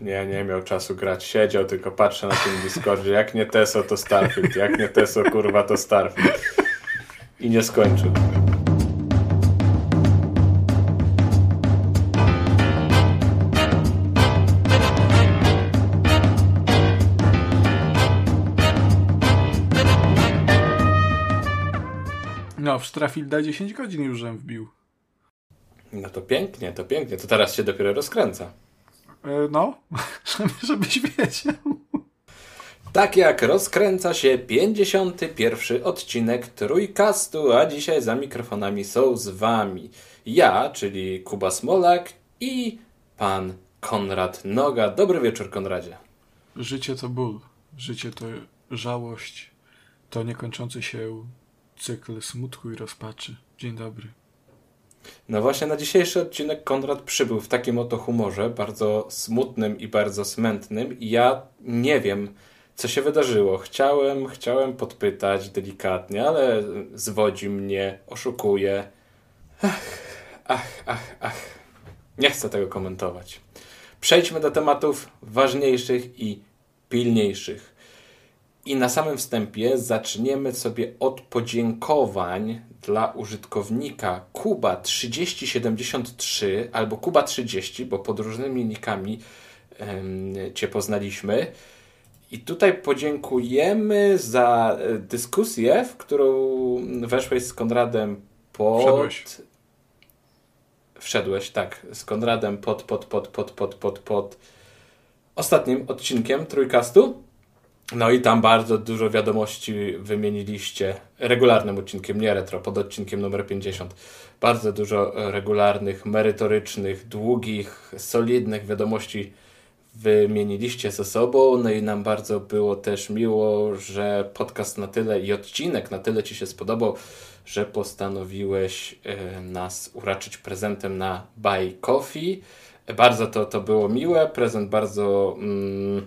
Nie, nie miał czasu grać. Siedział, tylko patrzę na tym Discordzie. Jak nie Teso, to Starfield. Jak nie Teso, kurwa, to Starfield. I nie skończył. No, w Strafielda 10 godzin już wbił. No to pięknie, to pięknie. To teraz się dopiero rozkręca. E, no, żebyś wiedział. Tak jak rozkręca się 51. odcinek Trójkastu, a dzisiaj za mikrofonami są z wami ja, czyli Kuba Smolak i pan Konrad Noga. Dobry wieczór, Konradzie. Życie to ból, życie to żałość, to niekończący się cykl smutku i rozpaczy. Dzień dobry. No właśnie na dzisiejszy odcinek Konrad przybył w takim oto humorze, bardzo smutnym i bardzo smętnym i ja nie wiem, co się wydarzyło. Chciałem, chciałem podpytać delikatnie, ale zwodzi mnie, oszukuje. Ach, ach, ach, ach. Nie chcę tego komentować. Przejdźmy do tematów ważniejszych i pilniejszych. I na samym wstępie zaczniemy sobie od podziękowań dla użytkownika Kuba3073 albo Kuba30, bo pod różnymi nikami Cię poznaliśmy. I tutaj podziękujemy za dyskusję, w którą weszłeś z Konradem pod... Wszedłeś. Wszedłeś, tak. Z Konradem pod, pod, pod, pod, pod, pod, pod ostatnim odcinkiem Trójkastu. No i tam bardzo dużo wiadomości wymieniliście regularnym odcinkiem, nie retro, pod odcinkiem numer 50. Bardzo dużo regularnych, merytorycznych, długich, solidnych wiadomości wymieniliście ze sobą. No i nam bardzo było też miło, że podcast na tyle i odcinek na tyle Ci się spodobał, że postanowiłeś e, nas uraczyć prezentem na Buy Coffee. Bardzo to, to było miłe, prezent bardzo. Mm,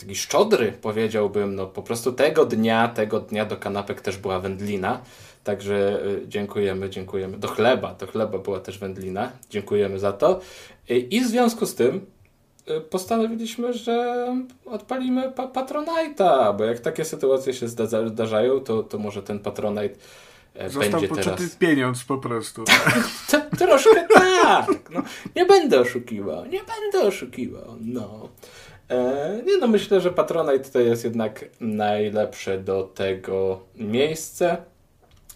taki szczodry, powiedziałbym. No po prostu tego dnia, tego dnia do kanapek też była wędlina. Także y, dziękujemy, dziękujemy. Do chleba, do chleba była też wędlina. Dziękujemy za to. Y, I w związku z tym y, postanowiliśmy, że odpalimy pa Patronite'a, bo jak takie sytuacje się zdarzają, to, to może ten Patronite e, Został będzie teraz... pieniądz po prostu. Troszkę tak. No, nie będę oszukiwał, nie będę oszukiwał. No. E, nie no, myślę, że Patronite to jest jednak najlepsze do tego miejsce.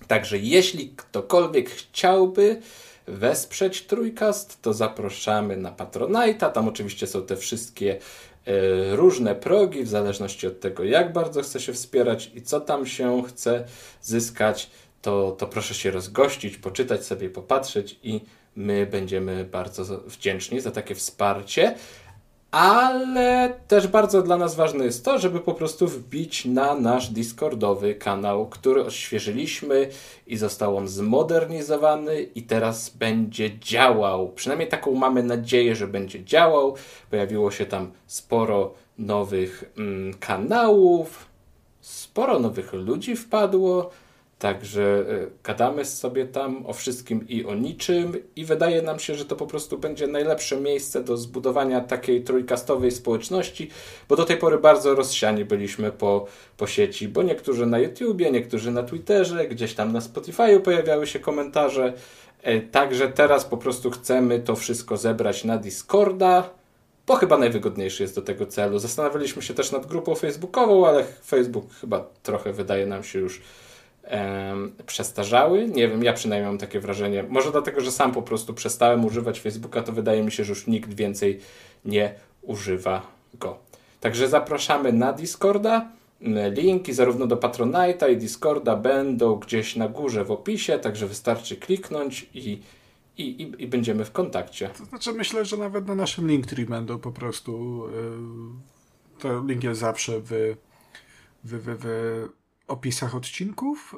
Także jeśli ktokolwiek chciałby wesprzeć Trójkast, to zapraszamy na Patronite'a. Tam oczywiście są te wszystkie e, różne progi, w zależności od tego, jak bardzo chce się wspierać i co tam się chce zyskać, to, to proszę się rozgościć, poczytać sobie, popatrzeć i my będziemy bardzo wdzięczni za takie wsparcie ale też bardzo dla nas ważne jest to, żeby po prostu wbić na nasz Discordowy kanał, który odświeżyliśmy i został on zmodernizowany i teraz będzie działał. Przynajmniej taką mamy nadzieję, że będzie działał. Pojawiło się tam sporo nowych mm, kanałów, sporo nowych ludzi wpadło. Także e, gadamy sobie tam o wszystkim i o niczym i wydaje nam się, że to po prostu będzie najlepsze miejsce do zbudowania takiej trójkastowej społeczności, bo do tej pory bardzo rozsiani byliśmy po, po sieci, bo niektórzy na YouTubie, niektórzy na Twitterze, gdzieś tam na Spotify'u pojawiały się komentarze. E, także teraz po prostu chcemy to wszystko zebrać na Discorda, bo chyba najwygodniejszy jest do tego celu. Zastanawialiśmy się też nad grupą facebookową, ale Facebook chyba trochę wydaje nam się już przestarzały. Nie wiem, ja przynajmniej mam takie wrażenie. Może dlatego, że sam po prostu przestałem używać Facebooka, to wydaje mi się, że już nikt więcej nie używa go. Także zapraszamy na Discorda. Linki zarówno do Patronite'a i Discorda będą gdzieś na górze w opisie, także wystarczy kliknąć i, i, i, i będziemy w kontakcie. To znaczy myślę, że nawet na naszym Linktree będą po prostu yy, to link jest zawsze w, w, w, w opisach odcinków.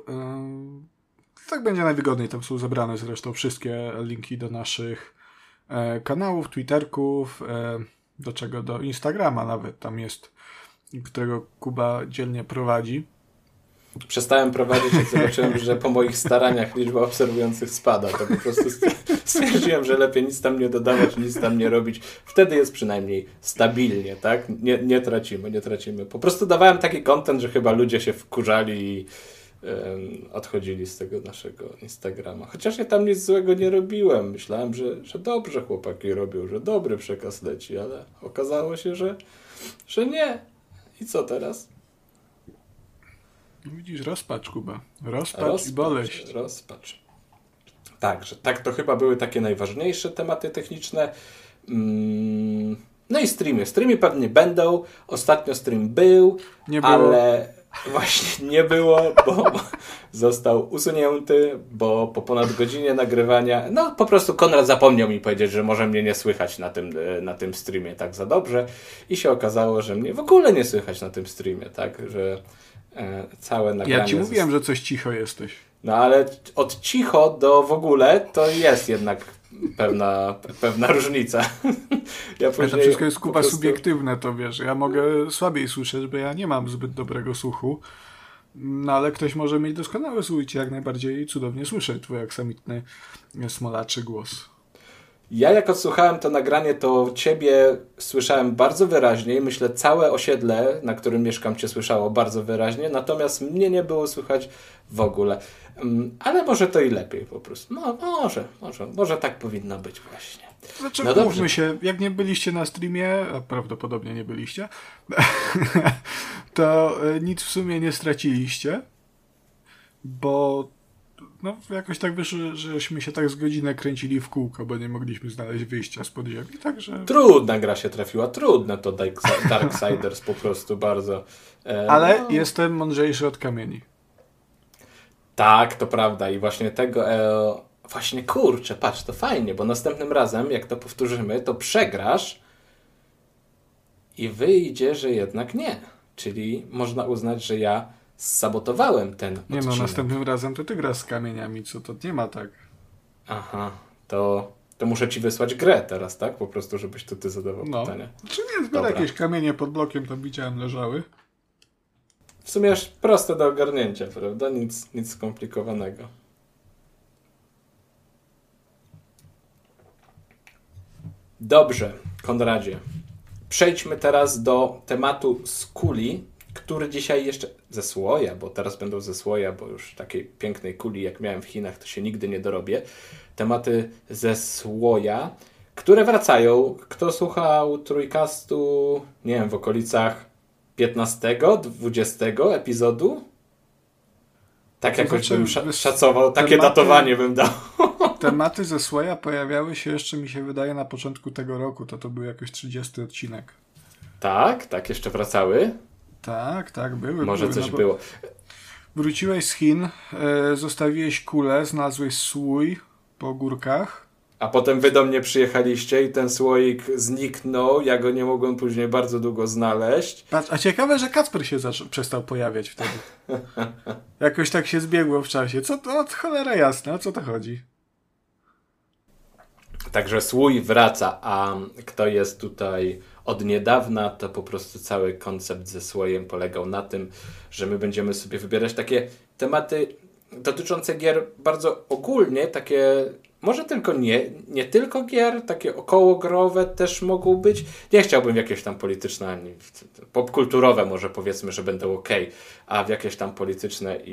Tak będzie najwygodniej. Tam są zebrane zresztą wszystkie linki do naszych e, kanałów, Twitterków, e, do czego do Instagrama nawet tam jest, którego Kuba dzielnie prowadzi. Przestałem prowadzić, jak zobaczyłem, że po moich staraniach liczba obserwujących spada. To po prostu stwierdziłem, że lepiej nic tam nie dodawać, nic tam nie robić. Wtedy jest przynajmniej stabilnie, tak? Nie, nie tracimy, nie tracimy. Po prostu dawałem taki kontent, że chyba ludzie się wkurzali i odchodzili z tego naszego Instagrama. Chociaż ja tam nic złego nie robiłem. Myślałem, że, że dobrze chłopaki robią, że dobry przekaz leci, ale okazało się, że, że nie. I co teraz? Widzisz, rozpacz, Kuba. Rozpacz, rozpacz i boleść. Rozpacz. Tak, że tak to chyba były takie najważniejsze tematy techniczne. Mm, no i streamy. Streamy pewnie będą. Ostatnio stream był, nie było. ale właśnie nie było, bo został usunięty, bo po ponad godzinie nagrywania, no po prostu Konrad zapomniał mi powiedzieć, że może mnie nie słychać na tym, na tym streamie tak za dobrze i się okazało, że mnie w ogóle nie słychać na tym streamie, tak, że e, całe nagranie... Ja ci mówiłem, że coś cicho jesteś. No ale od cicho do w ogóle to jest jednak pewna, pewna różnica. Ja później, to wszystko jest kupa prostu... subiektywne, to wiesz. Ja mogę słabiej słyszeć, bo ja nie mam zbyt dobrego słuchu. No ale ktoś może mieć doskonałe słuch jak najbardziej cudownie słyszeć twój aksamitny, smolaczy głos. Ja jak odsłuchałem to nagranie, to ciebie słyszałem bardzo wyraźnie i myślę całe osiedle, na którym mieszkam, cię słyszało bardzo wyraźnie, natomiast mnie nie było słychać w ogóle. Mm, ale może to i lepiej po prostu. No może, może, może tak powinno być właśnie. Znaczy, no dobrze. się, jak nie byliście na streamie, a prawdopodobnie nie byliście, to e, nic w sumie nie straciliście, bo no, jakoś tak wyszło, żeśmy się tak z godzinę kręcili w kółko, bo nie mogliśmy znaleźć wyjścia z podziemi, także... Trudna gra się trafiła, trudne to Darksiders po prostu bardzo. E, Ale no... jestem mądrzejszy od kamieni. Tak, to prawda i właśnie tego... E, właśnie kurczę, patrz, to fajnie, bo następnym razem, jak to powtórzymy, to przegrasz i wyjdzie, że jednak nie. Czyli można uznać, że ja sabotowałem ten Nie no, odcinek. następnym razem to ty grasz z kamieniami, co to nie ma tak. Aha, to, to muszę ci wysłać grę teraz, tak? Po prostu, żebyś to ty zadawał no. pytania. Czy nie, zbiorę jakieś kamienie pod blokiem, to widziałem leżały. W sumie aż proste do ogarnięcia, prawda? Nic, nic skomplikowanego. Dobrze, Konradzie. Przejdźmy teraz do tematu skuli, który dzisiaj jeszcze ze słoja, bo teraz będą ze słoja, bo już takiej pięknej kuli jak miałem w Chinach, to się nigdy nie dorobię. Tematy ze słoja, które wracają. Kto słuchał trójkastu, nie wiem, w okolicach 15, 20 epizodu? Tak to jakoś znaczy, bym szacował, takie tematy, datowanie bym dał. Tematy ze słoja pojawiały się jeszcze, mi się wydaje, na początku tego roku. To to był jakoś 30 odcinek. Tak, tak, jeszcze wracały. Tak, tak, były. Może były, coś no było. Wróciłeś z Chin, e, zostawiłeś kulę, znalazłeś słój po górkach. A potem wy do mnie przyjechaliście i ten słoik zniknął. Ja go nie mogłem później bardzo długo znaleźć. A, a ciekawe, że Kacper się przestał pojawiać wtedy. Jakoś tak się zbiegło w czasie. Co to? Cholera jasna, o co to chodzi? Także słój wraca, a kto jest tutaj od niedawna, to po prostu cały koncept ze słojem polegał na tym, że my będziemy sobie wybierać takie tematy dotyczące gier bardzo ogólnie, takie może tylko nie, nie tylko gier, takie okołogrowe też mogą być. Nie chciałbym jakieś tam polityczne, popkulturowe może powiedzmy, że będą ok, a w jakieś tam polityczne i,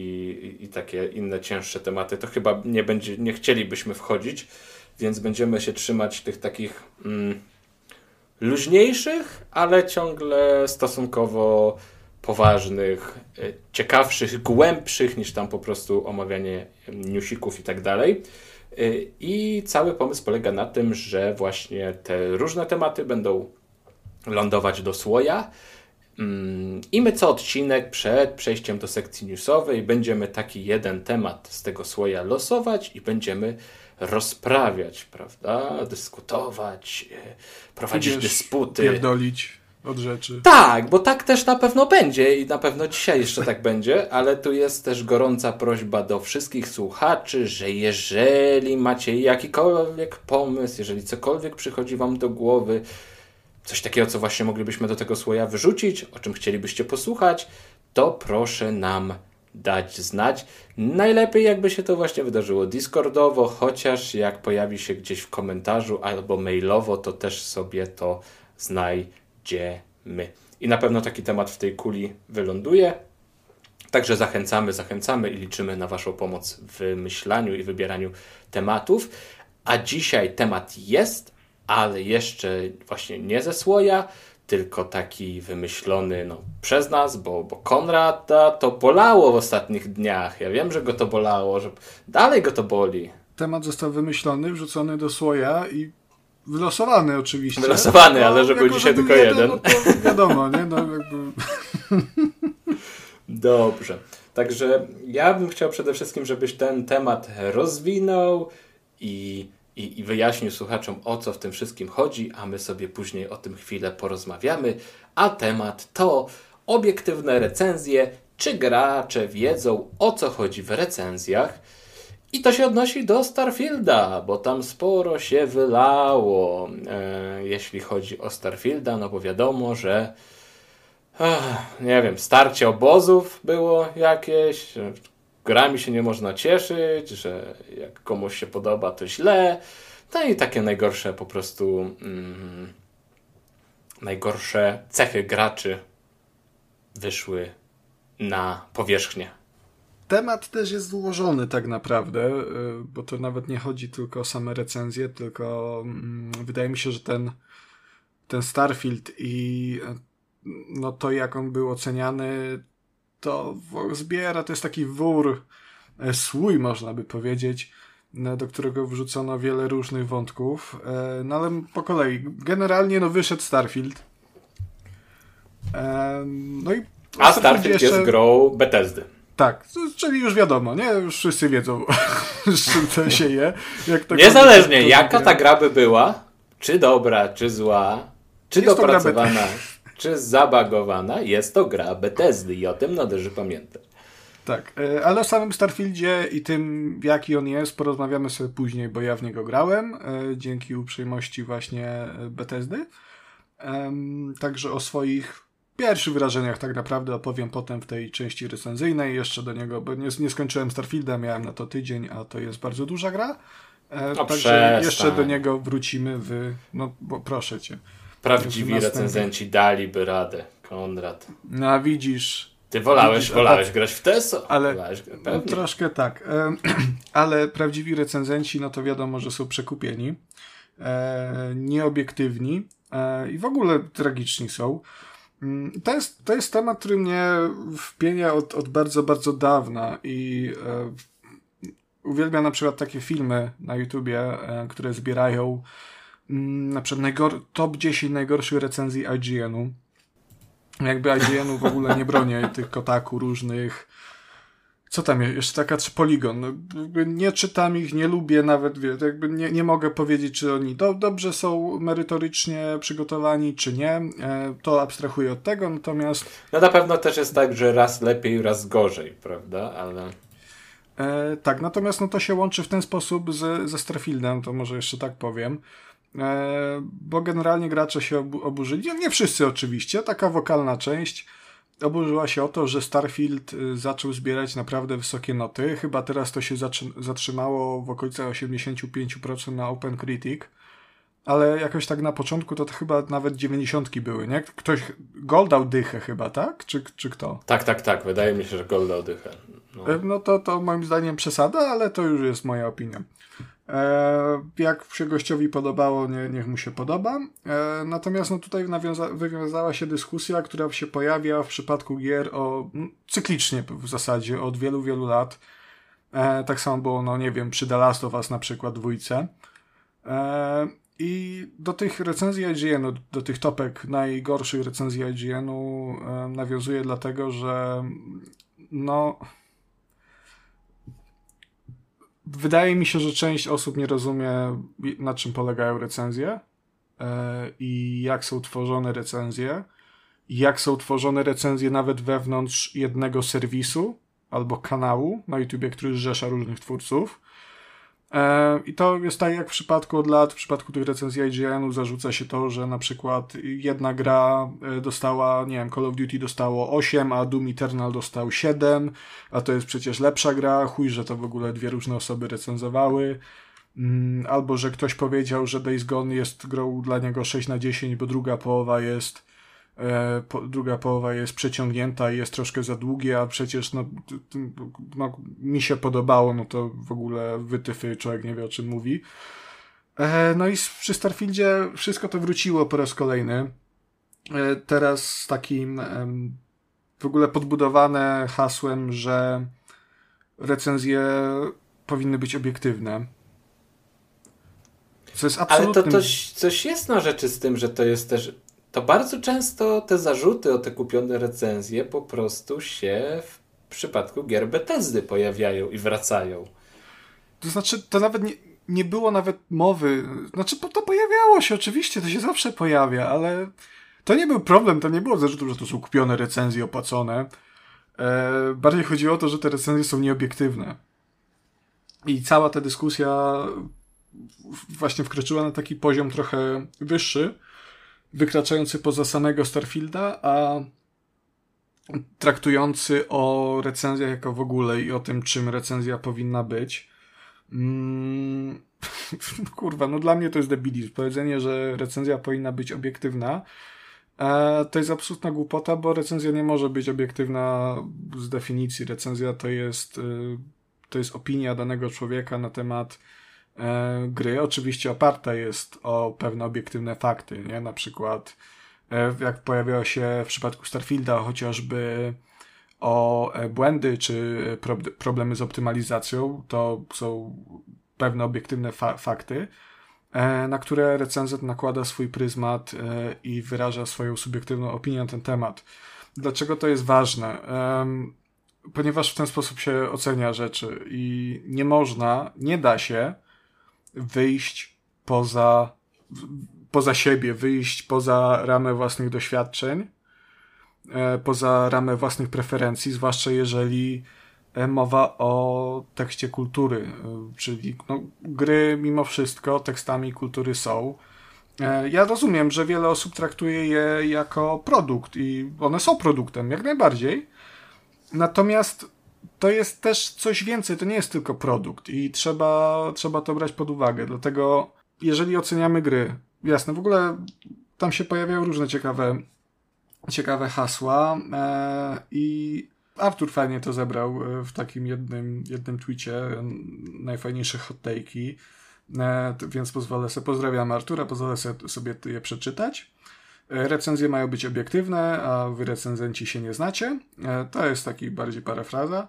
i, i, takie inne cięższe tematy to chyba nie, będzie, nie chcielibyśmy wchodzić, więc będziemy się trzymać tych takich mm, luźniejszych, ale ciągle stosunkowo poważnych, e, ciekawszych, głębszych niż tam po prostu omawianie newsików i tak dalej. Y, I cały pomysł polega na tym, że właśnie te różne tematy będą lądować do słoja. Mm, I my co odcinek przed przejściem do sekcji newsowej będziemy taki jeden temat z tego słoja losować i będziemy rozprawiać, prawda? Dyskutować, y, prowadzić dysputy. Pierdolić od rzeczy. Tak, bo tak też na pewno będzie i na pewno dzisiaj jeszcze tak będzie, ale tu jest też gorąca prośba do wszystkich słuchaczy, że jeżeli macie jakikolwiek pomysł, jeżeli cokolwiek przychodzi wam do głowy, coś takiego, co właśnie moglibyśmy do tego słoja wyrzucić, o czym chcielibyście posłuchać, to proszę nam dać znać. Najlepiej jakby się to właśnie wydarzyło Discordowo, chociaż jak pojawi się gdzieś w komentarzu albo mailowo, to też sobie to znajdziemy. I na pewno taki temat w tej kuli wyląduje. Także zachęcamy, zachęcamy i liczymy na Waszą pomoc w wymyślaniu i wybieraniu tematów. A dzisiaj temat jest, ale jeszcze właśnie nie ze słoja, tylko taki wymyślony no, przez nas, bo, bo Konrada to bolało w ostatnich dniach. Ja wiem, że go to bolało, że dalej go to boli. Temat został wymyślony, wrzucony do słoja i wylosowany oczywiście. Wylosowany, no, ale że był dzisiaj tylko jeden. jeden. No to wiadomo, nie? No, jakby... Dobrze. Także ja bym chciał przede wszystkim, żebyś ten temat rozwinął i i, i wyjaśnił słuchaczom, o co w tym wszystkim chodzi, a my sobie później o tym chwilę porozmawiamy. A temat to obiektywne recenzje, czy gracze wiedzą, o co chodzi w recenzjach. I to się odnosi do Starfielda, bo tam sporo się wylało, e, jeśli chodzi o Starfielda, no bo wiadomo, że nie wiem, starcie obozów było jakieś, grami się nie można cieszyć, że jak komuś się podoba, to źle. No i takie najgorsze po prostu mm, najgorsze cechy graczy wyszły na powierzchnię. Temat też jest złożony tak naprawdę, y, bo to nawet nie chodzi tylko o same recenzje, tylko mm, wydaje mi się, że ten, ten Starfield i no to jak on był oceniany, to zbiera, to jest taki wór, e, słój można by powiedzieć, e, do którego wrzucono wiele różnych wątków. E, no ale po kolei, generalnie no wyszedł Starfield. No i A Starfield jeszcze... jest grą Bethesdy. Tak, czyli już wiadomo, nie? Już wszyscy wiedzą, z czym to się je. Niezależnie, jaka ta gra by była, czy dobra, czy zła, czy jest dopracowana czy zabagowana, jest to gra Bethesdy i o tym należy pamiętać. Tak, e, ale o samym Starfieldzie i tym, jaki on jest, porozmawiamy sobie później, bo ja w niego grałem, e, dzięki uprzejmości właśnie e, Bethesdy. Także o swoich pierwszych wrażeniach tak naprawdę opowiem potem w tej części recenzyjnej, jeszcze do niego, bo nie, nie skończyłem Starfielda, miałem na to tydzień, a to jest bardzo duża gra. No Także przestań. jeszcze do niego wrócimy w, no bo proszę cię. Prawdziwi recenzenci daliby radę, Konrad. No a widzisz. Ty wolałeś, widzisz, wolałeś grać w TESO? Ale no, troszkę tak. ale prawdziwi recenzenci, no to wiadomo, że są przekupieni, e, nieobiektywni e, i w ogóle tragiczni są. Mm, to jest, to jest temat, który mnie wpienia od, od bardzo, bardzo dawna i e, uwielbiam na przykład takie filmy na YouTubie, e, które zbierają na przykład najgor- top 10 najgorszych recenzji IGN-u. Jakby IGN-u w ogóle nie bronię tych kotaku różnych. Co tam jest? Jeszcze taka czy Polygon. No, nie czytam ich, nie lubię nawet, wie, jakby nie, nie mogę powiedzieć, czy oni do, dobrze są merytorycznie przygotowani, czy nie. E, to abstrahuję od tego, natomiast... No na pewno też jest tak, że raz lepiej, raz gorzej, prawda? Ale... E, tak, natomiast no to się łączy w ten sposób z, ze Starfieldem, to może jeszcze tak powiem. E, bo generalnie gracze się oburzyli, nie wszyscy oczywiście, taka wokalna część oburzyła się o to, że Starfield y, zaczął zbierać naprawdę wysokie noty. Chyba teraz to się zatrzymało w okolicach 85% na OpenCritic, ale jakoś tak na początku to, to chyba nawet 90 były, nie? Ktoś, Gold dał dychę chyba, tak? Czy, czy kto? Tak, tak, tak. Wydaje mi się, że Gold dał dychę. No, e, no to, to moim zdaniem przesada, ale to już jest moja opinia. E, jak się gościowi podobało, nie, niech mu się podoba. E, natomiast no, tutaj nawiąza, wywiązała się dyskusja, która się pojawia w przypadku gier o, cyklicznie w zasadzie od wielu, wielu lat. E, tak samo było, no nie wiem, przy The Last of Us na przykład dwójce. I do tych recenzji IGN-u, do tych topek najgorszych recenzji IGN-u nawiązuje dlatego, że no wydaje mi się, że część osób nie rozumie, na czym polegają recenzje e, i jak są tworzone recenzje. Jak są tworzone recenzje nawet wewnątrz jednego serwisu albo kanału na YouTubie, który zrzesza różnych twórców. E, I to jest tak jak w przypadku od lat, w przypadku tych recenzji IGN-u zarzuca się to, że na przykład jedna gra e, dostała, nie wiem, Call of Duty dostało 8, a Doom Eternal dostał 7, a to jest przecież lepsza gra, chuj, że to w ogóle dwie różne osoby recenzowały. Mm, albo, że ktoś powiedział, że Days Gone jest grą dla niego 6 na 10, bo druga połowa jest E, druga połowa jest przeciągnięta i jest troszkę za długie, a przecież no, no, mi się podobało, no to w ogóle wytyfy, człowiek nie wie o czym mówi. E, no i przy Starfieldzie wszystko to wróciło po raz kolejny. E, teraz z takim w ogóle podbudowane hasłem, że recenzje powinny być obiektywne. Co jest absolutnym... Ale to coś, coś jest na rzeczy z tym, że to jest też to bardzo często te zarzuty o te kupione recenzje po prostu się w przypadku gier Bethesdy pojawiają i wracają. To znaczy, to nawet nie, nie było nawet mowy. Znaczy, to pojawiało się oczywiście, to się zawsze pojawia, ale to nie był problem, to nie było zarzutu, że to są kupione recenzje opłacone. E, bardziej chodziło o to, że te recenzje są nieobiektywne. I cała ta dyskusja właśnie wkroczyła na taki poziom trochę wyższy, wykraczający poza samego Starfielda, a traktujący o recenzjach jako w ogóle i o tym, czym recenzja powinna być. Mm, kurwa, no dla mnie to jest debilizm. Powiedzenie, że recenzja powinna być obiektywna, e, to jest absolutna głupota, bo recenzja nie może być obiektywna z definicji. Recenzja to jest, y, to jest opinia danego człowieka na temat E, gry oczywiście oparta jest o pewne obiektywne fakty, nie? Na przykład e, jak pojawiało się w przypadku Starfielda chociażby o e, błędy czy pro problemy z optymalizacją, to są pewne obiektywne fa fakty, na które recenzent nakłada swój pryzmat i wyraża swoją subiektywną opinię na ten temat. Dlaczego to jest ważne? Ponieważ w ten sposób się ocenia rzeczy i nie można, nie da się wyjść poza, poza siebie, wyjść poza ramę własnych doświadczeń, e, poza ramę własnych preferencji, zwłaszcza jeżeli e, mowa o tekście kultury, e, czyli no, gry mimo wszystko tekstami kultury są. Ja rozumiem, że wiele osób traktuje je jako produkt i one są produktem, jak najbardziej. Natomiast to jest też coś więcej, to nie jest tylko produkt i trzeba, trzeba to brać pod uwagę. Dlatego, jeżeli oceniamy gry, jasne, w ogóle tam się pojawiają różne ciekawe, ciekawe hasła e, i Artur fajnie to zebrał e, w takim jednym, jednym tweetie, najfajniejsze hot take'i, e, więc pozwolę sobie, pozdrawiam Artura, pozwolę sobie, sobie je przeczytać. E, recenzje mają być obiektywne, a wy recenzenci się nie znacie. E, to jest taki bardziej parafraza.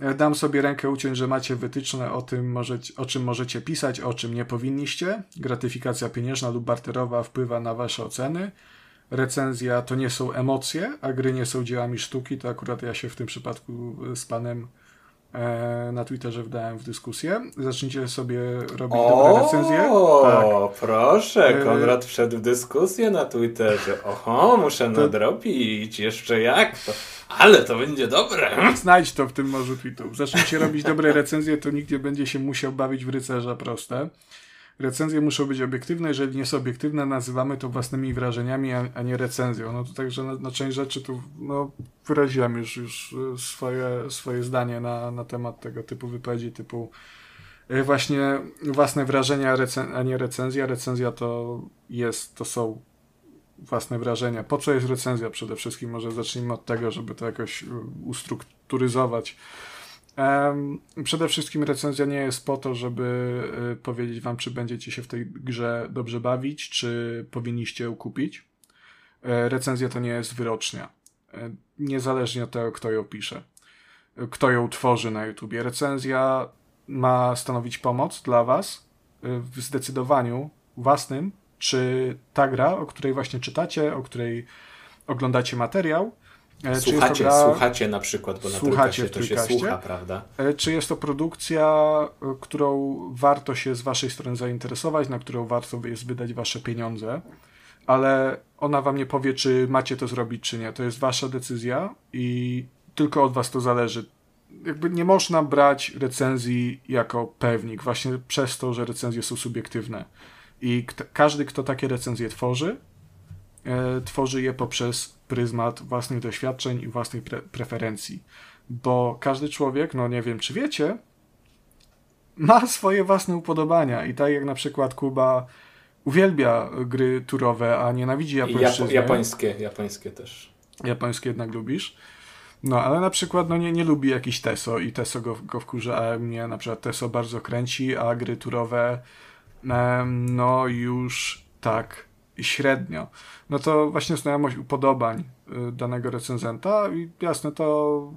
E, dam sobie rękę uciąć, że macie wytyczne o tym, możecie, o czym możecie pisać, o czym nie powinniście. Gratyfikacja pieniężna lub barterowa wpływa na wasze oceny. Recenzja to nie są emocje, a gry nie są dziełami sztuki. To akurat ja się w tym przypadku z panem na Twitterze wdałem w dyskusję. Zacznijcie sobie robić o, dobre recenzje. O, tak. proszę, e, Konrad wszedł w dyskusję na Twitterze. Oho, muszę to... nadrobić. Jeszcze jak to? Ale to będzie dobre. Znajdź to w tym morzu tweetów. Zacznijcie robić dobre recenzje, to nikt nie będzie się musiał bawić w rycerza proste. Recenzje muszą być obiektywne, jeżeli nie są obiektywne, nazywamy to własnymi wrażeniami, a, a nie recenzją. No to także na, na, część rzeczy tu no, wyraziłem już, już swoje, swoje zdanie na, na temat tego typu wypowiedzi, typu e, właśnie własne wrażenia, a nie recenzja. Recenzja to jest, to są własne wrażenia. Po co jest recenzja przede wszystkim? Może zacznijmy od tego, żeby to jakoś ustrukturyzować. Przede wszystkim recenzja nie jest po to, żeby y, powiedzieć wam, czy będziecie się w tej grze dobrze bawić, czy powinniście ją kupić. E, recenzja to nie jest wyrocznia. E, niezależnie od tego, kto ją pisze, kto ją tworzy na YouTubie. Recenzja ma stanowić pomoc dla was w zdecydowaniu własnym, czy ta gra, o której właśnie czytacie, o której oglądacie materiał, E, słuchacie, gra... słuchacie na przykład, bo na słuchacie to się słucha, prawda? E, czy jest to produkcja, e, którą warto się z waszej strony zainteresować, na którą warto jest wydać wasze pieniądze, ale ona wam nie powie, czy macie to zrobić, czy nie. To jest wasza decyzja i tylko od was to zależy. jakby nie można brać recenzji jako pewnik, właśnie przez to, że recenzje są subiektywne. I każdy, kto takie recenzje tworzy, e, tworzy je poprzez pryzmat własnych doświadczeń i własnych pre preferencji. Bo każdy człowiek, no nie wiem czy wiecie, ma swoje własne upodobania. I tak jak na przykład Kuba uwielbia gry turowe, a nienawidzi japońszczyzny. japońskie, japońskie też. Japońskie jednak lubisz. No, ale na przykład no, nie, nie lubi jakiś Teso i Teso go, go wkurza, a mnie na przykład Teso bardzo kręci, a gry turowe no już tak średnio. No to właśnie znajomość upodobań y, danego recenzenta i jasne, to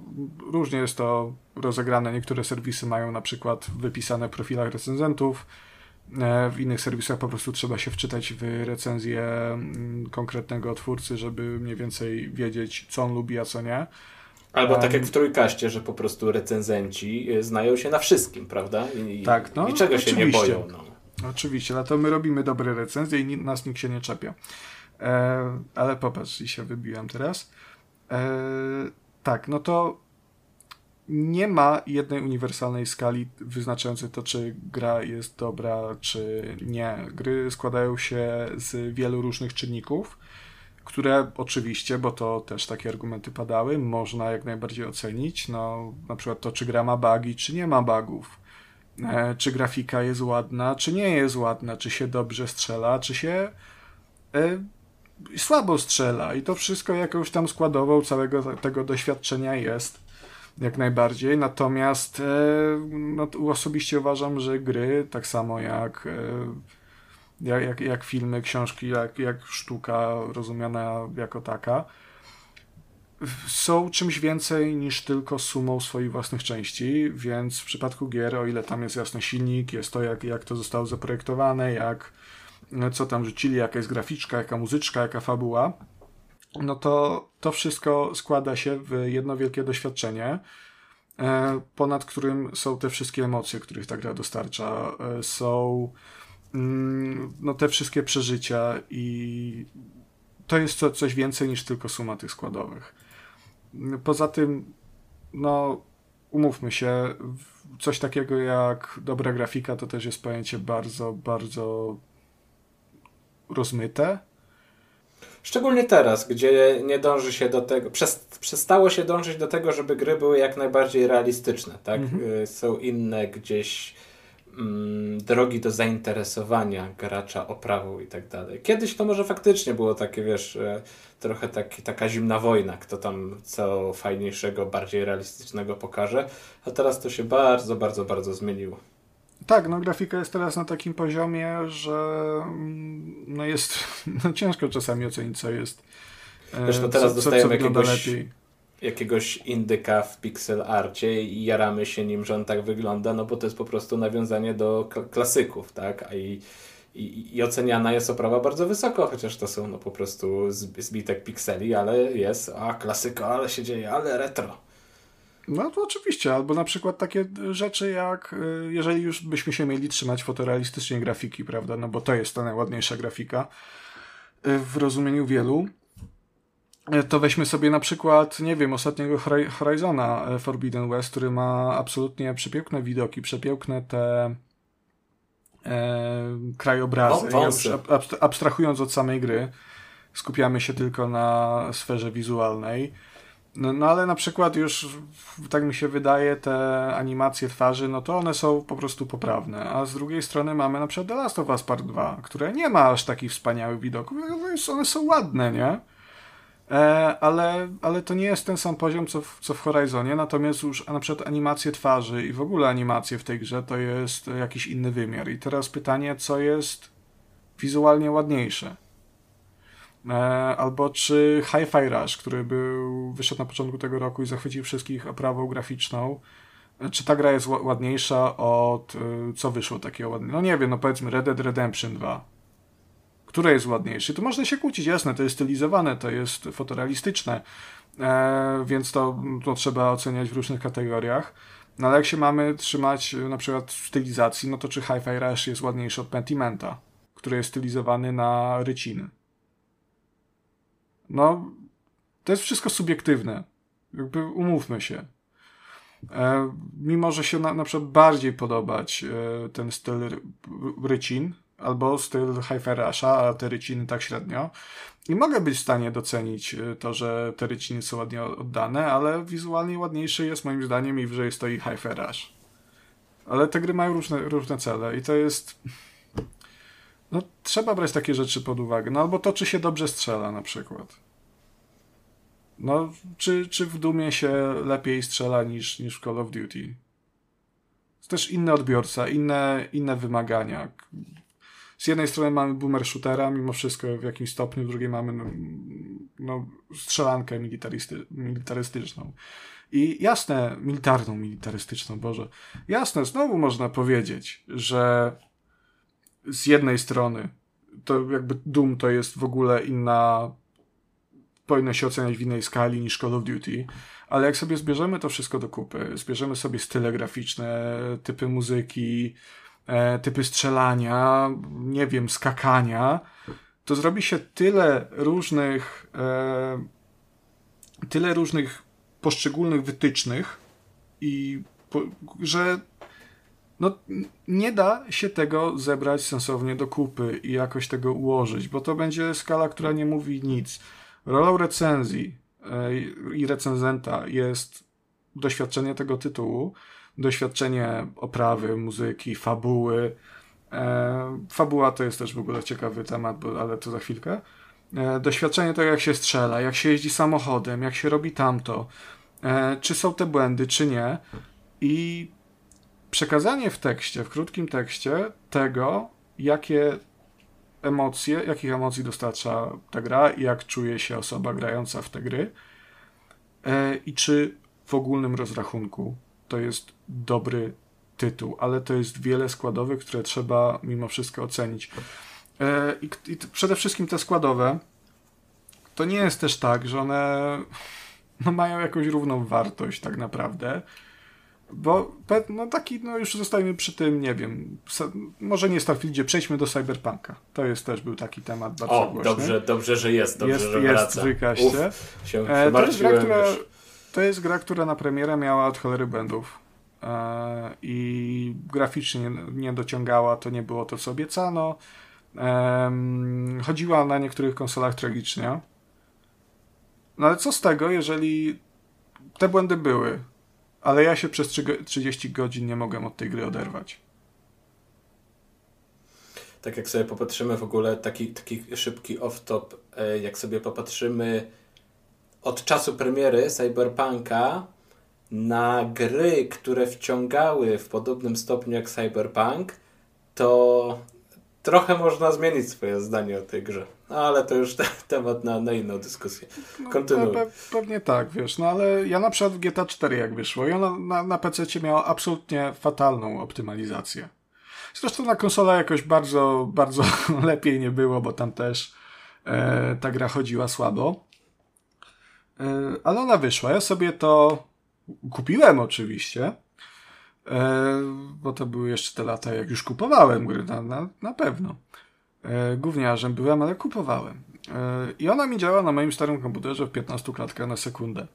różnie jest to rozegrane. Niektóre serwisy mają na przykład wypisane profilach recenzentów, e, w innych serwisach po prostu trzeba się wczytać w recenzję mm, konkretnego twórcy, żeby mniej więcej wiedzieć, co on lubi, a co nie. Albo tak jak w Trójkaście, że po prostu recenzenci y, znają się na wszystkim, prawda? I, tak, no, niczego się nie boją. No. Oczywiście, dlatego my robimy dobre recenzje i nas nikt się nie czepia. E, ale popatrz, i się wybiłem teraz. E, tak, no to nie ma jednej uniwersalnej skali wyznaczającej to, czy gra jest dobra, czy nie. Gry składają się z wielu różnych czynników, które oczywiście, bo to też takie argumenty padały, można jak najbardziej ocenić. No, na przykład to, czy gra ma bugi, czy nie ma bugów czy grafika jest ładna, czy nie jest ładna, czy się dobrze strzela, czy się e, słabo strzela. I to wszystko jakąś tam składową całego tego doświadczenia jest. Jak najbardziej. Natomiast e, no, osobiście uważam, że gry, tak samo jak, jak, jak, jak filmy, książki, jak, jak sztuka rozumiana jako taka, są czymś więcej niż tylko sumą swoich własnych części, więc w przypadku gier, o ile tam jest jasny silnik, jest to jak, jak to zostało zaprojektowane, jak co tam rzucili, jaka jest graficzka, jaka muzyczka, jaka fabuła, no to to wszystko składa się w jedno wielkie doświadczenie, e, ponad którym są te wszystkie emocje, których ta gra dostarcza. E, są mm, no, te wszystkie przeżycia i to jest co, coś więcej niż tylko suma tych składowych. Poza tym, no, umówmy się, coś takiego jak dobra grafika to też jest pojęcie bardzo, bardzo rozmyte. Szczególnie teraz, gdzie nie dąży się do tego, przestało się dążyć do tego, żeby gry były jak najbardziej realistyczne, tak? Mhm. Y, są inne gdzieś drogi do zainteresowania gracza oprawą i tak dalej. Kiedyś to może faktycznie było takie, wiesz, e, trochę taki, taka zimna wojna, kto tam co fajniejszego, bardziej realistycznego pokaże, a teraz to się bardzo, bardzo, bardzo zmieniło. Tak, no grafika jest teraz na takim poziomie, że mm, no jest no ciężko czasami ocenić, co jest. Wiesz, no teraz co, dostajemy co jakiegoś, lepiej. Jakiegoś indyka w pixel arcie i jaramy się nim, że on tak wygląda, no bo to jest po prostu nawiązanie do klasyków, tak? A i i, i oceniana jest oprawa bardzo wysoko, chociaż to są no, po prostu zbitek pikseli, ale jest, a klasyka, ale się dzieje, ale retro. No to oczywiście, albo na przykład takie rzeczy jak, y, jeżeli już byśmy się mieli trzymać fotorealistycznie grafiki, prawda, no bo to jest ta najładniejsza grafika y, w rozumieniu wielu, to weźmy sobie na przykład, nie wiem, ostatniego Horizona Forbidden West, który ma absolutnie przepiękne widoki, przepiękne te e, krajobrazy. O, już abstrahując od samej gry, skupiamy się tylko na sferze wizualnej. No, no, ale na przykład już, tak mi się wydaje, te animacje twarzy, no to one są po prostu poprawne. A z drugiej strony mamy na przykład The Last of Us Part 2, które nie ma aż takich wspaniałych widoków. One są ładne, nie? E, ale, ale to nie jest ten sam poziom, co w, co w Horizonie, natomiast już na przykład animacje twarzy i w ogóle animacje w tej grze to jest jakiś inny wymiar. I teraz pytanie, co jest wizualnie ładniejsze? E, albo czy Hi-Fi Rush, który był, wyszedł na początku tego roku i zachwycił wszystkich oprawą graficzną, e, czy ta gra jest ładniejsza od co wyszło takiego ładnego? No nie wiem, no powiedzmy Red Dead Redemption 2 które jest ładniejsze. Tu można się kłócić, jasne, to jest stylizowane, to jest fotorealistyczne, e, więc to, to trzeba oceniać w różnych kategoriach. No ale jak się mamy trzymać na przykład stylizacji, no to czy Hi-Fi Rush jest ładniejszy od Pentimenta, który jest stylizowany na ryciny? No, to jest wszystko subiektywne. Jakby umówmy się. E, mimo, że się na, na przykład bardziej podobać e, ten styl rycin, albo styl Hi-Fi Rusha, a te ryciny tak średnio. I mogę być w stanie docenić e, to, że te ryciny są ładnie oddane, ale wizualnie ładniejszy jest moim zdaniem i wyżej stoi Hi-Fi Rush. Ale te gry mają różne, różne cele i to jest... No, trzeba brać takie rzeczy pod uwagę. No, albo to, czy się dobrze strzela na przykład. No, czy, czy w Dumie się lepiej strzela niż, niż w Call of Duty? Jest też inny odbiorca, inne, inne wymagania. Z jednej strony mamy boomer shootera, mimo wszystko w jakimś stopniu, z drugiej mamy no, no, strzelankę militarysty, militarystyczną. I jasne, militarną, militarystyczną, Boże. Jasne, znowu można powiedzieć, że z jednej strony to jakby Doom to jest w ogóle inna powinno się oceniać w innej skali niż Call of Duty, ale jak sobie zbierzemy to wszystko do kupy, zbierzemy sobie style graficzne, typy muzyki, typy strzelania, nie wiem, skakania, to zrobi się tyle różnych, e, tyle różnych poszczególnych wytycznych i że no, nie da się tego zebrać sensownie do kupy i jakoś tego ułożyć, bo to będzie skala, która nie mówi nic. Rolą recenzji e, i recenzenta jest doświadczenie tego tytułu, doświadczenie oprawy, muzyki, fabuły. E, fabuła to jest też w ogóle ciekawy temat, bo, ale to za chwilkę. E, doświadczenie tego, jak się strzela, jak się jeździ samochodem, jak się robi tamto, czy są te błędy, czy nie. I przekazanie w tekście, w krótkim tekście tego, jakie emocje, jakich emocji dostarcza ta gra i jak czuje się osoba grająca w te gry e, i czy w ogólnym rozrachunku to jest dobry tytuł, ale to jest wiele składowych, które trzeba mimo wszystko ocenić. E, I, i przede wszystkim te składowe to nie jest też tak, że one no, mają jakąś równą wartość tak naprawdę. Bo no taki, no już zostajemy przy tym, nie wiem, może nie Starfieldzie, przejdźmy do Cyberpunka. To jest też był taki temat bardzo o, głośny. dobrze, dobrze, że jest, dobrze, jest, że jest wraca. Uf, się e, to, jest gra, która, to jest gra, która na premierę miała od cholery błędów i graficznie nie, dociągała, to nie było to, co obiecano. E, chodziła na niektórych konsolach tragicznie. No ale co z tego, jeżeli te błędy były? ale ja się przez 30 godzin nie mogłem od tej gry oderwać. Tak jak sobie popatrzymy w ogóle, taki, taki szybki off-top, e, jak sobie popatrzymy od czasu premiery Cyberpunka na gry, które wciągały w podobnym stopniu jak Cyberpunk, to trochę można zmienić swoje zdanie o tej grze. No, ale to już te, temat na, na inną dyskusję. No, Kontynuuj. No, pe, pewnie tak, wiesz, no ale ja na przykład w GTA 4 jak wyszło i ona na, na PC miała absolutnie fatalną optymalizację. Zresztą na konsolę jakoś bardzo, bardzo lepiej nie było, bo tam też e, ta gra chodziła słabo. E, ale ona wyszła. Ja sobie to kupiłem oczywiście. E, bo to były jeszcze te lata, jak już kupowałem gry, na, na, na pewno. E, gówniarzem byłem, ale kupowałem. E, I ona mi działa na moim starym komputerze w 15 klatkach na sekundę.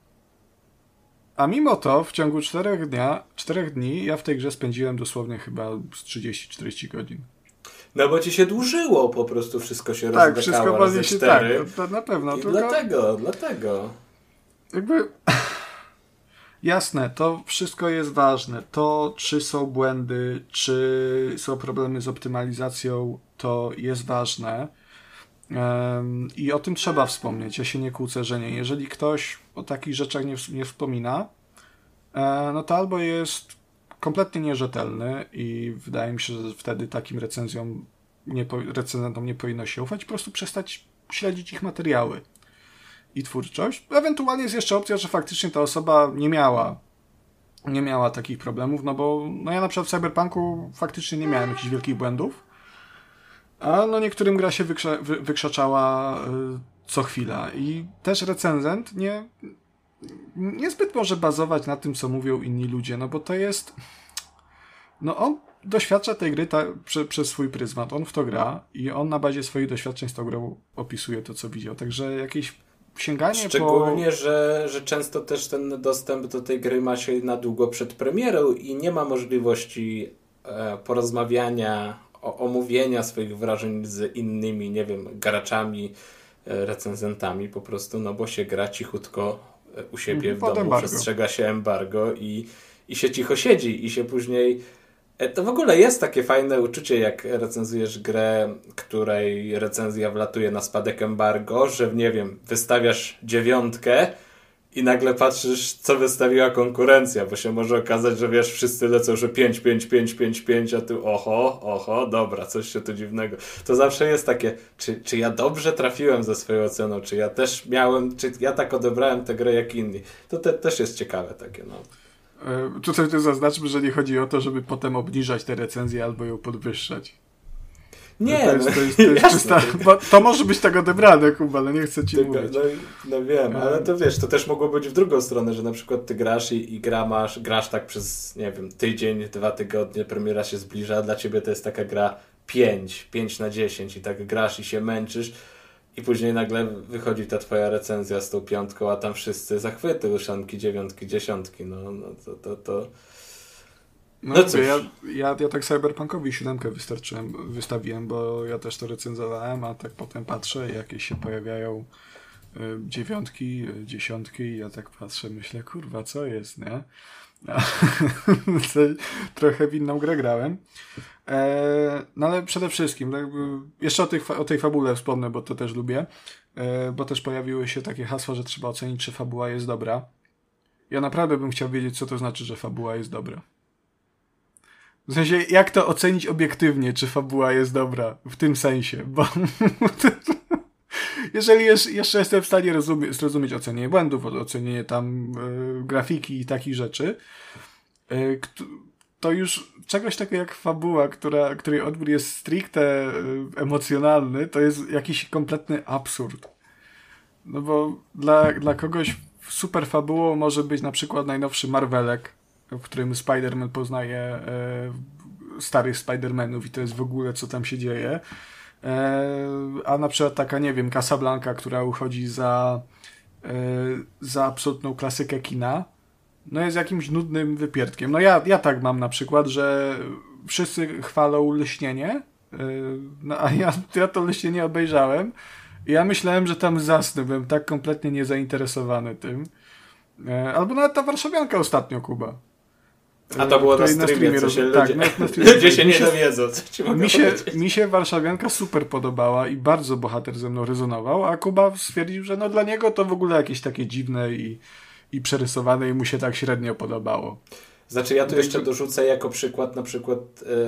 A mimo to w ciągu 4, dnia, 4 dni ja w tej grze spędziłem dosłownie chyba z 30-40 godzin. No bo ci się dłużyło po prostu, wszystko się tak, wszystko razy się tak, to, na pewno. I tylko... Dlatego, dlatego. Jakby Jasne, to wszystko jest ważne. To, czy są błędy, czy są problemy z optymalizacją, to jest ważne. I o tym trzeba wspomnieć. Ja się nie kłócę, że nie. Jeżeli ktoś o takich rzeczach nie, nie wspomina, e, no to albo jest kompletnie nierzetelny i wydaje mi się, że wtedy takim recenzjom nie, recenzentom nie powinno się ufać, po prostu przestać śledzić ich materiały i twórczość. Ewentualnie jest jeszcze opcja, że faktycznie ta osoba nie miała nie miała takich problemów, no bo no ja na przykład w Cyberpunku faktycznie nie miałem jakichś wielkich błędów, a no niektórym gra się wykrza, wy, wykrzaczała y, co chwila. I też recenzent nie niezbyt może bazować na tym, co mówią inni ludzie, no bo to jest no on doświadcza tej gry ta, prze, przez swój pryzmat, on w to gra i on na bazie swoich doświadczeń z tą grą opisuje to, co widział, także jakieś sięganie Szczególnie, po... że, że często też ten dostęp do tej gry ma się na długo przed premierą i nie ma możliwości e, porozmawiania, o, omówienia swoich wrażeń z innymi, nie wiem, graczami, e, recenzentami po prostu, no bo się gra cichutko e, u siebie w Pod domu, embargo. przestrzega się embargo i, i się cicho siedzi i się później to w ogóle jest takie fajne uczucie, jak recenzujesz grę, której recenzja wlatuje na spadek embargo, że nie wiem, wystawiasz dziewiątkę i nagle patrzysz, co wystawiła konkurencja, bo się może okazać, że wiesz, wszyscy lecą, że 5, 5, 5, 5, 5, a ty oho, oho, dobra, coś się tu dziwnego. To zawsze jest takie, czy, czy ja dobrze trafiłem ze swoją oceną, czy ja też miałem, czy ja tak odebrałem tę grę jak inni. To te, też jest ciekawe takie, no. E, tutaj też zaznaczmy, że nie chodzi o to, żeby potem obniżać te recenzje albo ją podwyższać. Nie, to jest, no, to jest, to jest jasne. czysta, bo to może być tak odebrane, Kuba, ale nie chcę ci Tylko, mówić. no, no wiem, ale to wiesz, to też mogło być w drugą stronę, że na przykład ty grasz i, i gra masz, grasz tak przez, nie wiem, tydzień, dwa tygodnie, premiera się zbliża, a dla ciebie to jest taka gra 5, 5 na 10 i tak grasz i się męczysz i później nagle wychodzi ta twoja recenzja z tą piątką, a tam wszyscy zachwyty, uszanki, dziewiątki, dziesiątki, no, no to, to, to... No, No cóż. ja, ja, ja tak Cyberpunkowi siódemkę wystarczyłem, wystawiłem, bo ja też to recenzowałem, a tak potem patrzę, jakieś się pojawiają y, dziewiątki, y, dziesiątki i ja tak patrzę, myślę, kurwa, co jest, nie? To Trochę w inną grę grałem. E, no ale przede wszystkim, tak jeszcze o, tych, o tej fabule wspomnę, bo to też lubię, e, bo też pojawiły się takie hasła, że trzeba ocenić, czy fabuła jest dobra. Ja naprawdę bym chciał wiedzieć, co to znaczy, że fabuła jest dobra. W sensie, jak to ocenić obiektywnie, czy fabuła jest dobra, w tym sensie, bo jeżeli jeszcze, jestem w stanie rozumie, zrozumieć ocenienie błędów, ocenienie tam e, grafiki i takich rzeczy, to już czegoś takiego jak fabuła, która, której odbiór jest stricte e, emocjonalny, to jest jakiś kompletny absurd. No bo dla, dla kogoś super fabułą może być na przykład najnowszy Marvelek, w którym Spider-Man poznaje e, starych Spider-Manów i to jest w ogóle co tam się dzieje. E, a na przykład taka, nie wiem, Casablanca, która uchodzi za, e, za absolutną klasykę kina, no jest jakimś nudnym wypierdkiem. No ja, ja tak mam na przykład, że wszyscy chwalą lśnienie, e, no a ja, ja to lśnienie obejrzałem i ja myślałem, że tam zasnę, byłem tak kompletnie niezainteresowany tym. E, Albo nawet ta warszawianka ostatnio, Kuba. A to było na której streamie, co roz- się tak, ludzie, na, na streamie. ludzie się nie dowiedzą, co ci mogę mi się, powiedzieć. mi się Warszawianka super podobała i bardzo bohater ze mną rezonował, a Kuba stwierdził, że no dla niego to w ogóle jakieś takie dziwne i, i przerysowane i mu się tak średnio podobało. Znaczy ja tu jeszcze dorzucę jako przykład na przykład,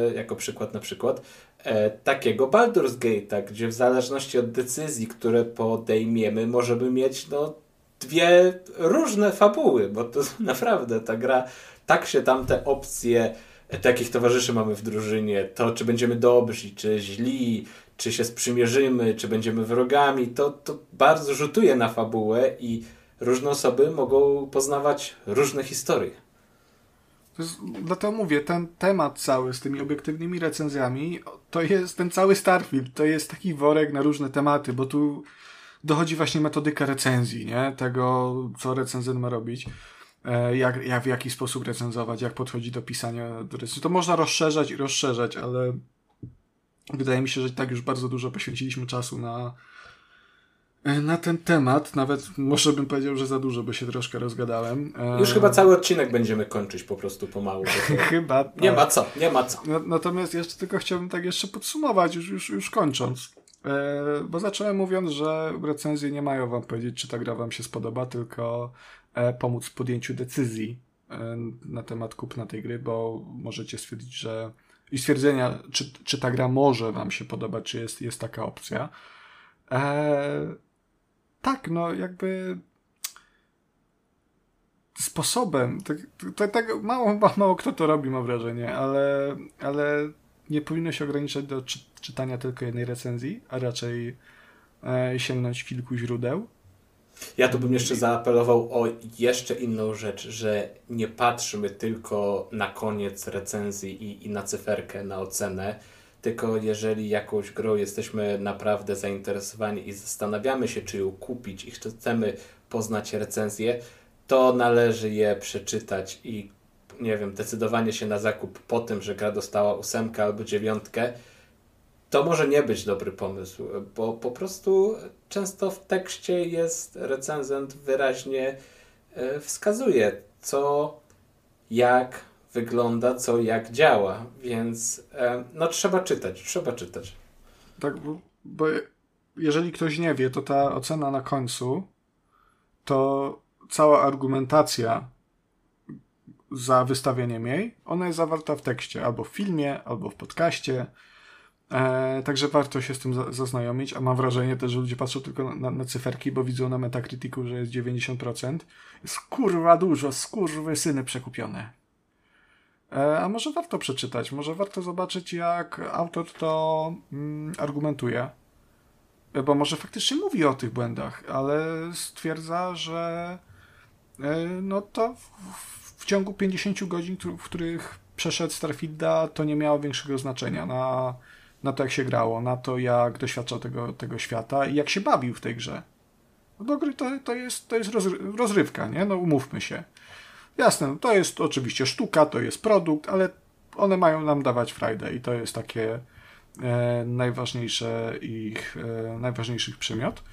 e, jako przykład na przykład e, takiego Baldur's Gate'a, gdzie w zależności od decyzji, które podejmiemy, możemy mieć no, dwie różne fabuły, bo to naprawdę ta gra, tak się tam te opcje, e, takich towarzyszy mamy w drużynie, to czy będziemy dobrzy, czy źli, czy się sprzymierzymy, czy będziemy wrogami, to, to bardzo rzutuje na fabułę i różne osoby mogą poznawać różne historie. Dlatego mówię, ten temat cały z tymi obiektywnymi recenzjami, to jest ten cały Starfield, to jest taki worek na różne tematy, bo tu dochodzi właśnie metodyka recenzji, nie? Tego, co recenzent ma robić. E, Jak, jak, w jaki sposób recenzować, jak podchodzi do pisania do recenzji. To można rozszerzać i rozszerzać, ale wydaje mi się, że tak już bardzo dużo poświęciliśmy czasu na, na ten temat. Nawet może bym powiedział, że za dużo, bo się troszkę rozgadałem. E, Już chyba cały odcinek będziemy kończyć po prostu pomału. Chyba tak. Nie ma co, nie ma co. No- Natomiast jeszcze tylko chciałbym tak jeszcze podsumować, już, już, już kończąc. E, bo zacząłem mówiąc, że recenzje nie mają wam powiedzieć, czy ta gra wam się spodoba, tylko e, pomóc w podjęciu decyzji e, na temat kupna tej gry, bo możecie stwierdzić, że i stwierdzenia, czy, czy ta gra może wam się podobać, czy jest, jest taka opcja. E, tak, no jakby sposobem, tak, tak mało, mało kto to robi, mam wrażenie, ale, ale nie powinno się ograniczać do czy, czytania tylko jednej recenzji, a raczej e, sięgnąć kilku źródeł. Ja tu bym jeszcze zaapelował o jeszcze inną rzecz, że nie patrzmy tylko na koniec recenzji i, i na cyferkę, na ocenę, tylko jeżeli jakąś grą jesteśmy naprawdę zainteresowani i zastanawiamy się, czy ją kupić i chcemy poznać recenzję, to należy je przeczytać i nie wiem, decydowanie się na zakup po tym, że gra dostała ósemkę albo dziewiątkę, to może nie być dobry pomysł, bo po prostu często w tekście jest recenzent wyraźnie e, wskazuje, co, jak wygląda, co, jak działa, więc e, no trzeba czytać, trzeba czytać. Tak, bo jeżeli ktoś nie wie, to ta ocena na końcu to cała argumentacja za wystawieniem jej, ona jest zawarta w tekście, albo w filmie, albo w podcaście. E, także warto się z tym za, zaznajomić, a mam wrażenie też, że ludzie patrzą tylko na, na cyferki, bo widzą na Metacriticu, że jest 90%. Jest kurwa dużo, skurwy syny przekupione. E, a może warto przeczytać, może warto zobaczyć, jak autor to mm, argumentuje. E, bo może faktycznie mówi o tych błędach, ale stwierdza, że e, no to w, w ciągu 50 godzin, w których przeszedł Starfielda, to nie miało większego znaczenia na, na to, jak się grało, na to, jak doświadczał tego, tego świata i jak się bawił w tej grze. No bo gry to, to jest, to jest rozrywka, nie? No umówmy się. Jasne, no to jest oczywiście sztuka, to jest produkt, ale one mają nam dawać frajdę i to jest takie e, najważniejsze ich, e, najważniejszych przymiot.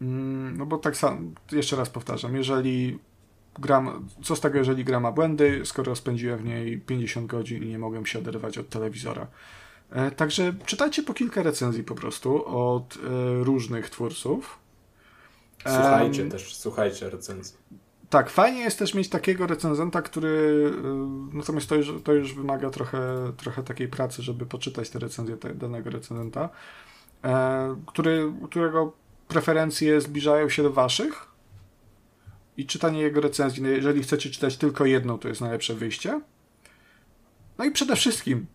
Mm, no bo tak samo, jeszcze raz powtarzam, jeżeli gram, co z tego, jeżeli gra ma błędy, skoro spędziłem w niej 50 godzin i nie mogłem się oderwać od telewizora. E, także czytajcie po kilka recenzji po prostu od e, różnych twórców. Słuchajcie um, też, słuchajcie recenzji. Tak, fajnie jest też mieć takiego recenzenta, który. Y, natomiast to już, to już wymaga trochę, trochę takiej pracy, żeby poczytać te recenzje te, danego recenzenta, e, który, którego preferencje zbliżają się do waszych. I czytanie jego recenzji, no jeżeli chcecie czytać tylko jedną, to jest najlepsze wyjście. No i przede wszystkim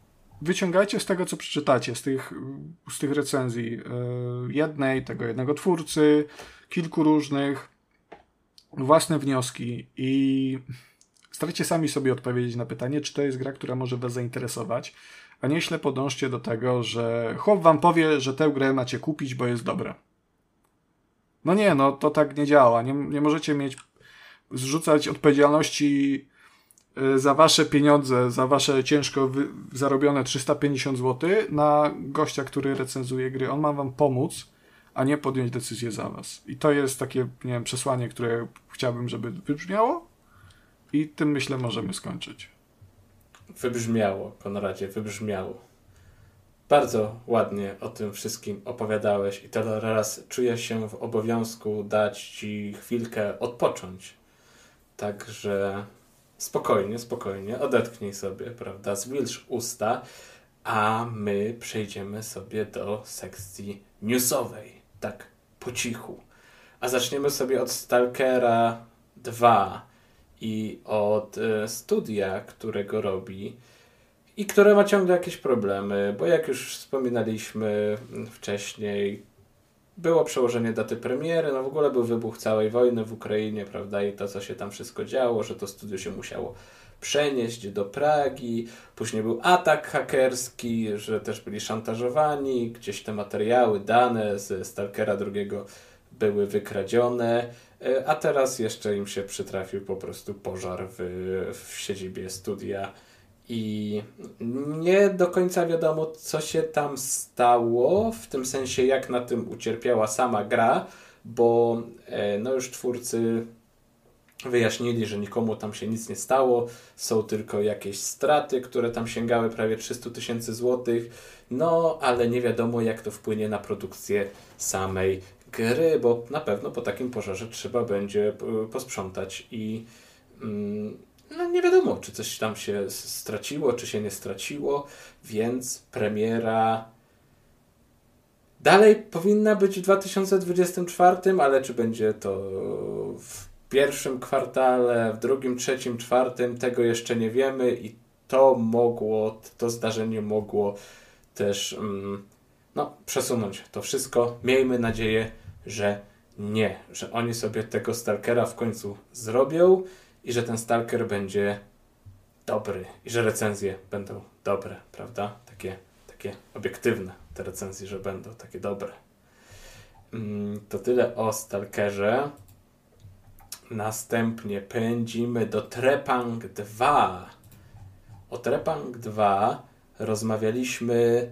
wyciągajcie z tego, co przeczytacie, z tych, z tych recenzji e, jednej, tego jednego twórcy, kilku różnych własne wnioski i starajcie sami sobie odpowiedzieć na pytanie, czy to jest gra, która może Was zainteresować, a nie ślepo dążcie do tego, że chłop Wam powie, że tę grę macie kupić, bo jest dobra. No nie, no to tak nie działa. Nie, nie możecie mieć zrzucać odpowiedzialności y, za wasze pieniądze, za wasze ciężko zarobione 350 zł na gościa, który recenzuje gry. On ma wam pomóc, a nie podjąć decyzję za was. I to jest takie, nie wiem, przesłanie, które chciałbym, żeby wybrzmiało i tym myślę możemy skończyć. Wybrzmiało, Konradzie, wybrzmiało. Bardzo ładnie o tym wszystkim opowiadałeś i teraz czuję się w obowiązku dać Ci chwilkę odpocząć. Także spokojnie, spokojnie, odetchnij sobie, prawda, zwilż usta, a my przejdziemy sobie do sekcji newsowej tak po cichu. A zaczniemy sobie od Stalkera 2 i od y, studia, którego robi i które ma ciągle jakieś problemy, bo jak już wspominaliśmy wcześniej, było przełożenie daty premiery, no w ogóle był wybuch całej wojny w Ukrainie, prawda, i to, co się tam wszystko działo, że to studio się musiało przenieść do Pragi. Później był atak hakerski, że też byli szantażowani, gdzieś te materiały, dane z Stalkera II były wykradzione, e, a teraz jeszcze im się przytrafił po prostu pożar w, w siedzibie studia. I nie do końca wiadomo, co się tam stało, w tym sensie, jak na tym ucierpiała sama gra, bo e, no już twórcy Wyjaśnili, że nikomu tam się nic nie stało, są tylko jakieś straty, które tam sięgały prawie 300 tysięcy złotych, no ale nie wiadomo jak to wpłynie na produkcję samej gry, bo na pewno po takim pożarze trzeba będzie e, posprzątać i mm, no nie wiadomo, czy coś tam się straciło, czy się nie straciło, więc premiera dalej powinna być w 2024, ale czy będzie to w pierwszym kwartale, w drugim, trzecim, czwartym, tego jeszcze nie wiemy i to mogło, to zdarzenie mogło też mm, no, przesunąć to wszystko. Miejmy nadzieję, że nie, że oni sobie tego Stalkera w końcu zrobią i że ten Stalker będzie dobry i że recenzje będą dobre, prawda? Takie, takie obiektywne te recenzje, że będą takie dobre. Mm, to tyle o Stalkerze. Następnie pędzimy do Trepang 2. O Trepang 2 rozmawialiśmy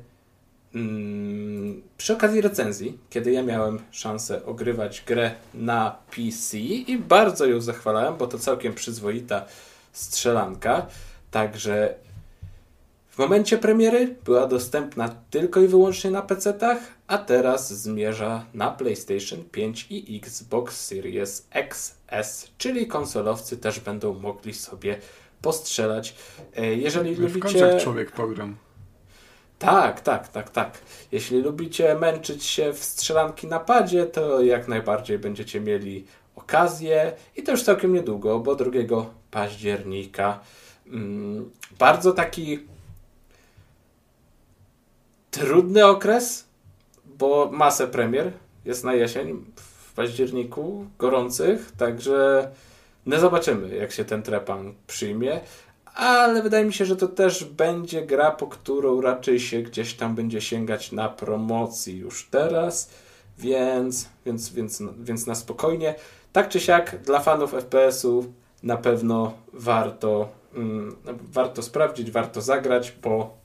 mm, przy okazji recenzji, kiedy ja miałem szansę ogrywać grę na PC i bardzo ją zachwalałem, bo to całkiem przyzwoita strzelanka. Także w momencie premiery była dostępna tylko i wyłącznie na PC-tach, a teraz zmierza na PlayStation 5 i Xbox Series XS, czyli konsolowcy też będą mogli sobie postrzelać. E, jeżeli W lubicie... końcu człowiek pogram. Tak, tak, tak, tak. Jeśli lubicie męczyć się w strzelanki na padzie, to jak najbardziej będziecie mieli okazję i to już całkiem niedługo, bo 2 października. Mm, bardzo taki trudny okres, bo masę premier jest na jesień, w październiku, gorących, także no zobaczymy, jak się ten trepan przyjmie, ale wydaje mi się, że to też będzie gra, po którą raczej się gdzieś tam będzie sięgać na promocji już teraz, więc, więc, więc, więc na spokojnie. Tak czy siak, dla fanów FPS-u na pewno warto, mm, warto sprawdzić, warto zagrać, bo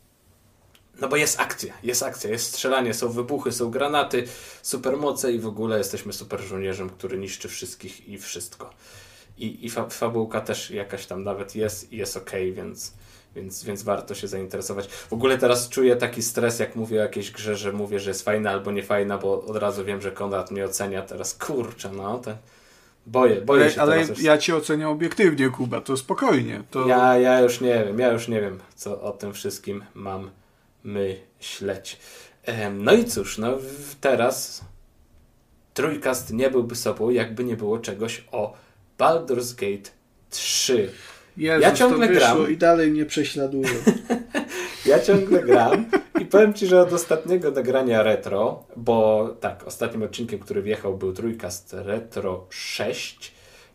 no bo jest akcja, jest akcja, jest strzelanie, są wybuchy, są granaty, supermoce i w ogóle jesteśmy super żołnierzem, który niszczy wszystkich i wszystko. I, i fa fabułka też jakaś tam nawet jest i jest ok, więc, więc, więc warto się zainteresować. W ogóle teraz czuję taki stres, jak mówię o jakiejś grze, że mówię, że jest fajna albo nie fajna, bo od razu wiem, że Konrad mnie ocenia teraz. Kurczę, no, ten... Boję, boję ale, się ale ja cię oceniam obiektywnie, Kuba, to spokojnie. To... Ja, ja już nie wiem, ja już nie wiem, co o tym wszystkim mam myśleć. No i cóż, no teraz trójkast nie byłby sobą, jakby nie było czegoś o Baldur's Gate 3. Jezus, Ja ciągle gram. i dalej mnie prześladuje. Ja ciągle gram i powiem Ci, że od ostatniego nagrania retro, bo tak, ostatnim odcinkiem, który wjechał był trójkast retro 6,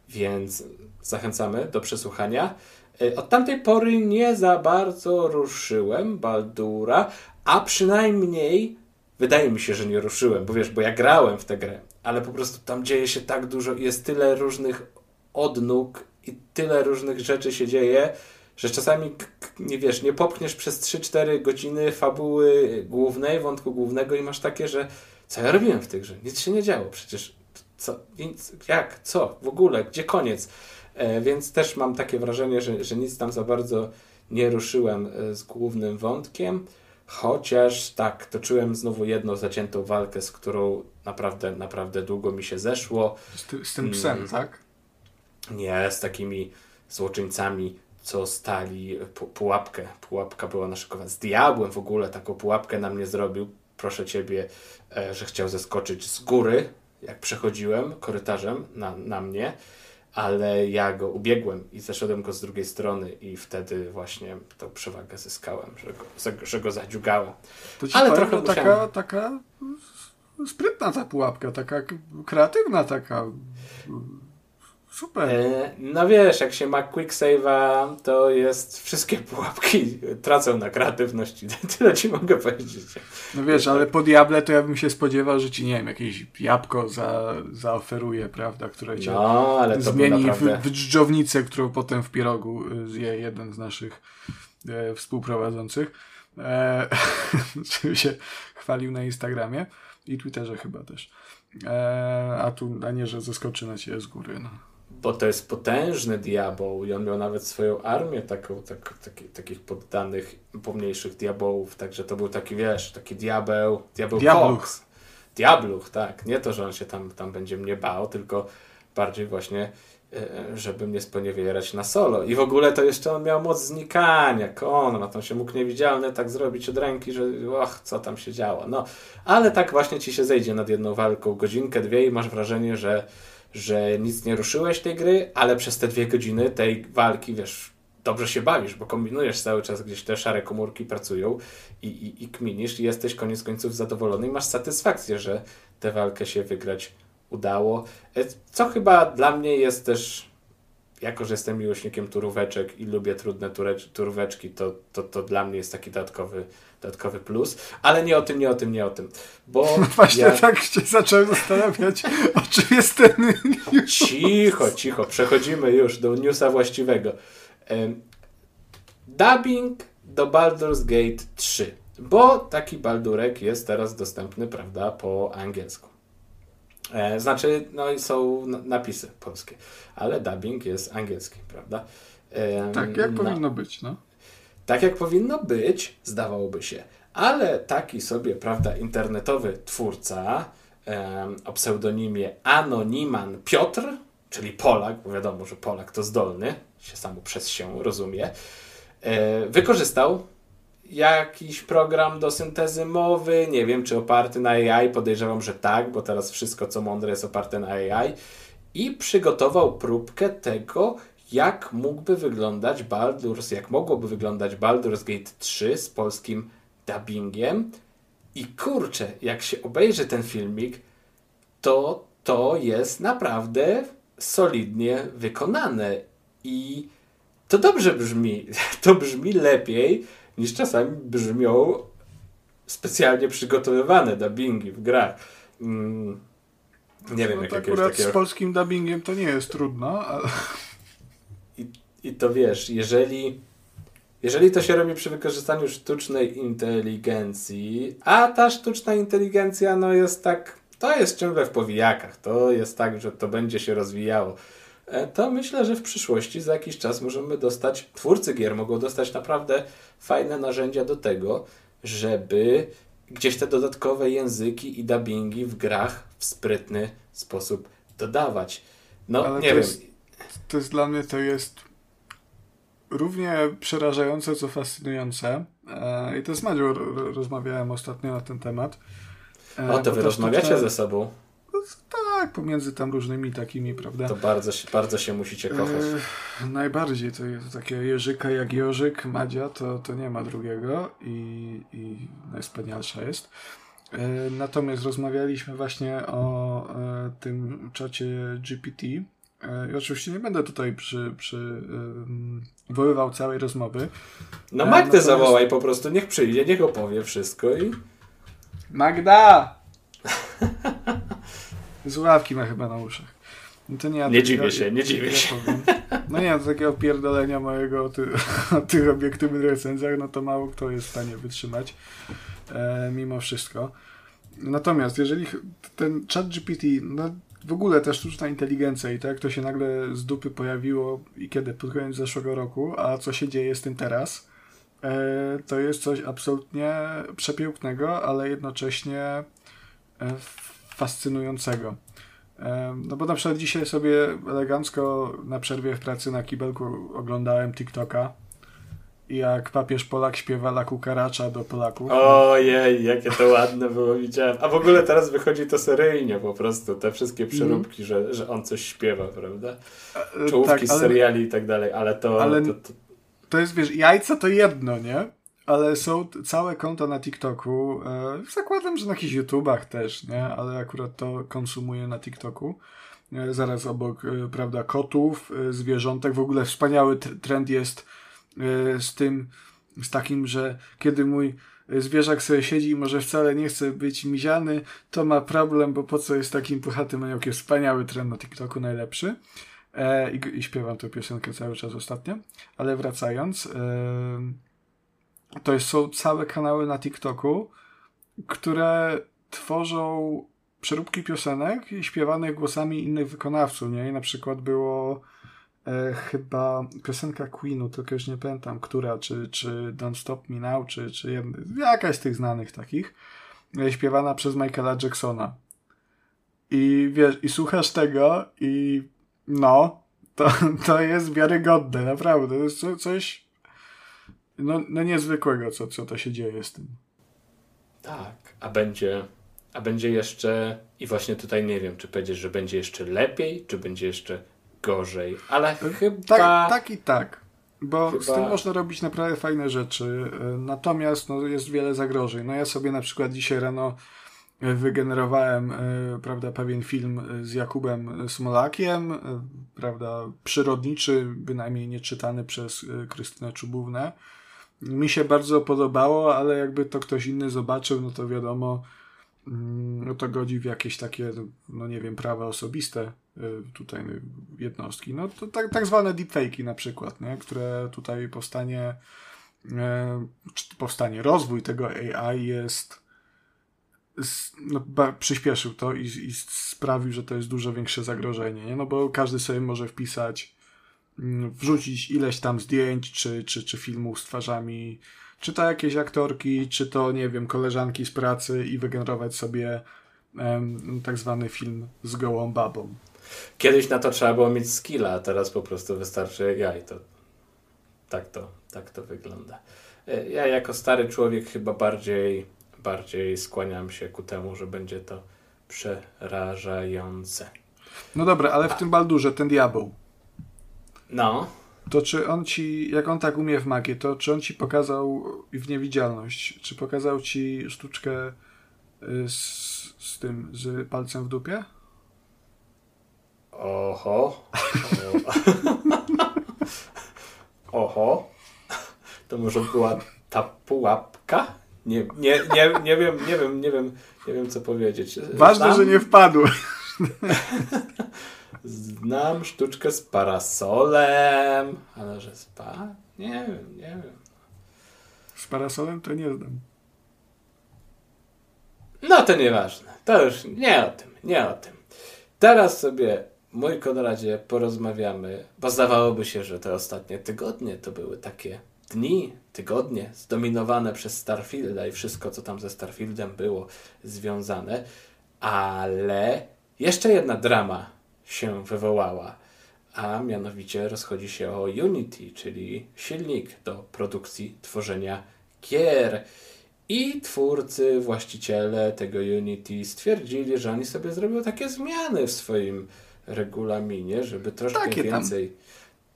więc zachęcamy do przesłuchania. E, Od tamtej pory nie za bardzo ruszyłem Baldura, a przynajmniej wydaje mi się, że nie ruszyłem, bo wiesz, bo ja grałem w tę grę, ale po prostu tam dzieje się tak dużo i jest tyle różnych odnóg i tyle różnych rzeczy się dzieje, że czasami nie wiesz, nie popchniesz przez 3-4 godziny fabuły głównej, wątku głównego i masz takie, że co ja robiłem w tej grze? Nic się nie działo, przecież co, nic, jak, co, w ogóle, gdzie koniec? E, więc też mam takie wrażenie, że, że nic tam za bardzo nie ruszyłem e, z głównym wątkiem, chociaż tak, toczyłem znowu jedną zaciętą walkę, z którą naprawdę, naprawdę długo mi się zeszło. Z, ty, z tym psem, Mm. tak? Nie, z takimi złoczyńcami, co stali pu pułapkę. Pułapka była naszykowana z diabłem w ogóle, taką pułapkę na mnie zrobił. Proszę ciebie, e, że chciał zeskoczyć z góry, jak przechodziłem korytarzem na, na mnie, ale ja go ubiegłem i zeszedłem go z drugiej strony i wtedy właśnie tą przewagę zyskałem, że go, że go zadziugałem. To ci Ale trochę że taka, musiałem. taka sprytna ta pułapka, taka kreatywna, taka super. E, No wiesz, jak się ma quick save'a, to jest wszystkie pułapki tracą na kreatywności. Tyle ci mogę powiedzieć. No wiesz, ale po Diable to ja bym się spodziewał, że ci, nie wiem, jakieś jabłko za, zaoferuje, prawda, które cię No, ale zmieni naprawdę... w, w dżdżownicę, którą potem w pierogu y, zje jeden z naszych e, współprowadzących. E, czym się chwalił na Instagramie i Twitterze chyba też. E, a tu, a nie, że zaskoczy na ciebie z góry. No. Bo to jest potężny diabeł i on miał nawet swoją armię taką, tak, taki, takich poddanych pomniejszych diabełów, także to był taki, wiesz, taki diabeł, diabeł Diabluch. Diabluch, tak. Nie to, że on się tam, tam będzie mnie bał, tylko bardziej właśnie, e, żeby mnie sponiewierać na solo. I w ogóle to jeszcze on miał moc znikania, Konrad, on się mógł niewidzialny tak zrobić od ręki, że och, co tam się działo. No, ale tak właśnie ci się zejdzie nad jedną walką godzinkę, dwie i masz wrażenie, że że nic nie ruszyłeś tej gry, ale przez te dwie godziny tej walki, wiesz, dobrze się bawisz, bo kombinujesz cały czas, gdzieś te szare komórki pracują i, i, i kminisz i jesteś koniec końców zadowolony i masz satysfakcję, że tę walkę się wygrać udało. E, Co chyba dla mnie jest też jako że jestem miłośnikiem turóweczek i lubię trudne turóweczki, to, to, to dla mnie jest taki dodatkowy, dodatkowy plus. Ale nie o tym, nie o tym, nie o tym. Bo no właśnie ja... tak się zacząłem zastanawiać, o czym jest ten news. Cicho, cicho. Przechodzimy już do newsa właściwego. dubbing do Baldur's Gate 3. Bo taki Baldurek jest teraz dostępny, prawda, po angielsku. E, znaczy, no i są napisy polskie, ale dubbing jest angielski, prawda? Tak, jak no, powinno być, no. Tak jak powinno być, zdawałoby się. Ale taki sobie, prawda, internetowy twórca e, o pseudonimie Anoniman Piotr, czyli Polak, bo wiadomo, że Polak to zdolny, się samo przez się rozumie, e, wykorzystał jakiś program do syntezy mowy, nie wiem czy oparty na AI, podejrzewam, że tak, bo teraz wszystko co mądre jest oparte na AI i przygotował próbkę tego, jak mógłby wyglądać Baldur's, jak mogłoby wyglądać Baldur's Gate 3 z polskim dubbingiem i kurczę, jak się obejrzy ten filmik, to to jest naprawdę solidnie wykonane i to dobrze brzmi. To brzmi lepiej niż czasami brzmią specjalnie przygotowywane dubbingi w grach. Mm, nie wiem, no jak to akurat takiego... z polskim dubbingiem to nie jest trudno, ale... I, I to wiesz, jeżeli jeżeli to się robi przy wykorzystaniu sztucznej inteligencji, a ta sztuczna inteligencja no jest tak, to jest ciągle w powijakach, to jest tak, że to będzie się rozwijało, to myślę, że w przyszłości za jakiś czas możemy dostać, twórcy gier mogą dostać naprawdę fajne narzędzia do tego, żeby gdzieś te dodatkowe języki i dubbingi w grach w sprytny sposób dodawać. No, Ale nie wiem. Jest, to jest dla mnie to jest równie przerażające, co fascynujące. E, I to z Madzią rozmawiałem ostatnio na ten temat. E, o, to wy rozmawiacie ze sobą. Tak, pomiędzy tam różnymi takimi, prawda? To bardzo, bardzo się musicie kochać. E, najbardziej to jest takie Jerzyka jak Jorzyk, Madzia, to, to nie ma drugiego i, i najwspanialsza jest. E, natomiast rozmawialiśmy właśnie o e, tym czacie GPT. E, I oczywiście nie będę tutaj przy, przy wywoływał całej rozmowy. No e, Magdę natomiast... zawołaj po prostu, niech przyjdzie, niech opowie wszystko i... Magda! Zławki ma chyba na uszach. No to nie, ja, nie dziwię ja, się, nie dziwię się. Powiem. No nie, do takiego pierdolenia mojego o, ty, o tych obiektywnych recenzjach, no to mało kto jest w stanie wytrzymać e, mimo wszystko. Natomiast jeżeli ten chat GPT, no w ogóle ta sztuczna inteligencja i tak to się nagle z dupy pojawiło i kiedy? Pod koniec zeszłego roku, a co się dzieje z tym teraz? E, to jest coś absolutnie przepięknego, ale jednocześnie e, fascynującego. No bo na przykład dzisiaj sobie elegancko na przerwie w pracy na kibelku oglądałem TikToka i jak papież Polak śpiewa La Cucaracza do Polaków. Ojej, jakie to ładne było, widziałem. A w ogóle teraz wychodzi to seryjnie po prostu, te wszystkie przeróbki, mm. że, że on coś śpiewa, prawda? E, Czołówki tak, ale, z seriali i tak dalej, ale to... Ale to, to... to jest, wiesz, jajca to jedno, nie? Ale są całe konta na TikToku. E, zakładam, że na jakichś YouTubach też, nie? Ale akurat to konsumuję na TikToku. E, zaraz obok, e, prawda, kotów, zwierzątek. W ogóle wspaniały trend jest z tym, z takim, że kiedy mój zwierzak sobie siedzi i może wcale nie chce być miziany, to ma problem, bo po co jest takim puchatym aniołkiem? Wspaniały trend na TikToku, najlepszy. i, I śpiewam tę piosenkę cały czas ostatnio. Ale wracając, to są całe kanały na TikToku, które tworzą przeróbki piosenek śpiewanych głosami innych wykonawców, nie? I na przykład było e, chyba piosenka Queenu, tylko już nie pamiętam, która, czy, czy Don't Stop Me Now, czy, czy jakaś z tych znanych takich, e, śpiewana przez Michaela Jacksona. I wiesz, i słuchasz tego i no, to, to jest wiarygodne, naprawdę. To jest coś no, no niezwykłego, co, co to się dzieje z tym. Tak, a będzie, a będzie jeszcze, i właśnie tutaj nie wiem, czy powiedzieć, że będzie jeszcze lepiej, czy będzie jeszcze gorzej, ale e, chyba... Tak, tak i tak, bo chyba... z tym można robić naprawdę fajne rzeczy, e, natomiast no, jest wiele zagrożeń. No ja sobie na przykład dzisiaj rano wygenerowałem, prawda, pewien film z Jakubem Smolakiem, prawda, przyrodniczy, bynajmniej nie czytany przez Krystynę Czubównę. Mi się bardzo podobało, ale jakby to ktoś inny zobaczył, no to wiadomo, no to godzi w jakieś takie, no nie wiem, prawa osobiste tutaj jednostki. No to tak, tak zwane deepfake'i na przykład, nie? które tutaj powstanie, powstanie, rozwój tego AI jest no, przyspieszył to i, i, sprawił, że to jest dużo większe zagrożenie, nie? no bo każdy sobie może wpisać, wrzucić ileś tam zdjęć, czy, czy, czy filmów z twarzami, czy to jakieś aktorki, czy to, nie wiem, koleżanki z pracy i wygenerować sobie um, tak zwany film z gołą babą. Kiedyś na to trzeba było mieć skilla, a teraz po prostu wystarczy AI. To, tak, to, tak to wygląda. E, ja jako stary człowiek chyba bardziej bardziej skłaniam się ku temu, że będzie to przerażające. No dobra, ale w A. tym Baldurze ten diabeł. No. To czy on ci, jak on tak umie w magię, to czy on ci pokazał w niewidzialność, czy pokazał ci sztuczkę y, z, z tym, z palcem w dupie? Oho. Oho. To może była ta pułapka? Nie, nie, nie, nie wiem, nie wiem, nie wiem, nie wiem co powiedzieć. Ważne, Znam... że nie wpadł. Znam sztuczkę z parasolem, ale że spa? Nie wiem, nie wiem. Z parasolem to nie znam. No to nieważne. To już nie o tym, nie o tym. Teraz sobie, mój Konradzie, porozmawiamy, bo zdawałoby się, że te ostatnie tygodnie to były takie dni, tygodnie zdominowane przez Starfielda i wszystko, co tam ze Starfieldem było związane, ale jeszcze jedna drama się wywołała, a mianowicie rozchodzi się o Unity, czyli silnik do produkcji tworzenia gier. I twórcy, właściciele tego Unity stwierdzili, że oni sobie zrobią takie zmiany w swoim regulaminie, żeby troszkę takie więcej. Tam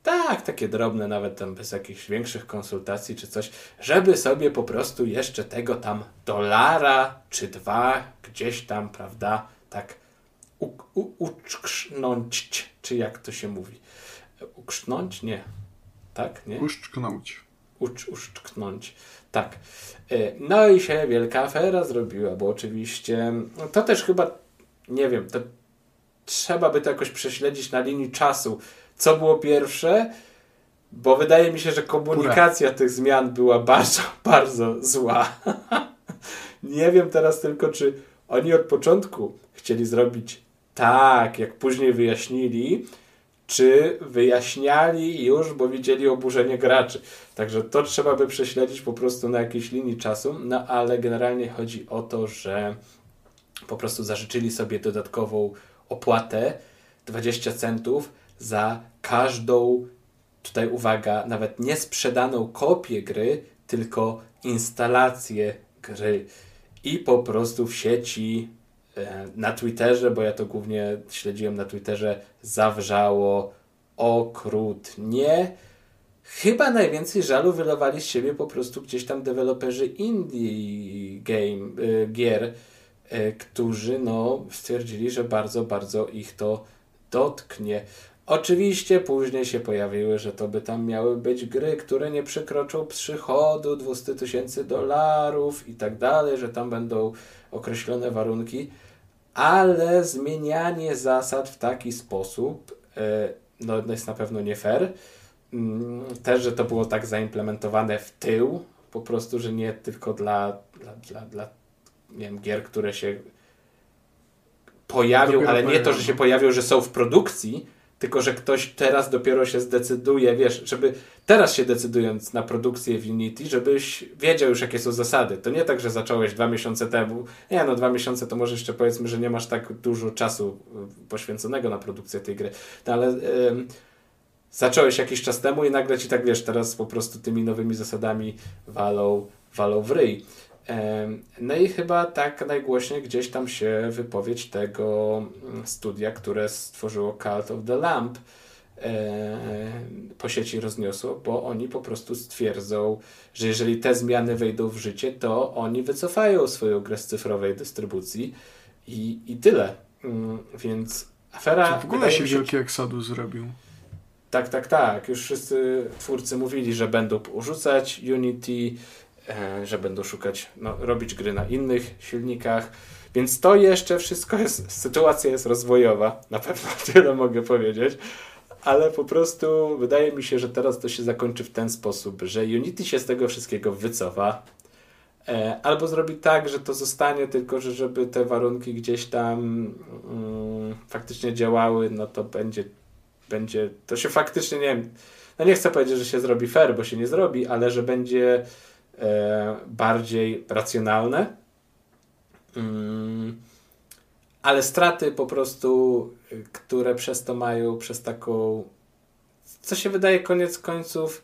tak, takie drobne, nawet tam bez jakichś większych konsultacji czy coś, żeby sobie po prostu jeszcze tego tam dolara czy dwa gdzieś tam, prawda, tak uczknąć, czy jak to się mówi. Ukrznąć? Nie. Tak? Nie? Uszczknąć. Ucz, uszczknąć. Tak. E, no i się wielka afera zrobiła, bo oczywiście no to też chyba, nie wiem, to trzeba by to jakoś prześledzić na linii czasu, co było pierwsze, bo wydaje mi się, że komunikacja tych zmian była bardzo, bardzo zła. Nie wiem teraz tylko, czy oni od początku chcieli zrobić tak, jak później wyjaśnili, czy wyjaśniali już, bo widzieli oburzenie graczy. Także to trzeba by prześledzić po prostu na jakiejś linii czasu, no ale generalnie chodzi o to, że po prostu zażyczyli sobie dodatkową opłatę 20 centów za każdą, tutaj uwaga, nawet nie sprzedaną kopię gry, tylko instalację gry. I po prostu w sieci, na Twitterze, bo ja to głównie śledziłem na Twitterze, zawrzało okrutnie. Chyba najwięcej żalu wylewali z siebie po prostu gdzieś tam deweloperzy indie game, e, gier, e, którzy no, stwierdzili, że bardzo, bardzo ich to dotknie. Oczywiście później się pojawiły, że to by tam miały być gry, które nie przekroczą przychodu 200 tysięcy dolarów i tak dalej, że tam będą określone warunki, ale zmienianie zasad w taki sposób e, no, jest na pewno nie fair. Mm, też, że to było tak zaimplementowane w tył, po prostu, że nie tylko dla, dla, dla, dla nie wiem, gier, które się pojawią, ale nie to, że się pojawią, że są w produkcji, tylko że ktoś teraz dopiero się zdecyduje, wiesz, żeby teraz się decydując na produkcję w Unity, żebyś wiedział już jakie są zasady. To nie tak, że zacząłeś dwa miesiące temu, nie no dwa miesiące to może jeszcze powiedzmy, że nie masz tak dużo czasu y, poświęconego na produkcję tej gry, no ale yy, zacząłeś jakiś czas temu i nagle ci tak, wiesz, teraz po prostu tymi nowymi zasadami walą, walą w ryj. No i chyba tak najgłośniej gdzieś tam się wypowiedź tego mm, studia, które stworzyło Cult of the Lamp po sieci rozniosło, bo oni po prostu stwierdzą, że jeżeli te zmiany wejdą w życie, to oni wycofają swoją grę z cyfrowej dystrybucji i, i tyle. Mm, więc Afera... w ogóle się wielki eksodus zrobił. Tak, tak, tak. Już wszyscy twórcy mówili, że będą urzucać Unity, e, że będą szukać, no, robić gry na innych silnikach. Więc to jeszcze wszystko jest, sytuacja jest rozwojowa, na pewno tyle mogę powiedzieć, ale po prostu wydaje mi się, że teraz to się zakończy w ten sposób, że Unity się z tego wszystkiego wycofa, e, albo zrobi tak, że to zostanie, tylko że żeby te warunki gdzieś tam mm, faktycznie działały, no to będzie, będzie, to się faktycznie, nie wiem, no nie chcę powiedzieć, że się zrobi fair, bo się nie zrobi, ale że będzie e, bardziej racjonalne, Mm, ale straty po prostu, które przez to mają, przez taką, co się wydaje koniec końców,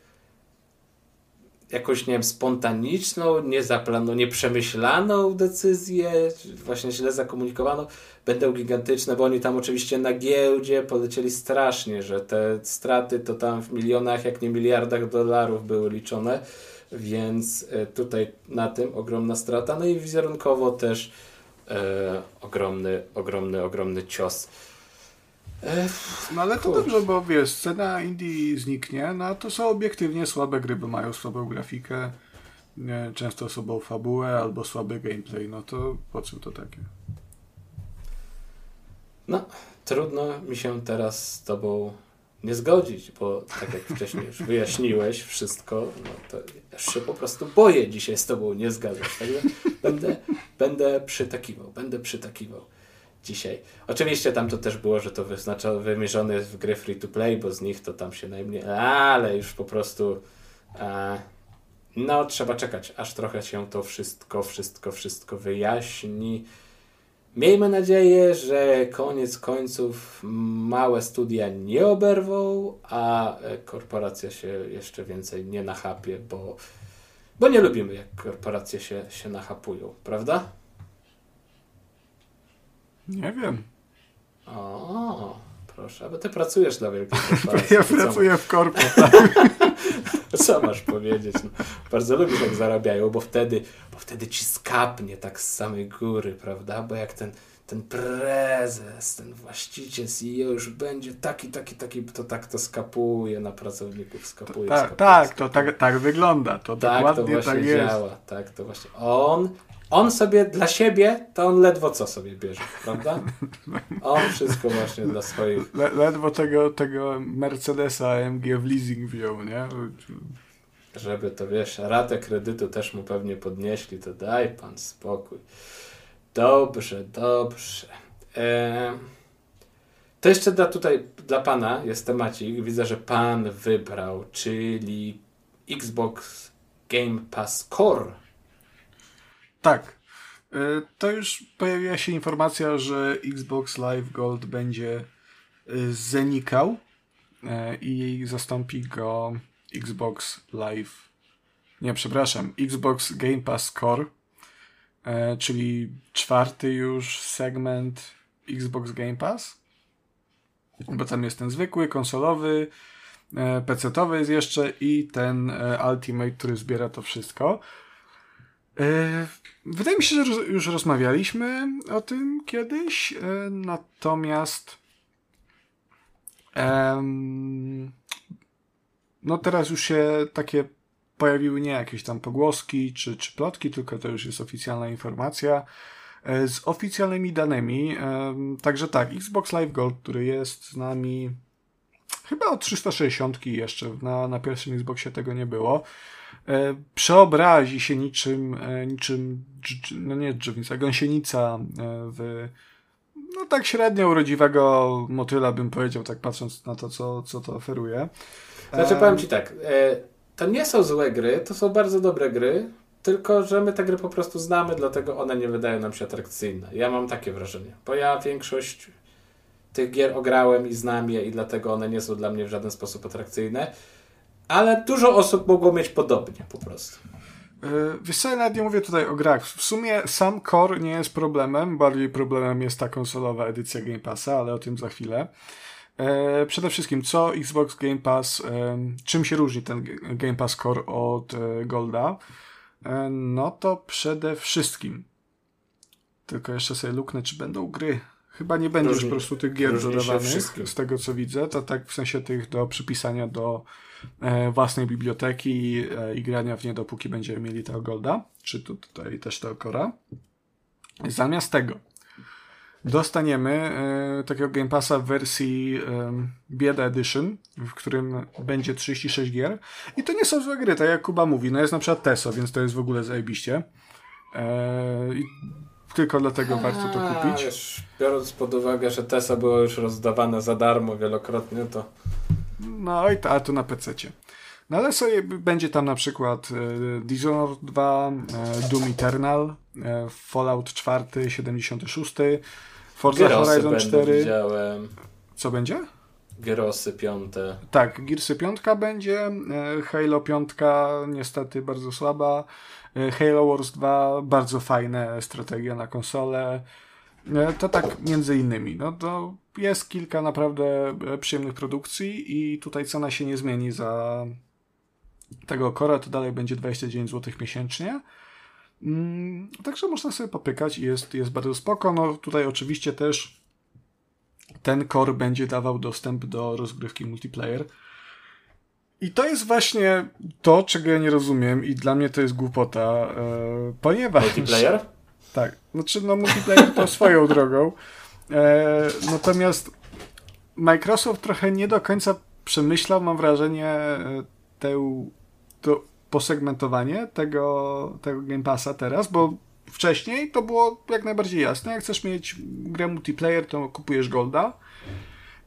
jakąś, nie wiem, spontaniczną, niezaplanowaną, nieprzemyślaną decyzję, właśnie źle zakomunikowaną, będą gigantyczne, bo oni tam oczywiście na giełdzie polecieli strasznie, że te straty to tam w milionach, jak nie miliardach dolarów były liczone więc e, tutaj na tym ogromna strata. No i wizerunkowo też ogromny, ogromny, ogromny cios. E, no ale to dobrze, bo wiesz, scena Indii zniknie, no a to są obiektywnie słabe gry, bo mają słabą grafikę, nie, często słabą fabułę albo słaby gameplay, no to po co to takie? No, trudno mi się teraz z tobą nie zgodzić, bo tak jak wcześniej już wyjaśniłeś wszystko, no to ja się po prostu boję dzisiaj z tobą nie zgadzać. Także będę, będę przytakiwał, będę przytakiwał dzisiaj. Oczywiście tam to też było, że to wyznacza, wymierzone jest w gry free to play, bo z nich to tam się najmniej, ale już po prostu e, no trzeba czekać, aż trochę się to wszystko, wszystko, wszystko wyjaśni. Miejmy nadzieję, że koniec końców małe studia nie oberwą, a korporacja się jeszcze więcej nie nachapie, bo, bo nie lubimy, jak korporacje się, się nachapują, prawda? Nie wiem. O, proszę, bo ty pracujesz dla wielkiej korporacji. Ja pracuję w korpo, Co masz powiedzieć? No, bardzo lubisz, jak zarabiają, bo wtedy, bo wtedy ci skapnie tak z samej góry, prawda? Bo jak ten, ten prezes, ten właściciel CEO już będzie taki, taki, taki, to tak to skapuje na pracowników, skapuje. tak, skapuje, tak, skapuje. to tak, tak wygląda. To tak, to właśnie tak działa. Tak, to właśnie. On on sobie dla siebie, to on ledwo co sobie bierze, prawda? On wszystko właśnie dla swoich. Le, ledwo tego, tego Mercedesa AMG w leasing wziął, nie? Żeby to wiesz, ratę kredytu też mu pewnie podnieśli, to daj pan spokój. Dobrze, dobrze. Eee, to jeszcze dla tutaj dla pana jest temacik. Widzę, że pan wybrał, czyli Xbox Game Pass Core tak. E, to już pojawiła się informacja, że Xbox Live Gold będzie e, zanikał e, i zastąpi go Xbox Live. Nie, przepraszam, Xbox Game Pass Core, czyli czwarty już segment Xbox Game Pass. Bo tam jest ten zwykły, konsolowy, PC-towy jest jeszcze i ten Ultimate, który zbiera to wszystko. E, wydaje mi się, że już rozmawialiśmy o tym kiedyś, e, natomiast no teraz już się takie pojawiły nie jakieś tam pogłoski czy, czy plotki, tylko to już jest oficjalna informacja e, z oficjalnymi danymi. Także tak, Xbox Live Gold, który jest z nami chyba od 360 jeszcze, na, na pierwszym Xboxie tego nie było. E, przeobrazi się niczym, e, niczym no nie drzewnica, gąsienica e, w no tak średnio urodziwego motyla, bym powiedział, tak patrząc na to, co, co to oferuje. Znaczy, powiem Ci tak, to nie są złe gry, to są bardzo dobre gry, tylko że my te gry po prostu znamy, dlatego one nie wydają nam się atrakcyjne. Ja mam takie wrażenie, bo ja większość tych gier ograłem i znam je i dlatego one nie są dla mnie w żaden sposób atrakcyjne ale dużo osób mogło mieć podobnie po prostu. E, wiesz co, ja nawet nie mówię tutaj o grach. W sumie sam core nie jest problemem, bardziej problemem jest ta konsolowa edycja Game Passa, ale o tym za chwilę. E, przede wszystkim, co Xbox Game Pass, e, czym się różni ten Game Pass Core od Golda? No to przede wszystkim, tylko jeszcze sobie luknę, czy będą gry. Chyba nie będzie już po prostu tych gier dodawanych, z tego co widzę, to tak w sensie tych do przypisania do e, własnej biblioteki e, i grania w nie dopóki będziemy mieli tego Golda, czy tu, tutaj też tego Cora. Zamiast tego dostaniemy e, takiego Game Passa w wersji e, Bieda Edition, w którym będzie 36 gier. I to nie są złe gry, tak jak Kuba mówi. No jest na przykład Teso, więc to jest w ogóle zajebiście. E, I tylko dlatego warto to kupić. Wiesz, biorąc pod uwagę, że Tesa było już rozdawane za darmo wielokrotnie, to... No i to, a to na PC-cie. No ale sobie będzie tam na przykład e, Dishonored 2, e, Doom Eternal, e, Fallout 4, 76, Forza Gerosy Horizon 4. Widziałem. Co będzie? Gerosy 5. Tak, Gearsy 5 będzie, e, Halo 5 niestety bardzo słaba, Halo Wars 2 bardzo fajne strategia na konsolę. E, to tak między innymi. No to jest kilka naprawdę przyjemnych produkcji i tutaj cena się nie zmieni za tego Cora, to dalej będzie 29 zł miesięcznie. Mm, także można sobie popykać i jest, jest bardzo spoko. No tutaj oczywiście też ten core będzie dawał dostęp do rozgrywki multiplayer. I to jest właśnie to, czego ja nie rozumiem i dla mnie to jest głupota, e, ponieważ... Multiplayer? Tak. Znaczy, no multiplayer to swoją drogą. E, natomiast Microsoft trochę nie do końca przemyślał, mam wrażenie, e, tę, to posegmentowanie tego, tego Game Passa teraz, bo wcześniej to było jak najbardziej jasne. Jak chcesz mieć grę multiplayer, to kupujesz Golda.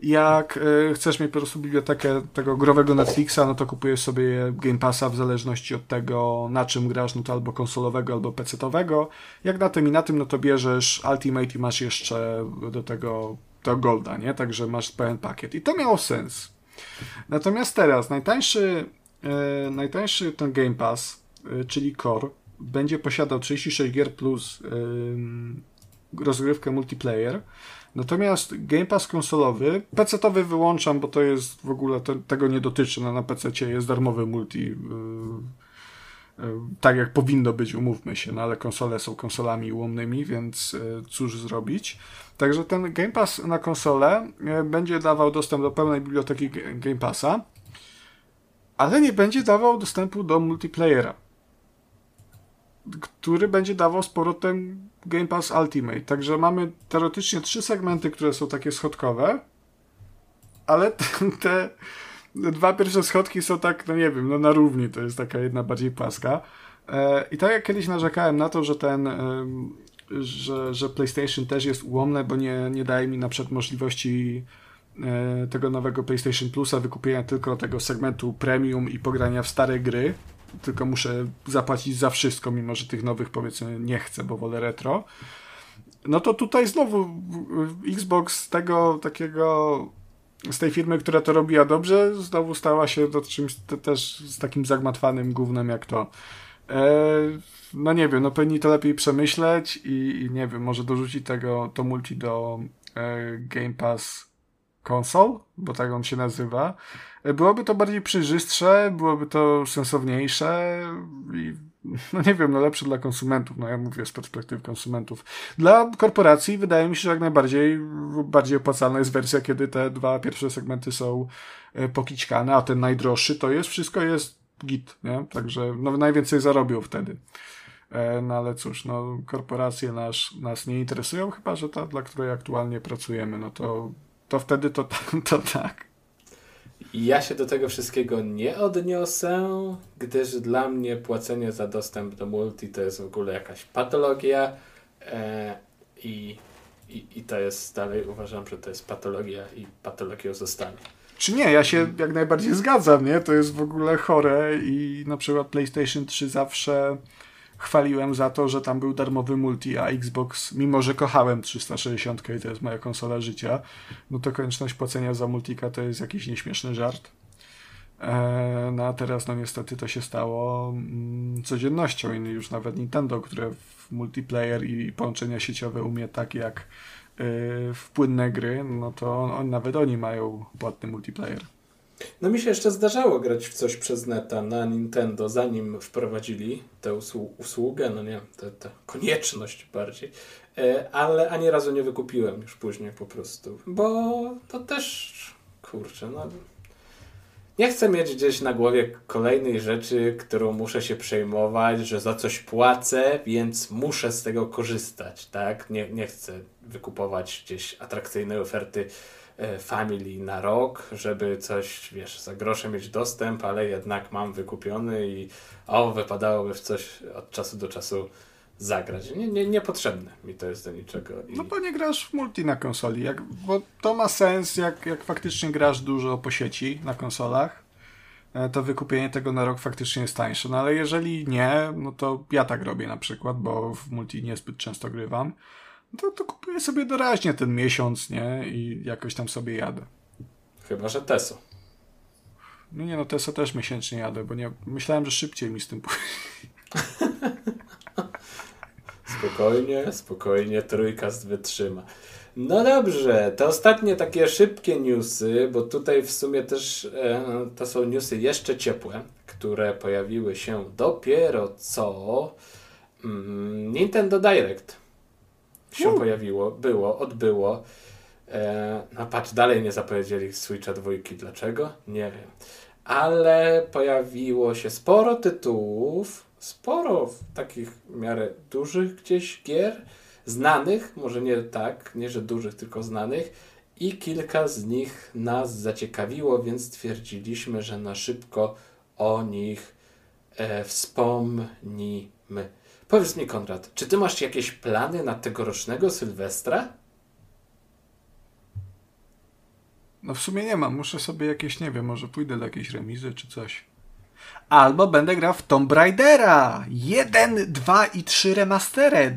Jak y, chcesz mieć po prostu bibliotekę tego growego Netflixa, no to kupujesz sobie Game Passa w zależności od tego, na czym grasz, no to albo konsolowego, albo PC-owego. Jak na tym i na tym, no to bierzesz Ultimate i masz jeszcze do tego to Golda, nie? Także masz pełen pakiet. I to miało sens. Natomiast teraz najtańszy e, najtańszy ten Game Pass, e, czyli Core, będzie posiadał 36 gier plus rozgrywkę multiplayer. Natomiast Game Pass konsolowy, PC-owy wyłączam, bo to jest w ogóle, to, tego nie dotyczy. No, na PC jest darmowy multi. Yy, yy, tak jak powinno być, umówmy się, no ale konsole są konsolami łomnymi, więc yy, cóż zrobić. Także ten Game Pass na konsolę będzie dawał dostęp do pełnej biblioteki Game Passa ale nie będzie dawał dostępu do multiplayera, który będzie dawał z powrotem Game Pass Ultimate. Także mamy teoretycznie trzy segmenty, które są takie schodkowe, ale te, te dwa pierwsze schodki są tak, no nie wiem, no na równi, to jest taka jedna bardziej płaska. E, I tak jak kiedyś narzekałem na to, że ten, że, że PlayStation też jest ułomne, bo nie, nie daje mi na przykład możliwości E, tego nowego PlayStation Plusa, wykupienia tylko tego segmentu premium i pogrania w stare gry, tylko muszę zapłacić za wszystko, mimo że tych nowych powiedzmy nie chcę, bo wolę retro. No to tutaj znowu Xbox z tego takiego z tej firmy, która to robiła dobrze, znowu stała się do czymś też z takim zagmatwanym głównym jak to. E, no nie wiem, no powinni to lepiej przemyśleć i, i nie wiem, może dorzucić tego to multi do e, Game Pass konsol, bo tak on się nazywa, byłoby to bardziej przejrzystsze, byłoby to sensowniejsze i no nie wiem, no lepsze dla konsumentów, no ja mówię z perspektywy konsumentów. Dla korporacji wydaje mi się, że jak najbardziej bardziej opłacalna jest wersja, kiedy te dwa pierwsze segmenty są e, pokićkane, a ten najdroższy to jest, wszystko jest git, nie? Także no, najwięcej zarobią wtedy. E, no ale cóż, no korporacje nas, nas nie interesują, chyba że ta, dla której aktualnie pracujemy, no to to wtedy to, to tak. Ja się do tego wszystkiego nie odniosę, gdyż dla mnie płacenie za dostęp do multi to jest w ogóle jakaś patologia e, i, i, i to jest dalej uważam, że to jest patologia i patologią zostanie. Czy nie, ja się jak najbardziej zgadzam, nie? To jest w ogóle chore i na przykład PlayStation 3 zawsze chwaliłem za to, że tam był darmowy multi, a Xbox, mimo że kochałem 360 i to jest moja konsola życia, no to konieczność płacenia za multika to jest jakiś nieśmieszny żart. E, no a teraz no niestety to się stało mm, codziennością i już nawet Nintendo, które w multiplayer i połączenia sieciowe umie tak jak y, w płynne gry, no to on, on, nawet oni mają płatny multiplayer. No mi się jeszcze zdarzało grać w coś przez neta na Nintendo, zanim wprowadzili tę usługę, no nie, tę, konieczność bardziej e, ale ani razu nie wykupiłem już później po prostu, bo to też, kurczę, no nie chcę mieć gdzieś na głowie kolejnej rzeczy, którą muszę się przejmować, że za coś płacę, więc muszę z tego korzystać, tak? Nie, nie chcę wykupować gdzieś atrakcyjnej oferty Family na rok, żeby coś, wiesz, za grosze mieć dostęp, ale jednak mam wykupiony i o, wypadałoby w coś od czasu do czasu zagrać. Nie, nie, niepotrzebne mi to jest do niczego. I... No bo nie grasz w multi na konsoli, jak, bo to ma sens, jak, jak faktycznie grasz dużo po sieci na konsolach, e, to wykupienie tego na rok faktycznie jest tańsze. No ale jeżeli nie, no to ja tak robię na przykład, bo w multi niezbyt często grywam, to, to kupuję sobie doraźnie ten miesiąc, nie? I jakoś tam sobie jadę. Chyba, że Teso. No nie, no Teso też miesięcznie jadę, bo nie, myślałem, że szybciej mi z tym pójdzie. Spokojnie, spokojnie, trójkast wytrzyma. No dobrze, to ostatnie takie szybkie newsy, bo tutaj w sumie też e, to są newsy jeszcze ciepłe, które pojawiły się dopiero co mm, Nintendo Direct się uh. pojawiło, było, odbyło. E, no patrz, dalej nie zapowiedzieli Switcha dwójki. Dlaczego? Nie wiem. Ale pojawiło się sporo tytułów, sporo takich w miarę dużych gdzieś gier, znanych, może nie tak, nie że dużych, tylko znanych i kilka z nich nas zaciekawiło, więc stwierdziliśmy, że na szybko o nich e, wspomnimy. Powiedz mi, Konrad, czy ty masz jakieś plany na tegorocznego Sylwestra? No w sumie nie mam. Muszę sobie jakieś, nie wiem, może pójdę do jakiejś remizy czy coś albo będę grał w Tomb Raidera 1, 2 i 3 Remastered.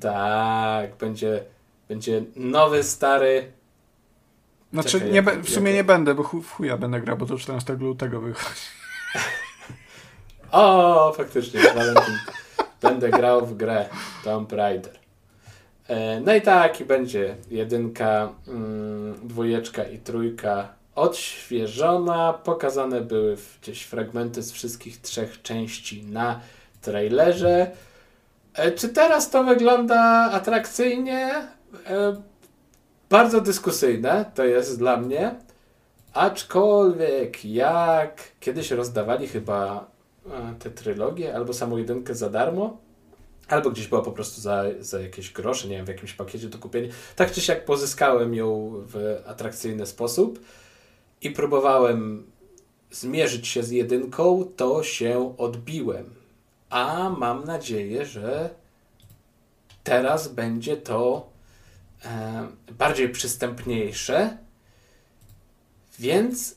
Tak, będzie, będzie nowy, stary. Znaczy, Czekaj, nie, jak, w sumie jak... nie będę, bo w chuja będę grał, bo to 14 lutego wychodzi. o, faktycznie, będę grał w grę Tomb Raider. E, no i tak, i będzie jedynka, mm, dwójeczka i trójka odświeżona. Pokazane były gdzieś fragmenty z wszystkich trzech części na trailerze. E, czy teraz to wygląda atrakcyjnie? E, bardzo dyskusyjne to jest dla mnie. Aczkolwiek jak kiedyś rozdawali chyba tę trylogię albo samą jedynkę za darmo, albo gdzieś była po prostu za, za jakieś grosze, nie wiem, w jakimś pakiecie do kupienia. Tak czy siak pozyskałem ją w atrakcyjny sposób i próbowałem zmierzyć się z jedynką, to się odbiłem. A mam nadzieję, że teraz będzie to e, bardziej przystępniejsze. Więc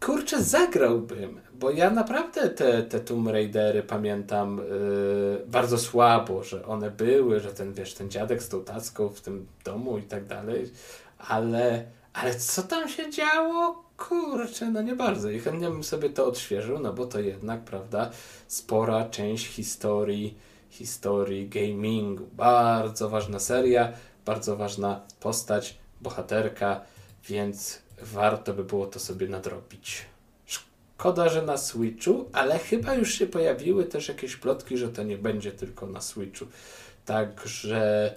kurczę, zagrałbym, bo ja naprawdę te, te Tomb Raidery pamiętam yy, bardzo słabo, że one były, że ten, wiesz, ten dziadek z tą tacką w tym domu i tak dalej, ale, ale co tam się działo? Kurczę, no nie bardzo. I chętnie bym sobie to odświeżył, no bo to jednak, prawda, spora część historii, historii gamingu. Bardzo ważna seria, bardzo ważna postać, bohaterka, więc warto by było to sobie nadrobić. Szkoda, że na Switchu, ale chyba już się pojawiły też jakieś plotki, że to nie będzie tylko na Switchu. Także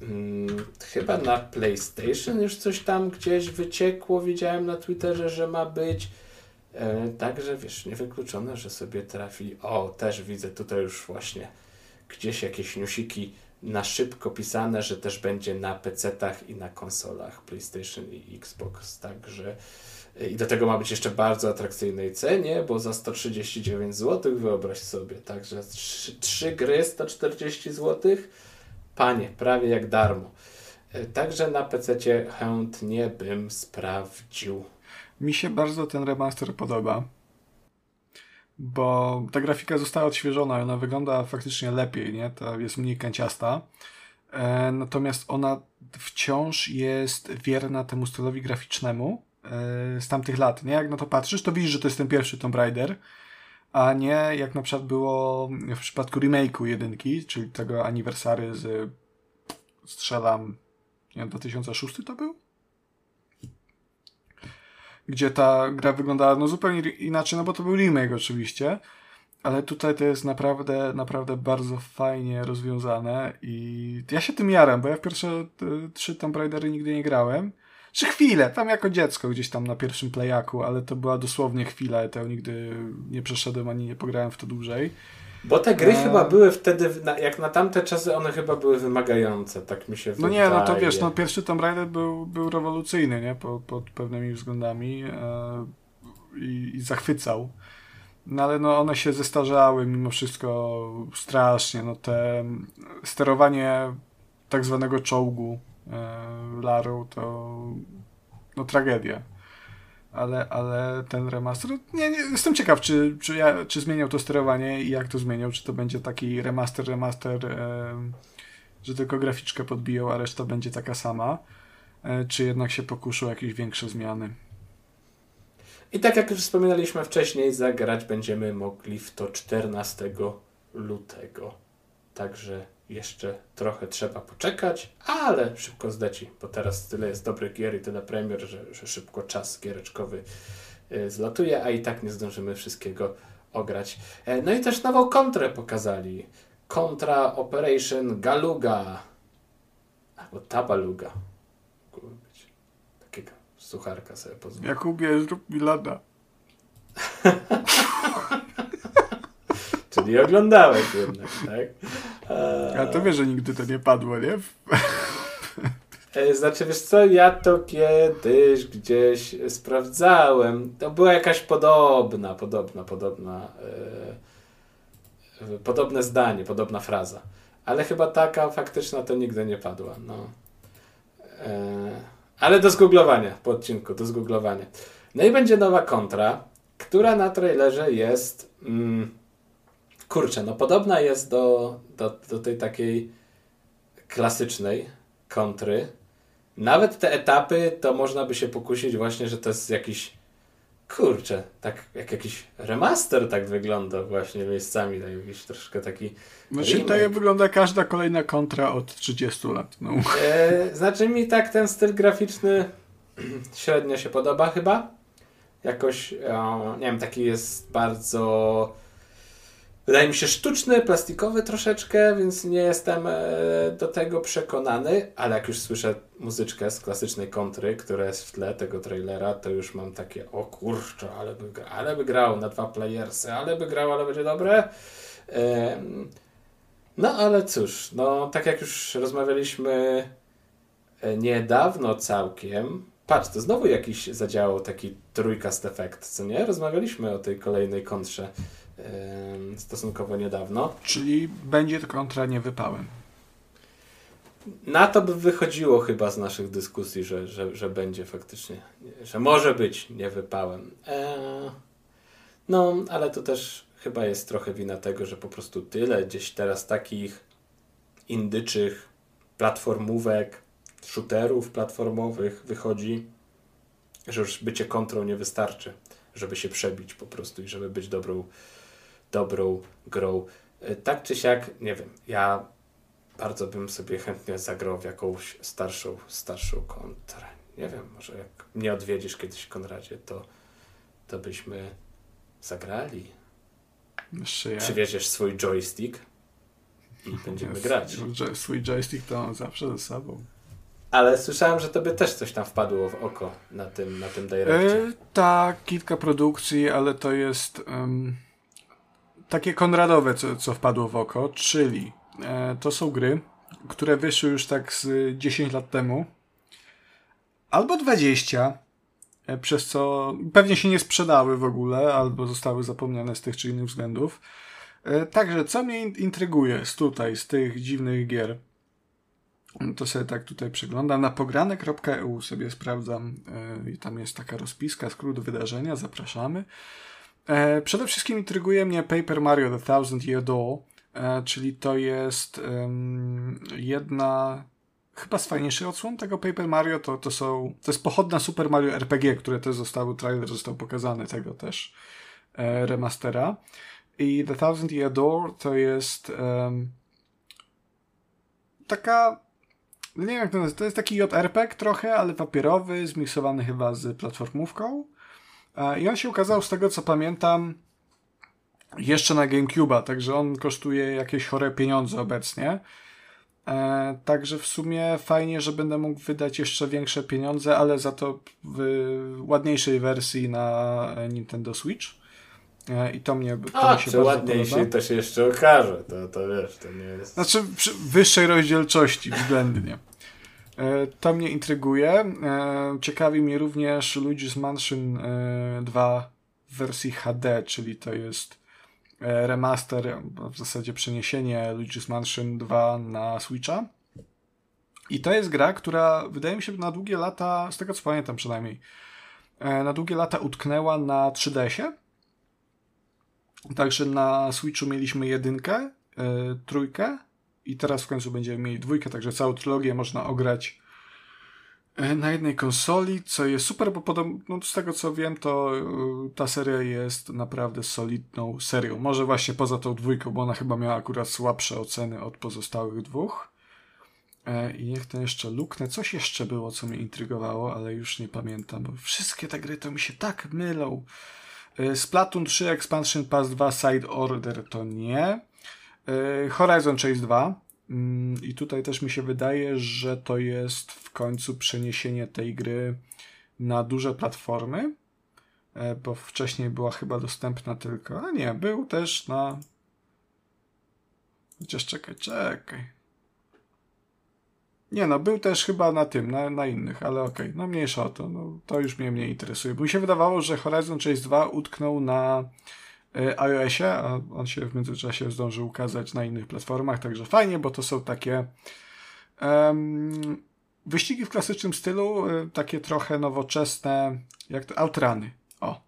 Hmm, chyba na PlayStation już coś tam gdzieś wyciekło, widziałem na Twitterze, że ma być. E, także wiesz, niewykluczone, że sobie trafi. O, też widzę tutaj już właśnie gdzieś jakieś newsiki na szybko pisane, że też będzie na PC-tach i na konsolach PlayStation i Xbox. Także i do tego ma być jeszcze bardzo atrakcyjnej cenie, bo za 139 zł wyobraź sobie, także 3, 3 gry 140 złotych Panie, prawie jak darmo. E, także na PC chętnie bym sprawdził. Mi się bardzo ten remaster podoba, bo ta grafika została odświeżona i ona wygląda faktycznie lepiej, nie? Ta jest mniej kanciasta. E, natomiast ona wciąż jest wierna temu stylowi graficznemu z tamtych lat, nie? Jak na to patrzysz, to widzisz, że to jest ten pierwszy Tomb Raider, a nie jak na przykład było w przypadku remake'u jedynki, czyli tego aniversary z strzelam, nie wiem, 2006 to był? Gdzie ta gra wyglądała no zupełnie inaczej, no bo to był remake oczywiście, ale tutaj to jest naprawdę, naprawdę bardzo fajnie rozwiązane i ja się tym jaram, bo ja w pierwsze y, trzy Tomb Raidery nigdy nie grałem. Czy chwilę, tam jako dziecko gdzieś tam na pierwszym playaku, ale to była dosłownie chwila, ja nigdy nie przeszedłem ani nie pograłem w to dłużej. Bo te gry A... chyba były wtedy, jak na tamte czasy, one chyba były wymagające, tak mi się wydaje. No nie, no to wiesz, no pierwszy Tomb Raider był, był rewolucyjny, nie, pod, pod pewnymi względami e, i, i zachwycał. No ale no one się zestarzały mimo wszystko strasznie. No te sterowanie tak zwanego czołgu e, Larą to no tragedia. Ale, ale ten remaster, nie, nie, jestem ciekaw, czy, czy, ja, czy zmieniał to sterowanie i jak to zmieniał, czy to będzie taki remaster, remaster, e, że tylko graficzkę podbiją, a reszta będzie taka sama, e, czy jednak się pokuszą jakieś większe zmiany. I tak jak już wspominaliśmy wcześniej, zagrać będziemy mogli w to 14 lutego. Także jeszcze trochę trzeba poczekać, ale szybko zdeci, bo teraz tyle jest dobrych gier i tyle premier, że, że szybko czas giereczkowy y, zlatuje, a i tak nie zdążymy wszystkiego ograć. E, no i też nową kontrę pokazali. Kontra Operation Galuga. Albo Tabaluga. Sucharka sobie pozwolę. Jakubie, zrób mi lada. Czyli oglądałeś jednak, tak? A to wiesz, że nigdy to nie padło, nie? E, znaczy, wiesz co, ja to kiedyś gdzieś sprawdzałem. To była jakaś podobna, podobna, podobna, yy, podobne zdanie, podobna fraza. Ale chyba taka faktyczna to nigdy nie padła. No. Yy. Ale do zgooglowania po odcinku, do zgooglowania. No i będzie nowa kontra, która na trailerze jest. Mm, kurczę, no podobna jest do, do, do tej takiej klasycznej kontry. Nawet te etapy to można by się pokusić właśnie, że to jest jakiś kurczę, tak jak jakiś remaster tak wygląda właśnie miejscami, tak jakiś troszkę taki Znaczy tak wygląda każda kolejna kontra od 30 lat. No. E, znaczy mi tak ten styl graficzny średnio się podoba chyba. Jakoś, o, nie wiem, taki jest bardzo wydaje mi się sztuczny, plastikowy troszeczkę, więc nie jestem e, do tego przekonany, ale jak już słyszę muzyczkę z klasycznej kontry, która jest w tle tego trailera, to już mam takie, o kurczę, ale by, ale by grał na dwa playersy, ale by grał, ale będzie dobre. No ale cóż, no tak jak już rozmawialiśmy e, niedawno całkiem, patrz, to znowu jakiś zadziałał taki trójkast efekt, co nie? Rozmawialiśmy o tej kolejnej kontrze stosunkowo niedawno. Czyli będzie to kontra niewypałem. Na to by wychodziło chyba z naszych dyskusji, że, że, że będzie faktycznie, że może być niewypałem. Eee, no, ale to też chyba jest trochę wina tego, że po prostu tyle gdzieś teraz takich indyczych platformówek, shooterów platformowych wychodzi, że już bycie kontrą nie wystarczy, żeby się przebić po prostu i żeby być dobrą dobrą grą. E, tak czy siak, nie wiem, ja bardzo bym sobie chętnie zagrał w jakąś starszą, starszą kontrę. Nie wiem, może jak mnie odwiedzisz kiedyś Konradzie, to, to byśmy zagrali. Jeszcze ja. Przywieziesz swój joystick i będziemy grać. Swój joystick to mam zawsze ze sobą. Ale słyszałem, że tobie też coś tam wpadło w oko na tym, na tym. E, tak, kilka produkcji, ale to jest... Um takie konradowe, co, co wpadło w oko, czyli e, to są gry, które wyszły już tak z 10 lat temu, albo 20, e, przez co pewnie się nie sprzedały w ogóle, albo zostały zapomniane z tych czy innych względów. E, także, co mnie intryguje z tutaj, z tych dziwnych gier, to sobie tak tutaj przeglądam. Na pogranek.eu sobie sprawdzam e, i tam jest taka rozpiska, skrót wydarzenia, zapraszamy. E, przede wszystkim intryguje mnie Paper Mario The Thousand Year Door, e, czyli to jest jedna chyba z fajniejszych odsłon tego Paper Mario, to, to są, to jest pochodna Super Mario RPG, które też zostały, trailer został pokazany tego też e, remastera. I The Thousand Year Door to jest um, taka nie wiem jak to nazywa, to jest taki JRPG trochę, ale papierowy, zmiksowany chyba z platformówką. I on się ukazał, z tego co pamiętam, jeszcze na GameCube'a, także on kosztuje jakieś chore pieniądze obecnie. E, także w sumie fajnie, że będę mógł wydać jeszcze większe pieniądze, ale za to w ładniejszej wersji na Nintendo Switch. E, I to mnie, to A, mi się czy ładniejszej to się jeszcze okaże. To, to wiesz, to nie jest... Znaczy przy wyższej rozdzielczości względnie. E, to mnie intryguje. E, ciekawi mnie również Luigi's Mansion 2 e, w wersji HD, czyli to jest remaster, w zasadzie przeniesienie Luigi's Mansion 2 na Switcha. I to jest gra, która wydaje mi się na długie lata, z tego co pamiętam przynajmniej, na długie lata utknęła na 3DS-ie. Także na Switchu mieliśmy jedynkę, trójkę i teraz w końcu będziemy mieli dwójkę, także całą trylogię można ograć e, na jednej konsoli, co jest super, bo podobno, no z tego co wiem, to e, ta seria jest naprawdę solidną serią. Może właśnie poza tą dwójką, bo ona chyba miała akurat słabsze oceny od pozostałych dwóch. E, I niech to jeszcze luknę. Coś jeszcze było, co mnie intrygowało, ale już nie pamiętam, bo wszystkie te gry to mi się tak mylą. Splatoon 3 Expansion Pass 2 Side Order to nie. E, Horizon Chase 2. Mm, I tutaj też mi się wydaje, że to jest w końcu przeniesienie tej gry na duże platformy, e, bo wcześniej była chyba dostępna tylko, a nie, był też na. Chociaż czekaj, czekaj. Nie no, był też chyba na tym, na, na innych, ale okej, okay, no mniejsza o to, no, to już mnie mniej interesuje. Bo mi się wydawało, że Horizon Chase 2 utknął na iOSie, a on się w międzyczasie zdążył ukazać na innych platformach, także fajnie, bo to są takie um, wyścigi w klasycznym stylu, e, takie trochę nowoczesne, jak to, outrany. O.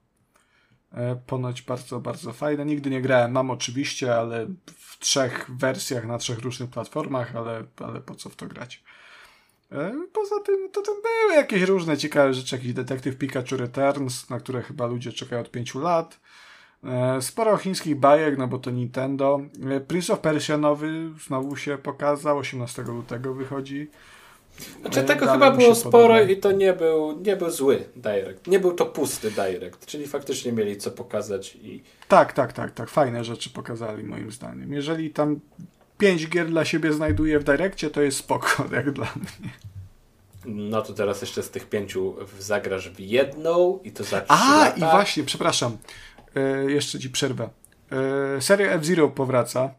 E, ponoć bardzo, bardzo fajne. Nigdy nie grałem, mam oczywiście, ale w trzech wersjach na trzech różnych platformach, ale, ale po co w to grać? Poza tym, to tam były jakieś różne ciekawe rzeczy, jakiś Detective Pikachu Returns, na które chyba ludzie czekają od pięciu lat. E, sporo chińskich bajek, no bo to Nintendo. E, Prince of Persia nowy znowu się pokazał, 18 lutego wychodzi. Znaczy tego Dalej chyba było sporo podoba. i to nie był, nie był zły direct. Nie był to pusty direct, czyli faktycznie mieli co pokazać i... Tak, tak, tak, tak. Fajne rzeczy pokazali moim zdaniem. Jeżeli tam pięć gier dla siebie znajduje w direkcie, to jest spoko, jak dla mnie. No to teraz jeszcze z tych pięciu zagrasz w jedną i to za A, lata. i właśnie, przepraszam. E, jeszcze ci przerwę. E, seria F-Zero powraca.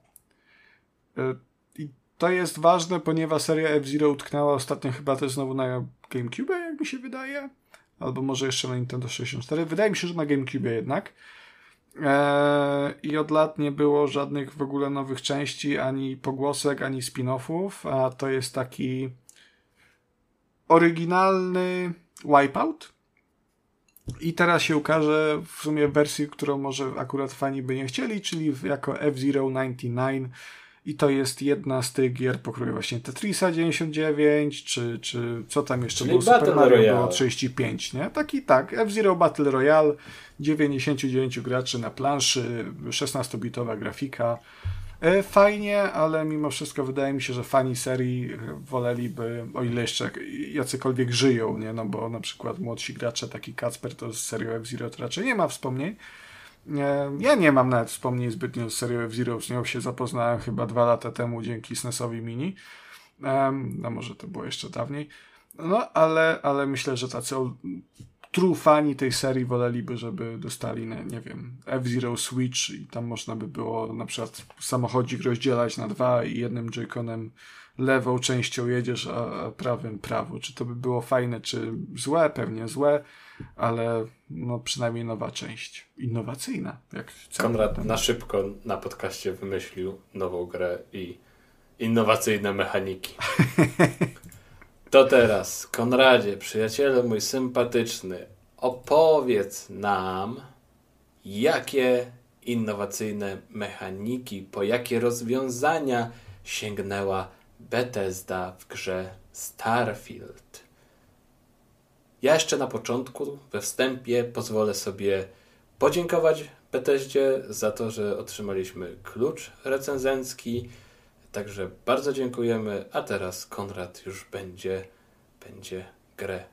E, I to jest ważne, ponieważ seria F-Zero utknęła ostatnio chyba też znowu na GameCube, jak mi się wydaje. Albo może jeszcze na Nintendo 64. Wydaje mi się, że na GameCube jednak. I od lat nie było żadnych w ogóle nowych części, ani pogłosek, ani spin-offów, a to jest taki oryginalny Wipeout i teraz się ukaże w sumie wersji, którą może akurat fani by nie chcieli, czyli jako F-Zero 99 i to jest jedna z tych gier pokroju właśnie Tetrisa 99, czy, czy co tam jeszcze czyli było, Battle Super Mario Royale. było 35, nie? Taki tak, F-Zero Battle Royale, 99 graczy na planszy, 16-bitowa grafika, fajnie, ale mimo wszystko wydaje mi się, że fani serii woleliby, o ile jeszcze jacykolwiek żyją, nie? No bo na przykład młodsi gracze, taki Kacper, to z serią F-Zero to raczej nie ma wspomnień. E, ja nie mam nawet wspomnień zbytnio z serią F-Zero, z nią się zapoznałem chyba dwa lata temu dzięki SNESowi Mini. No może to było jeszcze dawniej. No, ale, ale myślę, że tacy true fani tej serii woleliby, żeby dostali, nie, nie wiem, F-Zero Switch i tam można by było na przykład samochodzik rozdzielać na dwa i jednym joyconem lewą częścią jedziesz, a prawym prawo. Czy to by było fajne, czy złe? Pewnie złe, ale no przynajmniej nowa część. Innowacyjna. Jak Konrad na szybko na podcaście wymyślił nową grę i innowacyjne mechaniki. To teraz, Konradzie, przyjaciele mój sympatyczny, opowiedz nam, jakie innowacyjne mechaniki, po jakie rozwiązania sięgnęła Bethesda w grze Starfield. Ja jeszcze na początku, we wstępie, pozwolę sobie podziękować Bethesdzie za to, że otrzymaliśmy klucz recenzencki Także bardzo dziękujemy, a teraz Konrad już będzie, będzie grę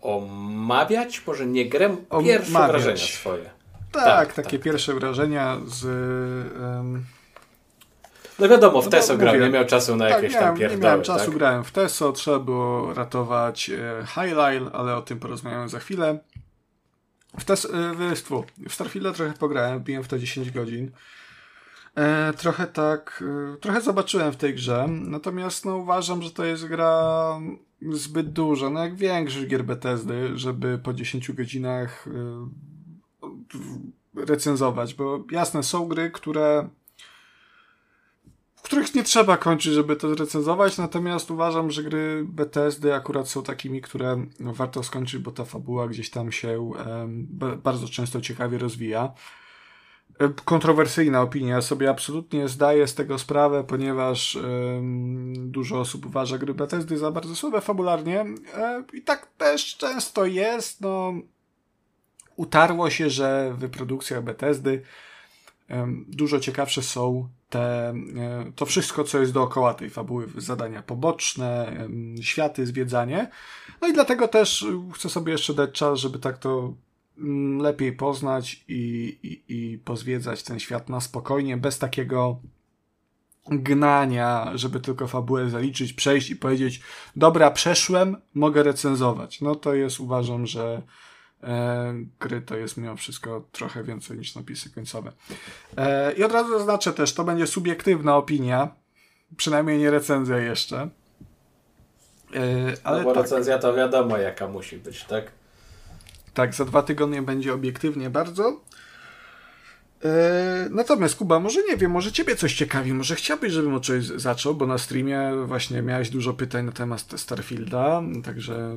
omawiać, może nie grę, pierwsze Omawiać. wrażenia swoje. Tak, tak takie tak, pierwsze wrażenia z... Um... No wiadomo, w no Teso grał, nie miał czasu na tak, jakieś miałem, tam pierdoły. Nie miałem czasu, tak? grałem w Teso, trzeba było ratować e, Highline, ale o tym porozmawiamy za chwilę. W, tes, e, w, w Starfielda trochę pograłem, biłem w to 10 godzin. E, trochę tak, e, trochę zobaczyłem w tej grze, natomiast no, uważam, że to jest gra zbyt duża, no jak większość gier Bethesdy, żeby po 10 godzinach e, recenzować, bo jasne, są gry, które w których nie trzeba kończyć, żeby to recenzować, natomiast uważam, że gry Bethesdy akurat są takimi, które warto skończyć, bo ta fabuła gdzieś tam się um, bardzo często ciekawie rozwija. E, kontrowersyjna opinia. Sobie absolutnie zdaję z tego sprawę, ponieważ dużo osób uważa gry Bethesdy za bardzo słabe fabularnie. E, I tak też często jest. No, utarło się, że w produkcjach Bethesdy dużo ciekawsze są te, y, to wszystko, co jest dookoła tej fabuły, zadania poboczne, światy, zwiedzanie. No i dlatego też chcę sobie jeszcze dać czas, żeby tak to lepiej poznać i, i, i pozwiedzać ten świat na spokojnie, bez takiego gnania, żeby tylko fabułę zaliczyć, przejść i powiedzieć, dobra, przeszłem, mogę recenzować. No to jest, uważam, że e, gry to jest mimo wszystko trochę więcej niż napisy końcowe. E, I od razu zaznaczę też, to będzie subiektywna opinia, przynajmniej nie recenzja jeszcze. E, ale no bo tak. recenzja to wiadomo jaka musi być, tak? Tak, za dwa tygodnie będzie obiektywnie bardzo. E, natomiast Kuba, może nie wiem, może ciebie coś ciekawi, może chciałbyś, żebym od czegoś zaczął, bo na streamie właśnie miałeś dużo pytań na temat Starfielda, także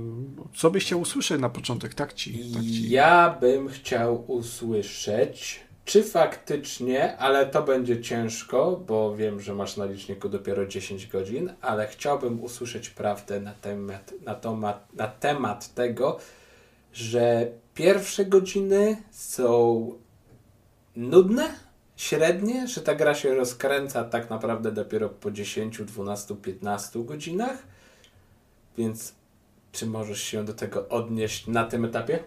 co byś chciał usłyszeć na początek, tak ci? Tak ci. Ja bym chciał usłyszeć, czy faktycznie, ale to będzie ciężko, bo wiem, że masz na liczniku dopiero 10 godzin, ale chciałbym usłyszeć prawdę na temat, na na temat tego, że pierwsze godziny są nudne, średnie, że ta gra się rozkręca tak naprawdę dopiero po 10, 12, 15 godzinach. Więc czy możesz się do tego odnieść na tym etapie?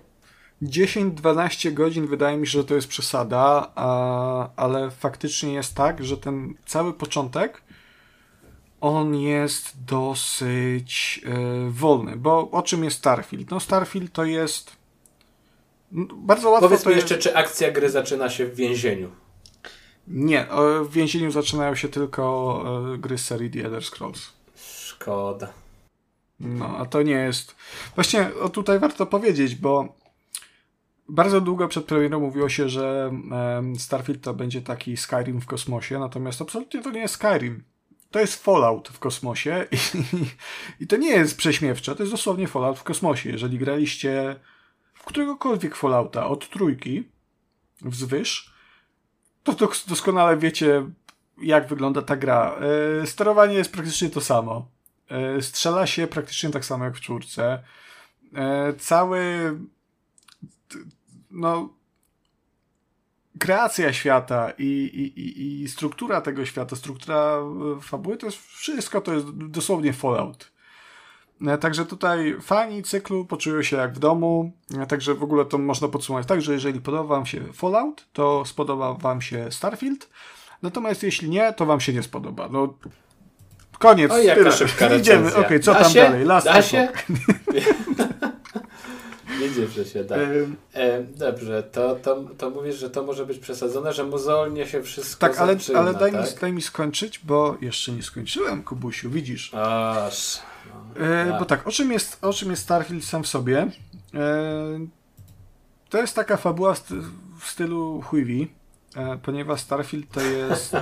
10-12 godzin wydaje mi się, że to jest przesada, a, ale faktycznie jest tak, że ten cały początek on jest dosyć yy, wolny, bo o czym jest Starfield? No Starfield to jest bardzo łatwo Powiedz mi jeszcze, jest... czy akcja gry zaczyna się w więzieniu? Nie, w więzieniu zaczynają się tylko e, gry z serii The Elder Scrolls. Szkoda. No, a to nie jest... Właśnie o tutaj warto powiedzieć, bo bardzo długo przed premierą mówiło się, że Starfield to będzie taki Skyrim w kosmosie, natomiast absolutnie to nie jest Skyrim. To jest Fallout w kosmosie i, i to nie jest prześmiewcze, to jest dosłownie Fallout w kosmosie. Jeżeli graliście w któregokolwiek Fallouta od trójki wzwyż, to doskonale wiecie, jak wygląda ta gra. E, sterowanie jest praktycznie to samo. E, strzela się praktycznie tak samo jak w czwórce. E, cały no kreacja świata i, i, i struktura tego świata, struktura fabuły, to jest wszystko, to jest dosłownie Fallout. E, także tutaj fani cyklu poczują się jak w domu, e, także w ogóle to można podsumować tak, że jeżeli podoba Wam się Fallout, to spodoba Wam się Starfield, natomiast jeśli nie, to Wam się nie spodoba. No, koniec. O, jaka tyle. Idziemy, okej, okay, co da tam się? dalej? Last da się? Widzisz, że się da. E, dobrze, to, to, to mówisz, że to może być przesadzone, że mozolnie się wszystko Tak, ale, zaczyna, ale daj, tak? Mi, daj mi skończyć, bo jeszcze nie skończyłem, Kubusiu, widzisz. Aż. E, tak. Bo tak, o czym, jest, o czym jest Starfield sam w sobie? E, to jest taka fabuła w stylu Huivi, e, ponieważ Starfield to jest,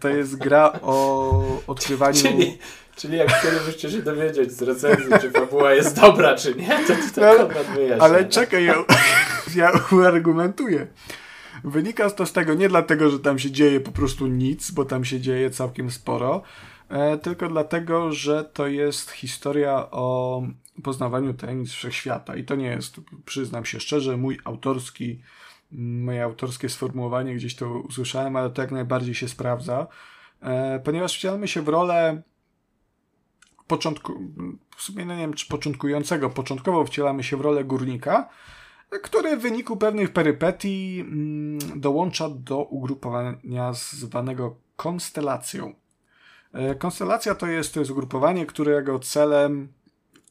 to jest gra o odkrywaniu... Czyli, czyli jak chcielibyście się dowiedzieć z recenzji, czy fabuła jest dobra, czy nie, to to no, wyjaśnia. Ale czekaj, ja, ja uargumentuję. Wynika to z tego nie dlatego, że tam się dzieje po prostu nic, bo tam się dzieje całkiem sporo, E, tylko dlatego, że to jest historia o poznawaniu tajemnic wszechświata. I to nie jest, przyznam się szczerze, mój autorski, moje autorskie sformułowanie, gdzieś to usłyszałem, ale to jak najbardziej się sprawdza, e, ponieważ wcielamy się w rolę początku, w sumie no nie wiem, czy początkującego, początkowo wcielamy się w rolę górnika, który w wyniku pewnych perypetii mm, dołącza do ugrupowania zwanego konstelacją. E, konstelacja to jest, to jest ugrupowanie, którego celem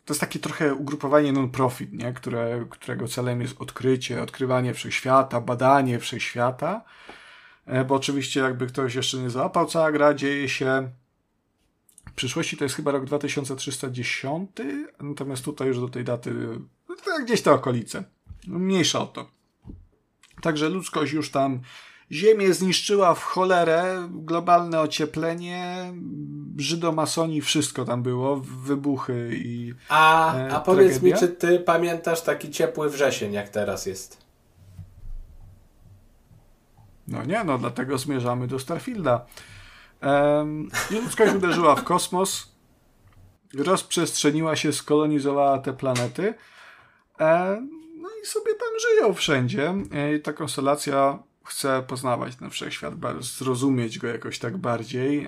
to jest takie trochę ugrupowanie non-profit, nie? Które, którego celem jest odkrycie, odkrywanie wszechświata, badanie wszechświata. E, bo oczywiście, jakby ktoś jeszcze nie załapał, cała gra dzieje się w przyszłości, to jest chyba rok 2310, natomiast tutaj już do tej daty no gdzieś te okolice. Mniejsza o to. Także ludzkość już tam Ziemię zniszczyła w cholerę, globalne ocieplenie, żydomasoni, wszystko tam było, wybuchy i. A, e, a powiedz tragedia. mi, czy ty pamiętasz taki ciepły wrzesień, jak teraz jest? No nie, no dlatego zmierzamy do Starfielda. Um, ludzkość uderzyła w kosmos, rozprzestrzeniła się, skolonizowała te planety. E, no i sobie tam żyją wszędzie. E, I ta konstelacja chce poznawać ten wszechświat, zrozumieć go jakoś tak bardziej.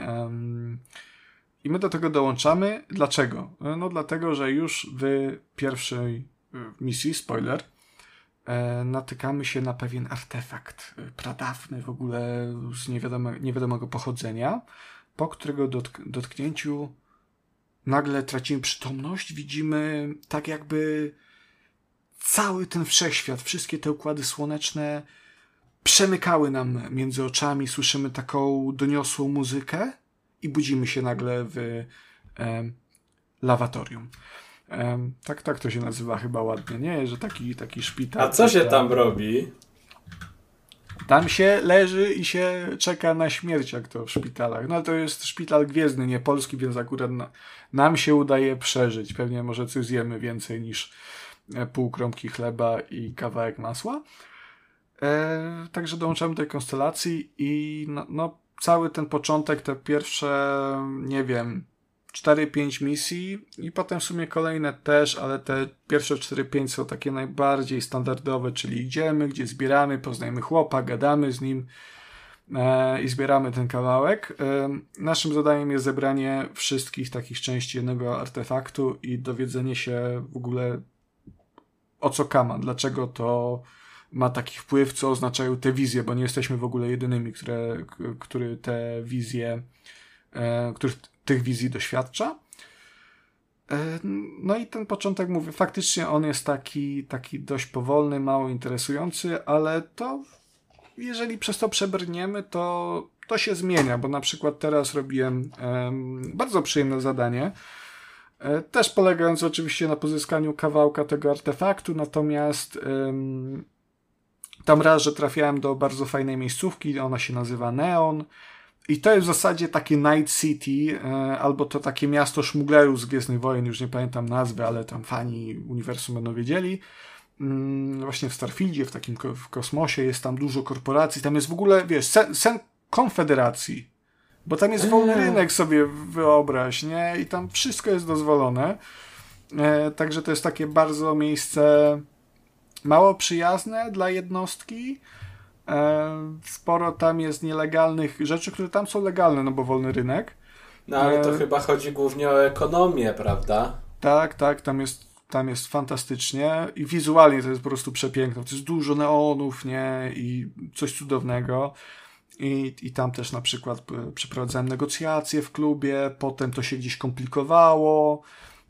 I my do tego dołączamy. Dlaczego? No dlatego, że już w pierwszej misji, spoiler, e, natykamy się na pewien artefakt e, pradawny, w ogóle z niewiadome, niewiadomego pochodzenia, po którego dotk dotknięciu nagle tracimy przytomność, widzimy tak jakby cały ten wszechświat, wszystkie te układy słoneczne przemykały nam między oczami, słyszymy taką doniosłą muzykę i budzimy się nagle w e, lawatorium. Tak, tak to się nazywa chyba ładnie, nie? Że taki, taki szpital. A co się tam robi? Tam się leży i się czeka na śmierć, jak to w szpitalach. No to jest szpital gwiezdny, nie polski, więc akurat na, nam się udaje przeżyć. Pewnie może coś zjemy więcej niż e, pół kromki chleba i kawałek masła. E, także dołączamy do tej konstelacji i no, no, cały ten początek, te pierwsze, nie wiem, 4-5 misji i potem w sumie kolejne też, ale te pierwsze 4-5 są takie najbardziej standardowe, czyli idziemy, gdzie zbieramy, poznajemy chłopa, gadamy z nim e, i zbieramy ten kawałek. E, naszym zadaniem jest zebranie wszystkich takich części jednego artefaktu i dowiedzenie się w ogóle o co kama, dlaczego to ma taki wpływ, co oznaczają te wizje, bo nie jesteśmy w ogóle jedynymi, które, który te wizje, e, których tych wizji doświadcza. E, no i ten początek, mówię, faktycznie on jest taki, taki dość powolny, mało interesujący, ale to jeżeli przez to przebrniemy, to, to się zmienia, bo na przykład teraz robiłem bardzo przyjemne zadanie, e, też polegające oczywiście na pozyskaniu kawałka tego artefaktu, natomiast tam raz, że trafiałem do bardzo fajnej miejscówki, ona się nazywa Neon. I to jest w zasadzie takie Night City, e, albo to takie miasto szmuglerów z Gwiezdnych Wojen, już nie pamiętam nazwy, ale tam fani uniwersum będą wiedzieli. Mm, właśnie w Starfieldzie, w takim w kosmosie jest tam dużo korporacji, tam jest w ogóle, wiesz, sen, sen konfederacji, bo tam jest wolny eee. rynek sobie wyobraź, nie? I tam wszystko jest dozwolone. E, także to jest takie bardzo miejsce mało przyjazne dla jednostki. E, sporo tam jest nielegalnych rzeczy, które tam są legalne, no bo wolny rynek. No ale to e, chyba chodzi głównie o ekonomię, prawda? Tak, tak, tam jest, tam jest fantastycznie i wizualnie to jest po prostu przepiękne. To jest dużo neonów, nie? I coś cudownego. I, I tam też na przykład e, przeprowadzałem negocjacje w klubie, potem to się gdzieś komplikowało.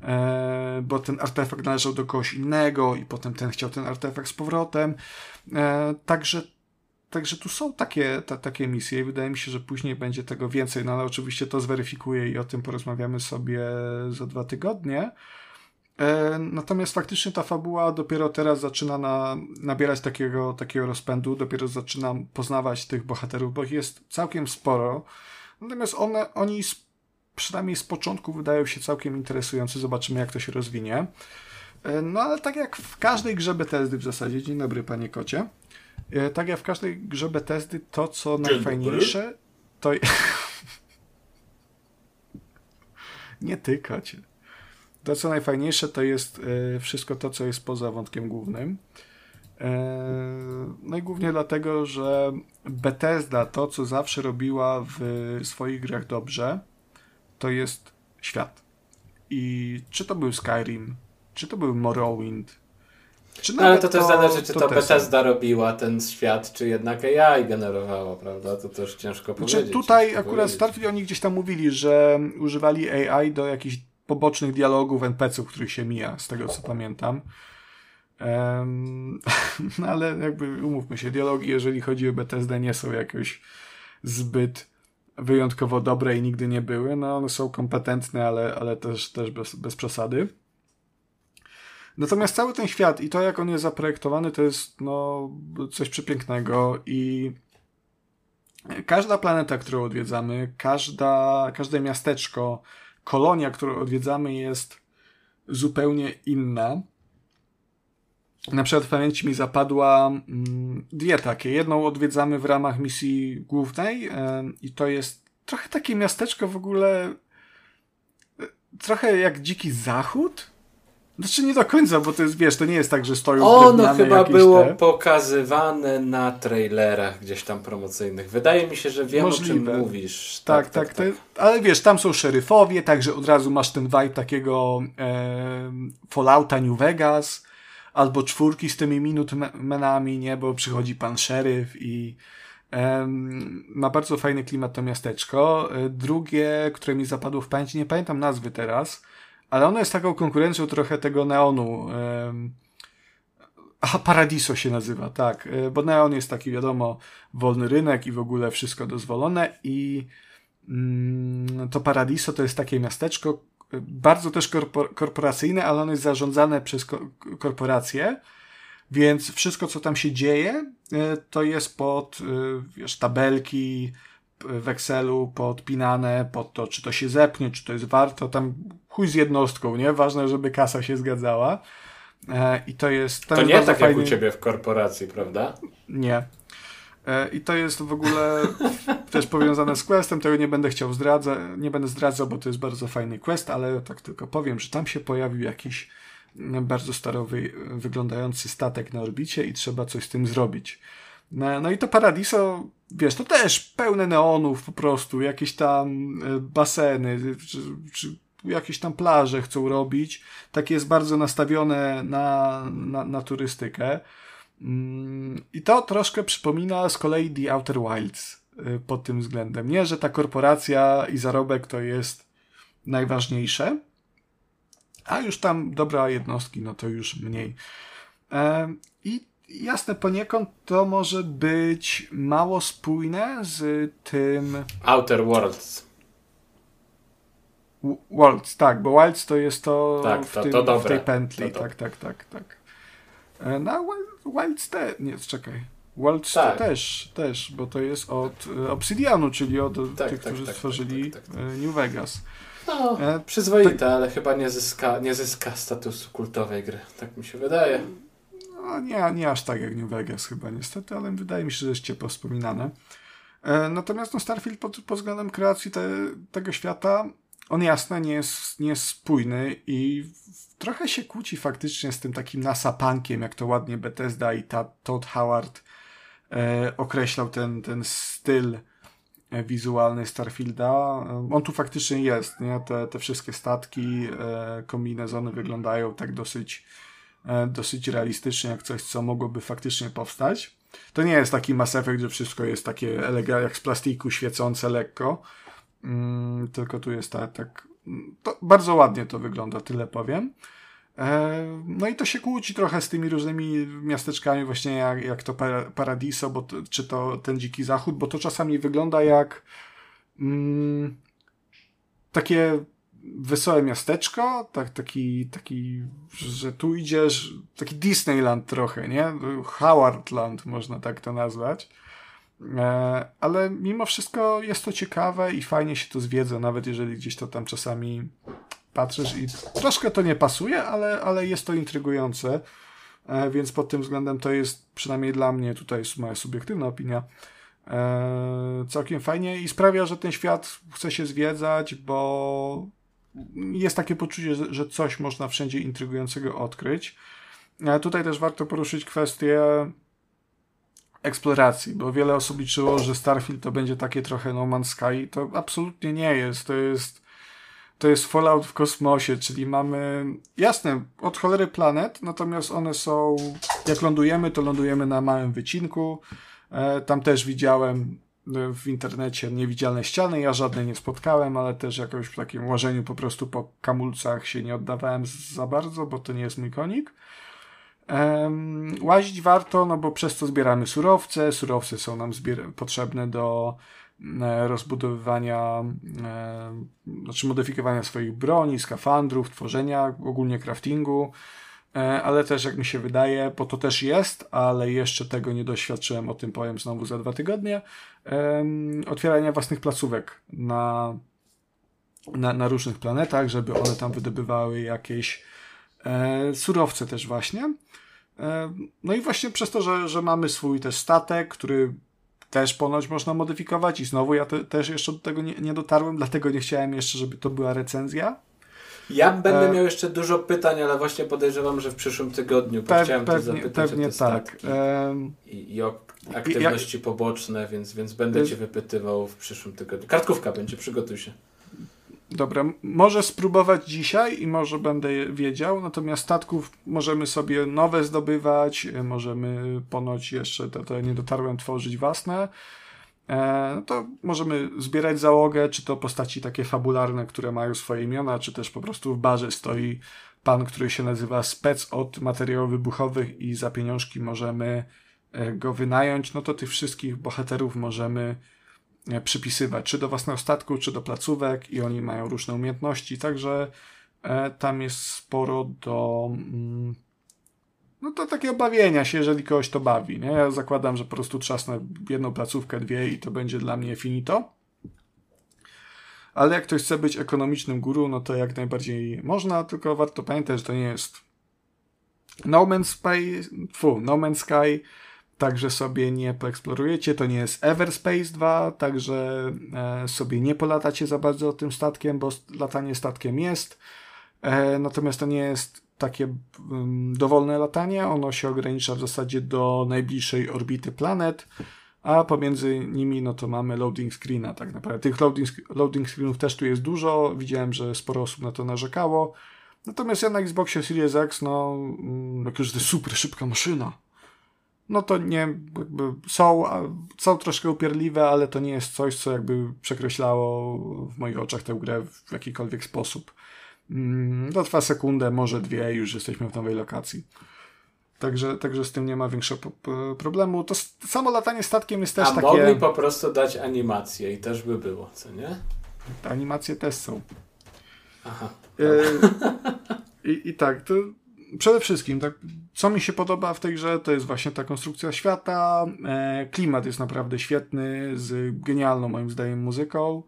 E, bo ten artefakt należał do kogoś innego i potem ten chciał ten artefakt z powrotem. E, także Także tu są takie, ta, takie misje i wydaje mi się, że później będzie tego więcej, no ale oczywiście to zweryfikuję i o tym porozmawiamy sobie za dwa tygodnie. E, natomiast faktycznie ta fabuła dopiero teraz zaczyna na, nabierać takiego, takiego rozpędu, dopiero zaczynam poznawać tych bohaterów, bo ich jest całkiem sporo. Natomiast one, oni przynajmniej z początku wydają się całkiem interesujące. Zobaczymy, jak to się rozwinie. E, no ale tak jak w każdej grze Bethesdy w zasadzie, dzień dobry panie kocie, tak jak w każdej grze Bethesdy, to co dzień najfajniejsze, dobry. to... Nie ty kocie. To co najfajniejsze to jest e, wszystko to, co jest poza wątkiem głównym. No i głównie dlatego, że Bethesda to, co zawsze robiła w swoich grach dobrze, to jest świat. I czy to był Skyrim, czy to był Morrowind, ale to, to też zależy, czy to, to Bethesda robiła ten świat, czy jednak AI generowało, prawda? To też ciężko znaczy, powiedzieć. Tutaj akurat Starfield oni gdzieś tam mówili, że używali AI do jakichś pobocznych dialogów NPC-ów, których się mija, z tego co pamiętam. Um, no ale jakby umówmy się, dialogi, jeżeli chodzi o Bethesda, nie są jakoś zbyt wyjątkowo dobre i nigdy nie były. No one są kompetentne, ale, ale też, też bez, bez przesady. Natomiast cały ten świat i to, jak on jest zaprojektowany, to jest no, coś przepięknego i każda planeta, którą odwiedzamy, każda, każde miasteczko, kolonia, którą odwiedzamy jest zupełnie inna. Na przykład w pamięci mi zapadła mm, dwie takie. Jedną odwiedzamy w ramach misji głównej i to jest trochę takie miasteczko w ogóle e, trochę jak dziki zachód znaczy nie do końca, bo to jest, wiesz, to nie jest tak, że stoją Ono chyba było te... pokazywane na trailerach gdzieś tam promocyjnych. Wydaje mi się, że wiem Możliwe. o czym mówisz. Tak, tak, tak. tak, tak. Ale wiesz, tam są szeryfowie, także od razu masz ten vibe takiego e, Fallouta New Vegas albo czwórki z tymi minutmenami, nie? Bo przychodzi pan szeryf i e, ma bardzo fajny klimat to miasteczko. E, drugie, które mi zapadło w pamięci, nie pamiętam nazwy teraz, ale ono jest taką konkurencją trochę tego neonu. Aha, Paradiso się nazywa, tak. E, bo neon jest taki, wiadomo, wolny rynek i w ogóle wszystko dozwolone. I mm, to Paradiso to jest takie miasteczko, e, bardzo też korporacyjne, ale ono jest zarządzane przez korporacje. Więc wszystko, co tam się dzieje, e, to jest pod wiesz, tabelki, w Excelu podpinane pod to, czy to się zepnie, czy to jest warto, tam chuj z jednostką, nie? Ważne, żeby kasa się zgadzała. E, I to jest... To nie tak fajny... jak u ciebie w korporacji, prawda? Nie. E, I to jest w ogóle też powiązane z questem, tego nie będę chciał zdradzać, nie będę zdradzał, bo to jest bardzo fajny quest, ale tak tylko powiem, że tam się pojawił jakiś bardzo starowy wyglądający statek na orbicie i trzeba coś z tym zrobić. No, no i to Paradiso, wiesz, to też pełne neonów po prostu, jakieś tam e, baseny, czy, czy jakieś tam plaże chcą robić. Takie jest bardzo nastawione na, na, na turystykę. Mm, I to troszkę przypomina z kolei The Outer Wilds e, pod tym względem. Nie, że ta korporacja i zarobek to jest najważniejsze, a już tam dobra jednostki, no to już mniej. E, I jasne, poniekąd to może być mało spójne z tym. Outer Worlds. Worlds, tak, bo Wilds to jest to, tak, w, tym, to w tej pętli. To tak, tak, tak, tak. E, no, Wilds te. Nie, czekaj. Worlds tak. to też, też, bo to jest od e, Obsidianu, czyli od tak, tych, tak, którzy tak, stworzyli tak, tak, e, New Vegas. No, przyzwoite, ale chyba nie zyska, nie zyska statusu kultowej gry, tak mi się wydaje. No, nie, nie aż tak jak New Vegas chyba niestety, ale wydaje mi się, że jest ciepło wspominane. Natomiast no, Starfield pod, pod względem kreacji te, tego świata, on jasne nie jest, nie jest spójny i trochę się kłóci faktycznie z tym takim nasapankiem, jak to ładnie Bethesda i ta, Todd Howard e, określał ten, ten styl e, wizualny Starfielda. E, on tu faktycznie jest, nie? Te, te wszystkie statki, e, kombinezony wyglądają tak dosyć E, dosyć realistycznie, jak coś, co mogłoby faktycznie powstać. To nie jest taki Mass Effect, że wszystko jest takie jak z plastiku, świecące lekko, mm, tylko tu jest tak, tak bardzo ładnie to wygląda, tyle powiem. E, no i to się kłóci trochę z tymi różnymi miasteczkami, właśnie jak, jak to Paradiso, bo to, czy to ten Dziki Zachód, bo to czasami wygląda jak mm, takie wesołe miasteczko, tak, taki, taki, że tu idziesz, taki Disneyland trochę, nie? Howardland można tak to nazwać. E, ale mimo wszystko jest to ciekawe i fajnie się to zwiedza, nawet jeżeli gdzieś to tam czasami patrzysz i troszkę to nie pasuje, ale, ale jest to intrygujące. E, więc pod tym względem to jest przynajmniej dla mnie, tutaj jest moja subiektywna opinia, e, całkiem fajnie i sprawia, że ten świat chce się zwiedzać, bo jest takie poczucie, że coś można wszędzie intrygującego odkryć. Tutaj też warto poruszyć kwestię eksploracji, bo wiele osób liczyło, że Starfield to będzie takie trochę No Man's Sky. To absolutnie nie jest. To jest to jest Fallout w kosmosie, czyli mamy, jasne, od cholery planet, natomiast one są, jak lądujemy, to lądujemy na małym wycinku. E, tam też widziałem e, w internecie niewidzialne ściany, ja żadnej nie spotkałem, ale też jakoś w takim łożeniu po prostu po kamulcach się nie oddawałem za bardzo, bo to nie jest mój konik. Um, łazić warto, no bo przez to zbieramy surowce. Surowce są nam potrzebne do e, rozbudowywania, e, znaczy modyfikowania swoich broni, skafandrów, tworzenia, ogólnie craftingu, e, ale też jak mi się wydaje, po to też jest, ale jeszcze tego nie doświadczyłem, o tym powiem znowu za dwa tygodnie, otwierania własnych placówek na, na, na różnych planetach, żeby one tam wydobywały jakieś surowce też właśnie. E, no i właśnie przez to, że, że mamy swój też statek, który też ponoć można modyfikować i znowu ja te, też jeszcze do tego nie, nie dotarłem, dlatego nie chciałem jeszcze, żeby to była recenzja. Ja będę e... miał jeszcze dużo pytań, ale właśnie podejrzewam, że w przyszłym tygodniu, Pe chciałem pewnie, zapytać pewnie o te tak. I, i, o aktywności Jak... poboczne, więc, więc będę e... Cię wypytywał w przyszłym tygodniu. Kartkówka będzie, przygotuj się. Dobra, może spróbować dzisiaj i może będę wiedział, natomiast statków możemy sobie nowe zdobywać, możemy ponoć jeszcze, to, to nie dotarłem, tworzyć własne. E, no to możemy zbierać załogę, czy to postaci takie fabularne, które mają swoje imiona, czy też po prostu w barze stoi pan, który się nazywa spec od materiałów wybuchowych i za pieniążki możemy e, go wynająć. No to tych wszystkich bohaterów możemy przypisywać, czy do własnego statku, czy do placówek i oni mają różne umiejętności, także e, tam jest sporo do mm, no to takie obawienia się, jeżeli kogoś to bawi, nie? Ja zakładam, że po prostu trzasnę jedną placówkę, dwie i to będzie dla mnie finito. Ale jak ktoś chce być ekonomicznym guru, no to jak najbardziej można, tylko warto pamiętać, że to nie jest No Man's Sky, No Man's Sky, także sobie nie poeksplorujecie. To nie jest Everspace 2, także e, sobie nie polatacie za bardzo tym statkiem, bo latanie statkiem jest. E, natomiast to nie jest takie mm, dowolne latanie, ono się ogranicza w zasadzie do najbliższej orbity planet, a pomiędzy nimi no to mamy loading screena tak naprawdę. Tych loading, loading screenów też tu jest dużo, widziałem, że sporo osób na to narzekało. Natomiast ja na Xboxie Series X, no, mm, jak już to jest super szybka maszyna, no to nie, jakby są, są troszkę upierliwe, ale to nie jest coś, co jakby przekreślało w moich oczach tę grę w jakikolwiek sposób. Mm, to trwa sekundę, może dwie, już jesteśmy w nowej lokacji. Także, także z tym nie ma większego problemu. To samo latanie statkiem jest też A takie... A mogli po prostu dać animację i też by było, co nie? Te animacje też są. Aha. E, i, I tak, to przede wszystkim, tak, co mi się podoba w tej grze, to jest właśnie ta konstrukcja świata. E, klimat jest naprawdę świetny, z genialną moim zdaniem muzyką.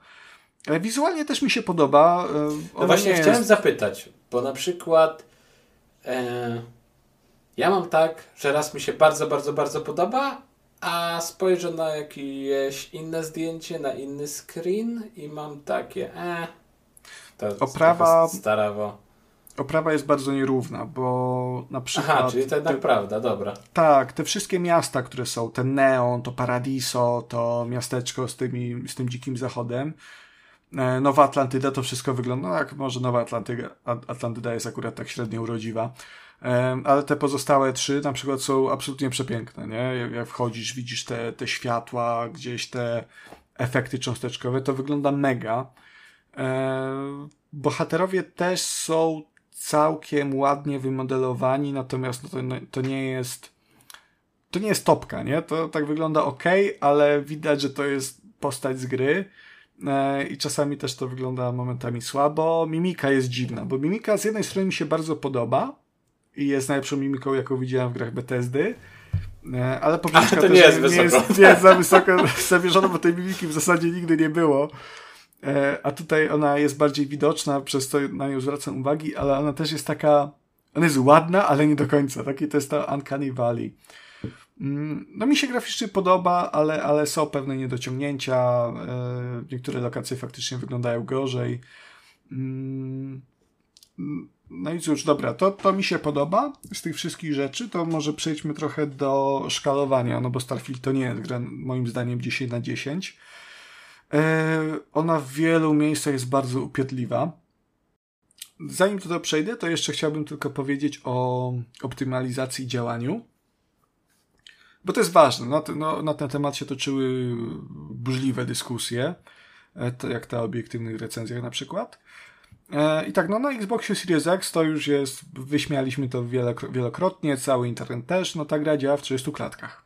E, wizualnie też mi się podoba. E, no właśnie chciałem jest... zapytać, bo na przykład e, ja mam tak, że raz mi się bardzo, bardzo, bardzo podoba, a spojrzę na jakieś inne zdjęcie, na inny screen i mam takie, e, to Oprawa, starawo oprawa jest bardzo nierówna, bo na przykład... Aha, czyli to jednak te, prawda, dobra. Tak, te wszystkie miasta, które są, ten Neon, to Paradiso, to miasteczko z, tymi, z tym dzikim zachodem, e, Nowa Atlantyda, to wszystko wygląda, no jak może Nowa Atlantyda, Atlantyda jest akurat tak średnio urodziwa, e, ale te pozostałe trzy na przykład są absolutnie przepiękne, nie? Jak wchodzisz, widzisz te, te światła, gdzieś te efekty cząsteczkowe, to wygląda mega. E, bohaterowie też są całkiem ładnie wymodelowani, natomiast no to, no, to nie jest to nie jest topka, nie? To tak wygląda ok, ale widać, że to jest postać z gry e, i czasami też to wygląda momentami słabo. Mimika jest dziwna, bo mimika z jednej strony mi się bardzo podoba i jest najlepszą mimiką, jaką widziałem w grach Bethesdy, e, ale powierzchnia to nie jest, nie, jest, nie jest za wysoko zamierzona, bo tej mimiki w zasadzie nigdy nie było. E, a tutaj ona jest bardziej widoczna, przez to na nią zwracam uwagi, ale ona też jest taka, ona jest ładna, ale nie do końca. Taki to jest ta Uncanny Valley. Mm, no mi się graficznie podoba, ale, ale są pewne niedociągnięcia. E, niektóre lokacje faktycznie wyglądają gorzej. Mm, no i cóż, dobra, to, to mi się podoba z tych wszystkich rzeczy, to może przejdźmy trochę do szkalowania, no bo Starfield to nie jest gra moim zdaniem 10 na 10. E, ona w wielu miejscach jest bardzo upierdliwa. zanim do tego przejdę, to jeszcze chciałbym tylko powiedzieć o optymalizacji działaniu. Bo to jest ważne. Na, no, na ten temat się toczyły burzliwe dyskusje, e, jak ta obiektywnych recenzjach na przykład. E, I tak, no na Xboxie Series X to już jest, wyśmialiśmy to wielokrotnie, cały internet też, no ta gra działa w 30 klatkach.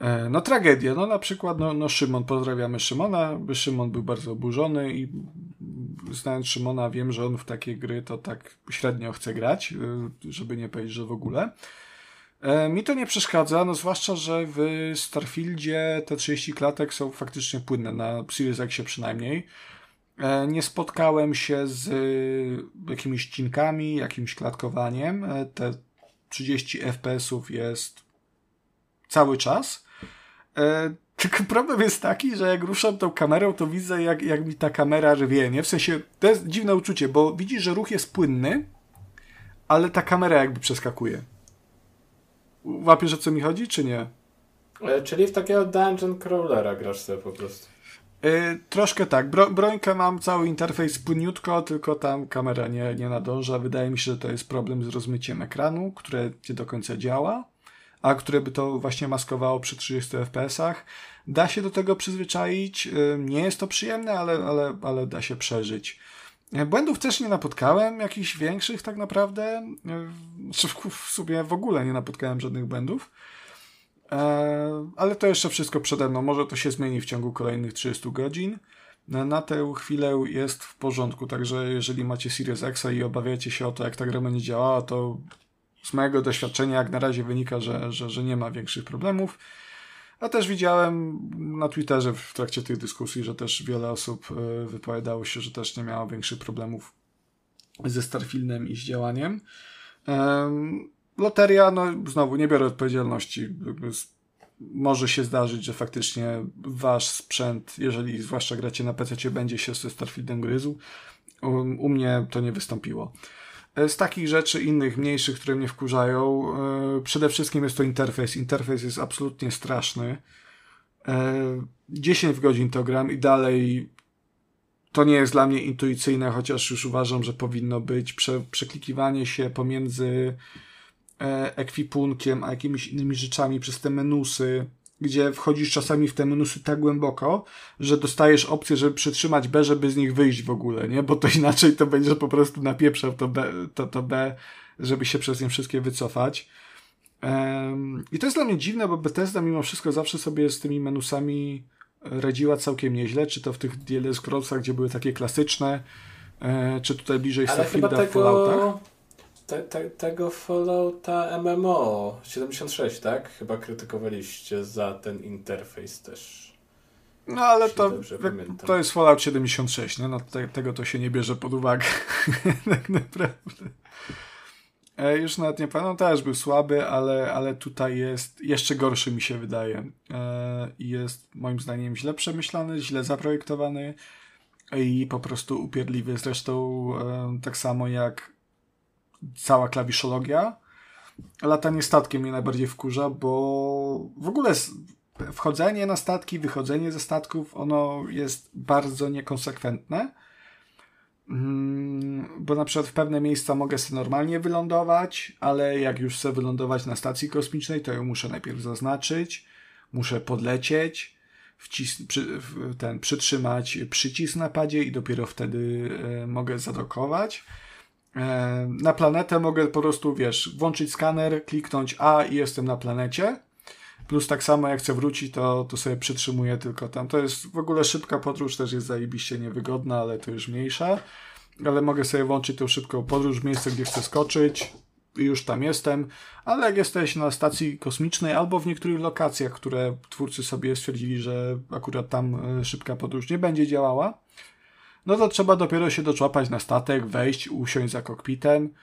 E, no tragedia, no na przykład no, no Szymon, pozdrawiamy Szymona, Szymon był bardzo oburzony i znając Szymona wiem, że on w takie gry to tak średnio chce grać, żeby nie powiedzieć, że w ogóle. E, mi to nie przeszkadza, no zwłaszcza, że w Starfieldzie te 30 klatek są faktycznie płynne, na Series X przynajmniej. E, nie spotkałem się z jakimiś cinkami, jakimś klatkowaniem. E, te 30 FPS-ów jest cały czas. Tylko problem jest taki, że jak ruszam tą kamerą, to widzę, jak, jak mi ta kamera rwie, nie? W sensie, to jest dziwne uczucie, bo widzisz, że ruch jest płynny, ale ta kamera jakby przeskakuje. Łapiesz o co mi chodzi, czy nie? E, czyli w takiego dungeon crawlera grasz sobie po prostu. Yy, troszkę tak. Bro, brońkę mam cały interfejs płynniutko, tylko tam kamera nie, nie nadąża. Wydaje mi się, że to jest problem z rozmyciem ekranu, które nie do końca działa, a które by to właśnie maskowało przy 30 FPS-ach. Da się do tego przyzwyczaić. Yy, nie jest to przyjemne, ale, ale, ale da się przeżyć. E, błędów też nie napotkałem, jakichś większych tak naprawdę. E, w sumie w ogóle nie napotkałem żadnych błędów. E, ale to jeszcze wszystko przede mną. Może to się zmieni w ciągu kolejnych 30 godzin. Na tę chwilę jest w porządku, także jeżeli macie Series X i obawiacie się o to, jak ta gra będzie działała, to z mojego doświadczenia jak na razie wynika, że, że, że nie ma większych problemów. A też widziałem na Twitterze w trakcie tych dyskusji, że też wiele osób e, wypowiadało się, że też nie miało większych problemów ze Starfieldem i z działaniem. Loteria, no znowu nie biorę odpowiedzialności. Może się zdarzyć, że faktycznie wasz sprzęt, jeżeli zwłaszcza gracie na PC, będzie się ze Starfieldem gryzł. U, u mnie to nie wystąpiło. E, z takich rzeczy innych, mniejszych, które mnie wkurzają, e, przede wszystkim jest to interfejs. Interfejs jest absolutnie straszny. 10 e, godzin to gram i dalej to nie jest dla mnie intuicyjne, chociaż już uważam, że powinno być. Prze przeklikiwanie się pomiędzy ekwipunkiem a jakimiś innymi rzeczami przez te menusy, gdzie wchodzisz czasami w te menusy tak głęboko, że dostajesz opcję, żeby przytrzymać B, żeby z nich wyjść w ogóle, nie? Bo to inaczej to będzie po prostu napieprzał to B, to, to B żeby się przez nie wszystkie wycofać. Um, I to jest dla mnie dziwne, bo Bethesda mimo wszystko zawsze sobie z tymi menusami radziła całkiem nieźle, czy to w tych DLS Scrollsach, gdzie były takie klasyczne, e, czy tutaj bliżej Starfielda tego... w Falloutach te, te, tego Fallouta MMO 76, tak? Chyba krytykowaliście za ten interfejs też. No ale to, to jest Fallout 76, nie? No, te, tego to się nie bierze pod uwagę. tak naprawdę. E, już nawet nie pamiętam, też był słaby, ale, ale tutaj jest jeszcze gorszy mi się wydaje. E, jest moim zdaniem źle przemyślany, źle zaprojektowany i po prostu upierdliwy. Zresztą e, tak samo jak cała klawiszologia. Latanie statkiem mnie najbardziej wkurza, bo w ogóle wchodzenie na statki, wychodzenie ze statków, ono jest bardzo niekonsekwentne. Mm, bo na przykład w pewne miejsca mogę sobie normalnie wylądować, ale jak już chcę wylądować na stacji kosmicznej, to ją muszę najpierw zaznaczyć, muszę podlecieć, przy, ten, przytrzymać przycisk na padzie i dopiero wtedy e, mogę zadokować. E, na planetę mogę po prostu, wiesz, włączyć skaner, kliknąć A i jestem na planecie. Plus tak samo jak chcę wrócić, to, to sobie przytrzymuję tylko tam. To jest w ogóle szybka podróż, też jest zajebiście niewygodna, ale to już mniejsza. Ale mogę sobie włączyć tą szybką podróż w miejsce, gdzie chcę skoczyć i już tam jestem. Ale jak jesteś na stacji kosmicznej albo w niektórych lokacjach, które twórcy sobie stwierdzili, że akurat tam e, szybka podróż nie będzie działała, no to trzeba dopiero się doczłapać na statek, wejść, usiąść za kokpitem,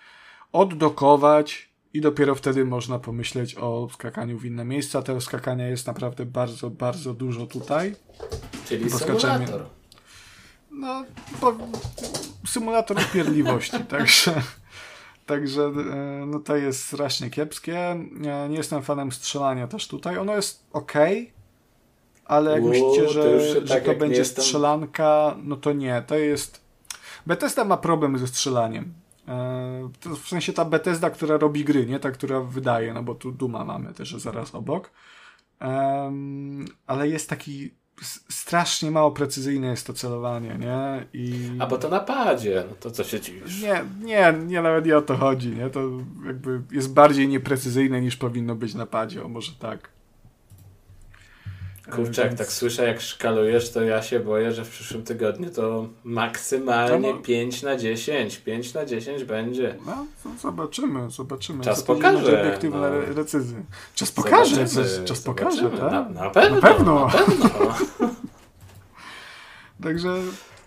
oddokować i dopiero wtedy można pomyśleć o skakaniu w inne miejsca. Tego skakania jest naprawdę bardzo, bardzo dużo tutaj. Czyli symulator. No, bo symulator upierdliwości, także... Także e, no to jest strasznie kiepskie. Nie jestem fanem strzelania też tutaj. Ono jest ok, ale jak myślicie, że, to, że tak to będzie strzelanka, no to nie, to jest... Bethesda ma problem ze strzelaniem. E, w sensie ta Bethesda, która robi gry, nie ta, która wydaje, no bo tu Duma mamy też zaraz obok. ale jest taki strasznie mało precyzyjne jest to celowanie, nie? I... A bo to napadzie, no to co się dziwisz? Nie, nie, nie, nawet nie o to chodzi, nie? To jakby jest bardziej nieprecyzyjne niż powinno być napadzie, o może tak. Kurczę, jak tak słyszę, jak szkalujesz, to ja się boję, że w przyszłym tygodniu to maksymalnie no, no. 5 na 10. 5 na 10 będzie. No, zobaczymy, zobaczymy. Czas pokaże. obiektywne no. recyzy. Czas pokaże, czas, czas pokaże, tak? Na, na, pewno. Na pewno. Na pewno. Także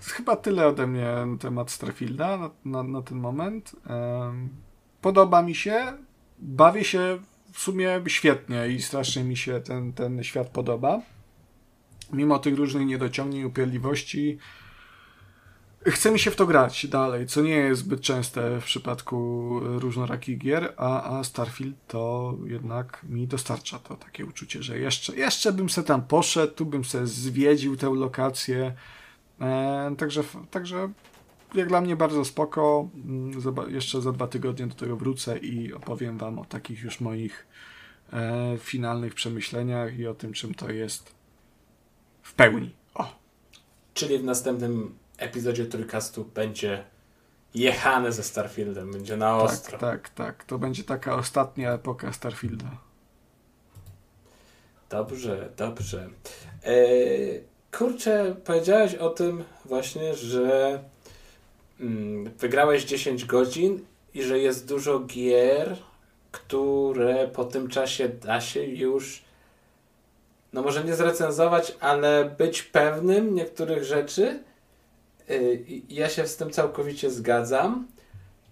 chyba tyle ode mnie na temat Starfielda na, na, na ten moment. Um, podoba mi się, bawię się w sumie świetnie i strasznie mi się ten, ten świat podoba. Mimo tych różnych niedociągnięć, upierdliwości, chce mi się w to grać dalej, co nie jest zbyt częste w przypadku różnorakich gier, a, a Starfield to jednak mi dostarcza to takie uczucie, że jeszcze, jeszcze bym se tam poszedł, tu bym se zwiedził tę lokację. E, także, także jak dla mnie bardzo spoko. Mm, jeszcze za dwa tygodnie do tego wrócę i opowiem Wam o takich już moich e, finalnych przemyśleniach i o tym, czym to jest w pełni. O. Czyli w następnym epizodzie Trójkastu będzie jechane ze Starfieldem, będzie na tak, ostro. Tak, tak, tak. To będzie taka ostatnia epoka Starfielda. Dobrze, dobrze. Eee, kurczę, powiedziałeś o tym właśnie, że wygrałeś 10 godzin i że jest dużo gier, które po tym czasie da się już no może nie zrecenzować, ale być pewnym niektórych rzeczy. Y, ja się z tym całkowicie zgadzam.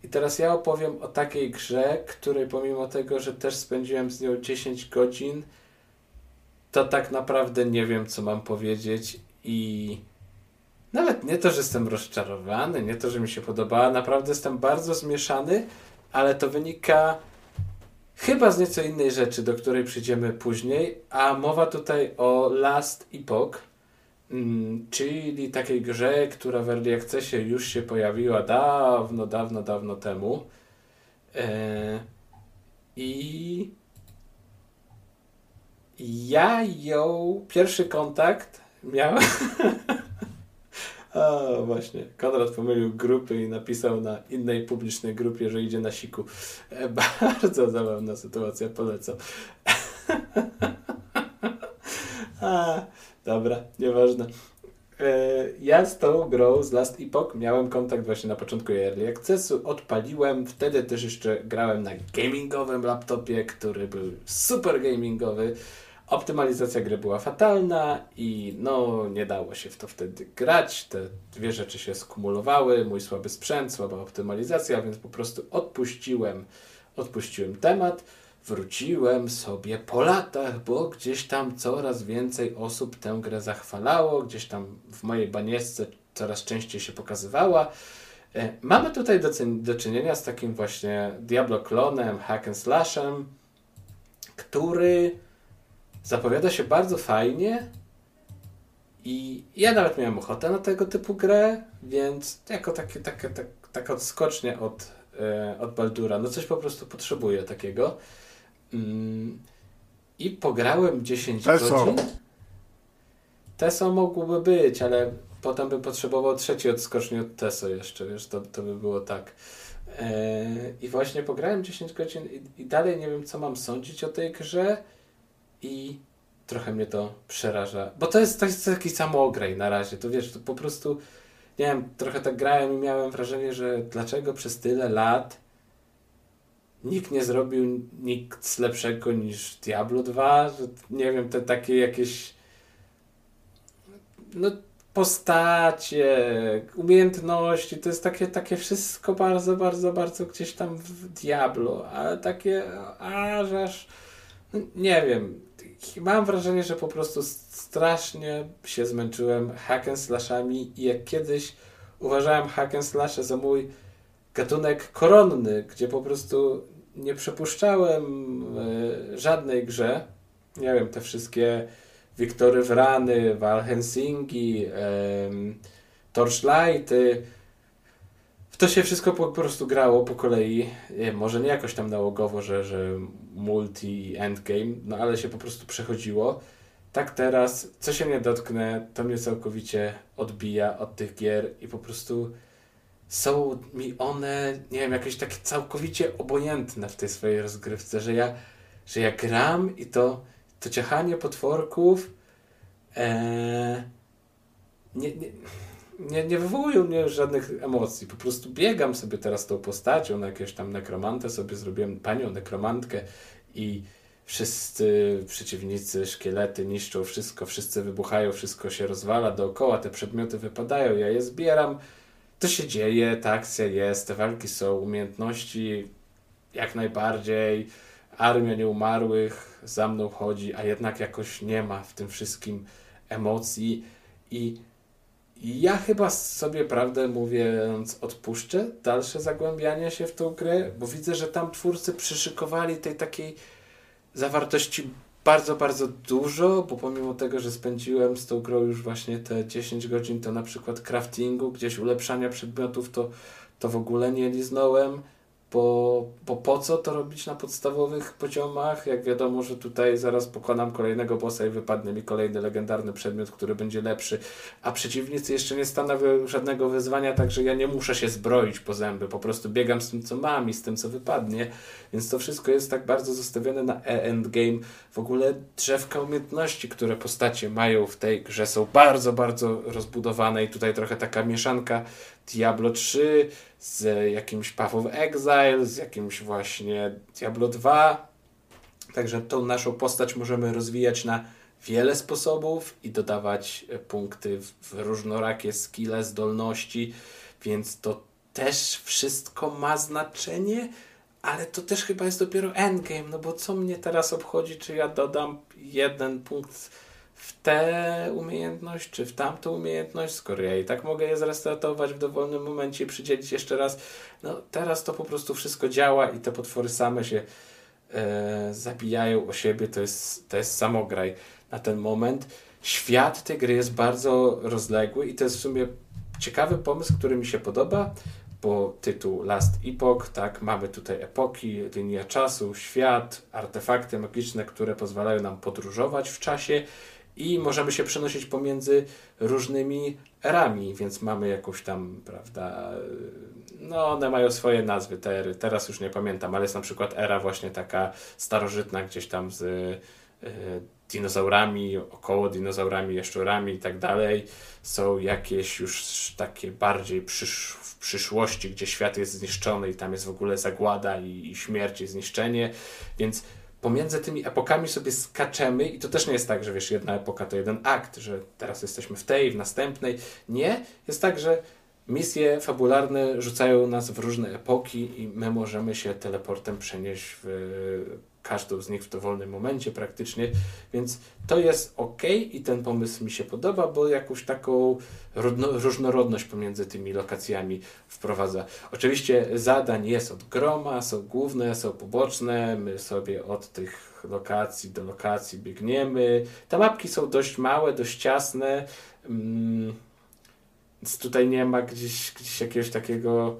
I teraz ja opowiem o takiej grze, której pomimo tego, że też spędziłem z nią 10 godzin, to tak naprawdę nie wiem, co mam powiedzieć i nawet nie to, że jestem rozczarowany, nie to, że mi się podobała, naprawdę jestem bardzo zmieszany, ale to wynika chyba z nieco innej rzeczy, do której przyjdziemy później, a mowa tutaj o Last Epoch, mm, czyli takiej grze, która w Early Accessie już się pojawiła dawno, dawno, dawno temu. E, I ja ją, pierwszy kontakt miałem A, właśnie. Konrad pomylił grupy i napisał na innej publicznej grupie, że idzie na siku. E, bardzo zabawna sytuacja, polecam. A, dobra, nieważne. E, ja z tą grą z Last Epoch miałem kontakt właśnie na początku Early Accessu, odpaliłem, wtedy też jeszcze grałem na gamingowym laptopie, który był super gamingowy. Optymalizacja gry była fatalna i no nie dało się w to wtedy grać. Te dwie rzeczy się skumulowały, mój słaby sprzęt, słaba optymalizacja, więc po prostu odpuściłem, odpuściłem temat. Wróciłem sobie po latach, bo gdzieś tam coraz więcej osób tę grę zachwalało, gdzieś tam w mojej baniesce coraz częściej się pokazywała. E, mamy tutaj do, do czynienia z takim właśnie Diablo-klonem, hack and slashem, który Zapowiada się bardzo fajnie i ja nawet miałem ochotę na tego typu grę, więc jako takie, takie, tak, taka odskocznie od, e, od Baldura, no coś po prostu potrzebuję takiego. Mm, I pograłem 10 Teso. godzin. Teso mogłoby być, ale potem bym potrzebował trzeci odskocznie od Teso jeszcze, wiesz, to, to by było tak. E, I właśnie pograłem 10 godzin i, i dalej nie wiem, co mam sądzić o tej grze i trochę mnie to przeraża. Bo to jest, to jest taki samogrej na razie, to wiesz, to po prostu nie wiem, trochę tak grałem i miałem wrażenie, że dlaczego przez tyle lat nikt nie zrobił nic lepszego niż Diablo 2, że nie wiem, te takie jakieś no postacie, umiejętności, to jest takie, takie wszystko bardzo, bardzo, bardzo gdzieś tam w Diablo, ale takie aż aż nie wiem, mam wrażenie, że po prostu strasznie się zmęczyłem hack slashami i jak kiedyś uważałem hack slashe za mój gatunek koronny, gdzie po prostu nie przepuszczałem y, żadnej grze. Nie wiem, te wszystkie Wiktory Wrany, Valhensingi, Torchlighty, w to się wszystko po, prostu grało po kolei. Może nie jakoś tam nałogowo, że, że multi i endgame, no ale się po prostu przechodziło. Tak teraz, co się nie dotknę, to mnie całkowicie odbija od tych gier i po prostu są mi one, nie wiem, jakieś takie całkowicie obojętne w tej swojej rozgrywce, że ja, że ja gram i to, to ciachanie potworków ee, nie, nie, nie, nie wywołują mnie żadnych emocji. Po prostu biegam sobie teraz tą postacią na jakiegoś tam nekromantę, sobie zrobiłem panią nekromantkę i wszyscy przeciwnicy, szkielety niszczą wszystko, wszyscy wybuchają, wszystko się rozwala dookoła, te przedmioty wypadają, ja je zbieram. To się dzieje, ta akcja jest, te walki są, umiejętności jak najbardziej, armia nieumarłych za mną chodzi, a jednak jakoś nie ma w tym wszystkim emocji i ja chyba sobie, prawdę mówiąc, odpuszczę dalsze zagłębianie się w tą grę, bo widzę, że tam twórcy przyszykowali tej takiej zawartości bardzo, bardzo dużo, bo pomimo tego, że spędziłem z tą grą już właśnie te 10 godzin, to na przykład craftingu, gdzieś ulepszania przedmiotów, to, to w ogóle nie liznąłem bo, bo po co to robić na podstawowych poziomach, jak wiadomo, że tutaj zaraz pokonam kolejnego bossa i wypadnie mi kolejny legendarny przedmiot, który będzie lepszy, a przeciwnicy jeszcze nie stanowią żadnego wyzwania, także ja nie muszę się zbroić po zęby, po prostu biegam z tym, co mam i z tym, co wypadnie, więc to wszystko jest tak bardzo zostawione na e-endgame. W ogóle drzewka umiejętności, które postacie mają w tej grze są bardzo, bardzo rozbudowane i tutaj trochę taka mieszanka Diablo 3 z jakimś Path of Exile, z jakimś właśnie Diablo 2. Także tą naszą postać możemy rozwijać na wiele sposobów i dodawać punkty w różnorakie skille, zdolności, więc to też wszystko ma znaczenie, ale to też chyba jest dopiero endgame, no bo co mnie teraz obchodzi, czy ja dodam jeden punkt w tę umiejętność, czy w tamtą umiejętność, skoro ja i tak mogę je zrestartować w dowolnym momencie i przydzielić jeszcze raz. No teraz to po prostu wszystko działa i te potwory same się e, zabijają o siebie, to jest, to jest samograj na ten moment. Świat tej gry jest bardzo rozległy i to jest w sumie ciekawy pomysł, który mi się podoba, bo tytuł Last Epoch, tak, mamy tutaj epoki, linia czasu, świat, artefakty magiczne, które pozwalają nam podróżować w czasie i możemy się przenosić pomiędzy różnymi erami, więc mamy jakąś tam, prawda, no one mają swoje nazwy, te ery, teraz już nie pamiętam, ale jest na przykład era właśnie taka starożytna gdzieś tam z y, dinozaurami, około dinozaurami, jaszczurami i tak dalej. Są jakieś już takie bardziej przysz w przyszłości, gdzie świat jest zniszczony i tam jest w ogóle zagłada i, i śmierć i zniszczenie, więc pomiędzy tymi epokami sobie skaczemy i to też nie jest tak, że wiesz, jedna epoka to jeden akt, że teraz jesteśmy w tej, w następnej. Nie, jest tak, że misje fabularne rzucają nas w różne epoki i my możemy się teleportem przenieść w każdą z nich w dowolnym momencie praktycznie, więc to jest ok i ten pomysł mi się podoba, bo jakąś taką różnorodność pomiędzy tymi lokacjami wprowadza. Oczywiście zadań jest od groma, są główne, są poboczne, my sobie od tych lokacji do lokacji biegniemy. Te mapki są dość małe, dość ciasne, mm, więc tutaj nie ma gdzieś, gdzieś jakiegoś takiego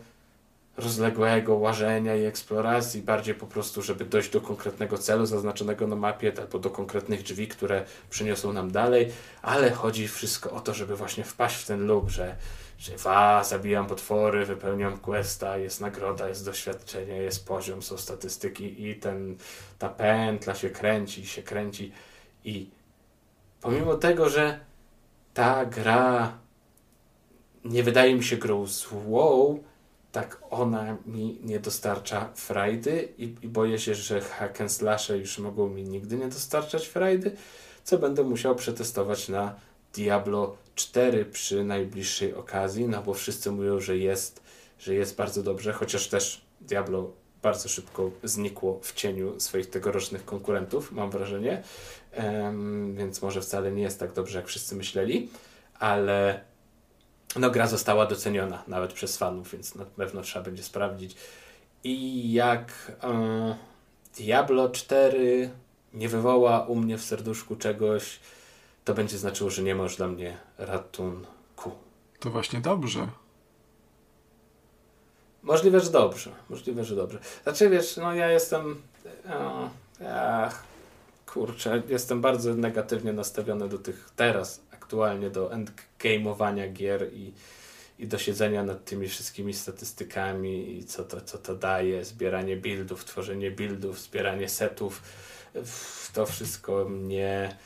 rozległego łażenia i eksploracji, bardziej po prostu, żeby dojść do konkretnego celu zaznaczonego na mapie, albo do konkretnych drzwi, które przyniosą nam dalej, ale chodzi wszystko o to, żeby właśnie wpaść w ten lub, że, że wa, zabijam potwory, wypełniam questa, jest nagroda, jest doświadczenie, jest poziom, są statystyki i ten, ta pętla się kręci, się kręci. I pomimo tego, że ta gra nie wydaje mi się grą złą, tak ona mi nie dostarcza frajdy i, i boję się, że hack and slashe już mogą mi nigdy nie dostarczać frajdy, co będę musiał przetestować na Diablo 4 przy najbliższej okazji, no bo wszyscy mówią, że jest, że jest bardzo dobrze, chociaż też Diablo bardzo szybko znikło w cieniu swoich tegorocznych konkurentów, mam wrażenie, um, więc może wcale nie jest tak dobrze, jak wszyscy myśleli, ale no gra została doceniona nawet przez fanów, więc na pewno trzeba będzie sprawdzić. I jak e, Diablo 4 nie wywoła u mnie w serduszku czegoś, to będzie znaczyło, że nie ma już dla mnie ratunku. To właśnie dobrze. Możliwe, że dobrze. Możliwe, że dobrze. Znaczy, wiesz, no ja jestem... O, ach, kurczę, jestem bardzo negatywnie nastawiony do tych teraz, aktualnie do endgame'owania gier i, i do siedzenia nad tymi wszystkimi statystykami i co to, co to daje, zbieranie buildów, tworzenie buildów, zbieranie setów. To wszystko mnie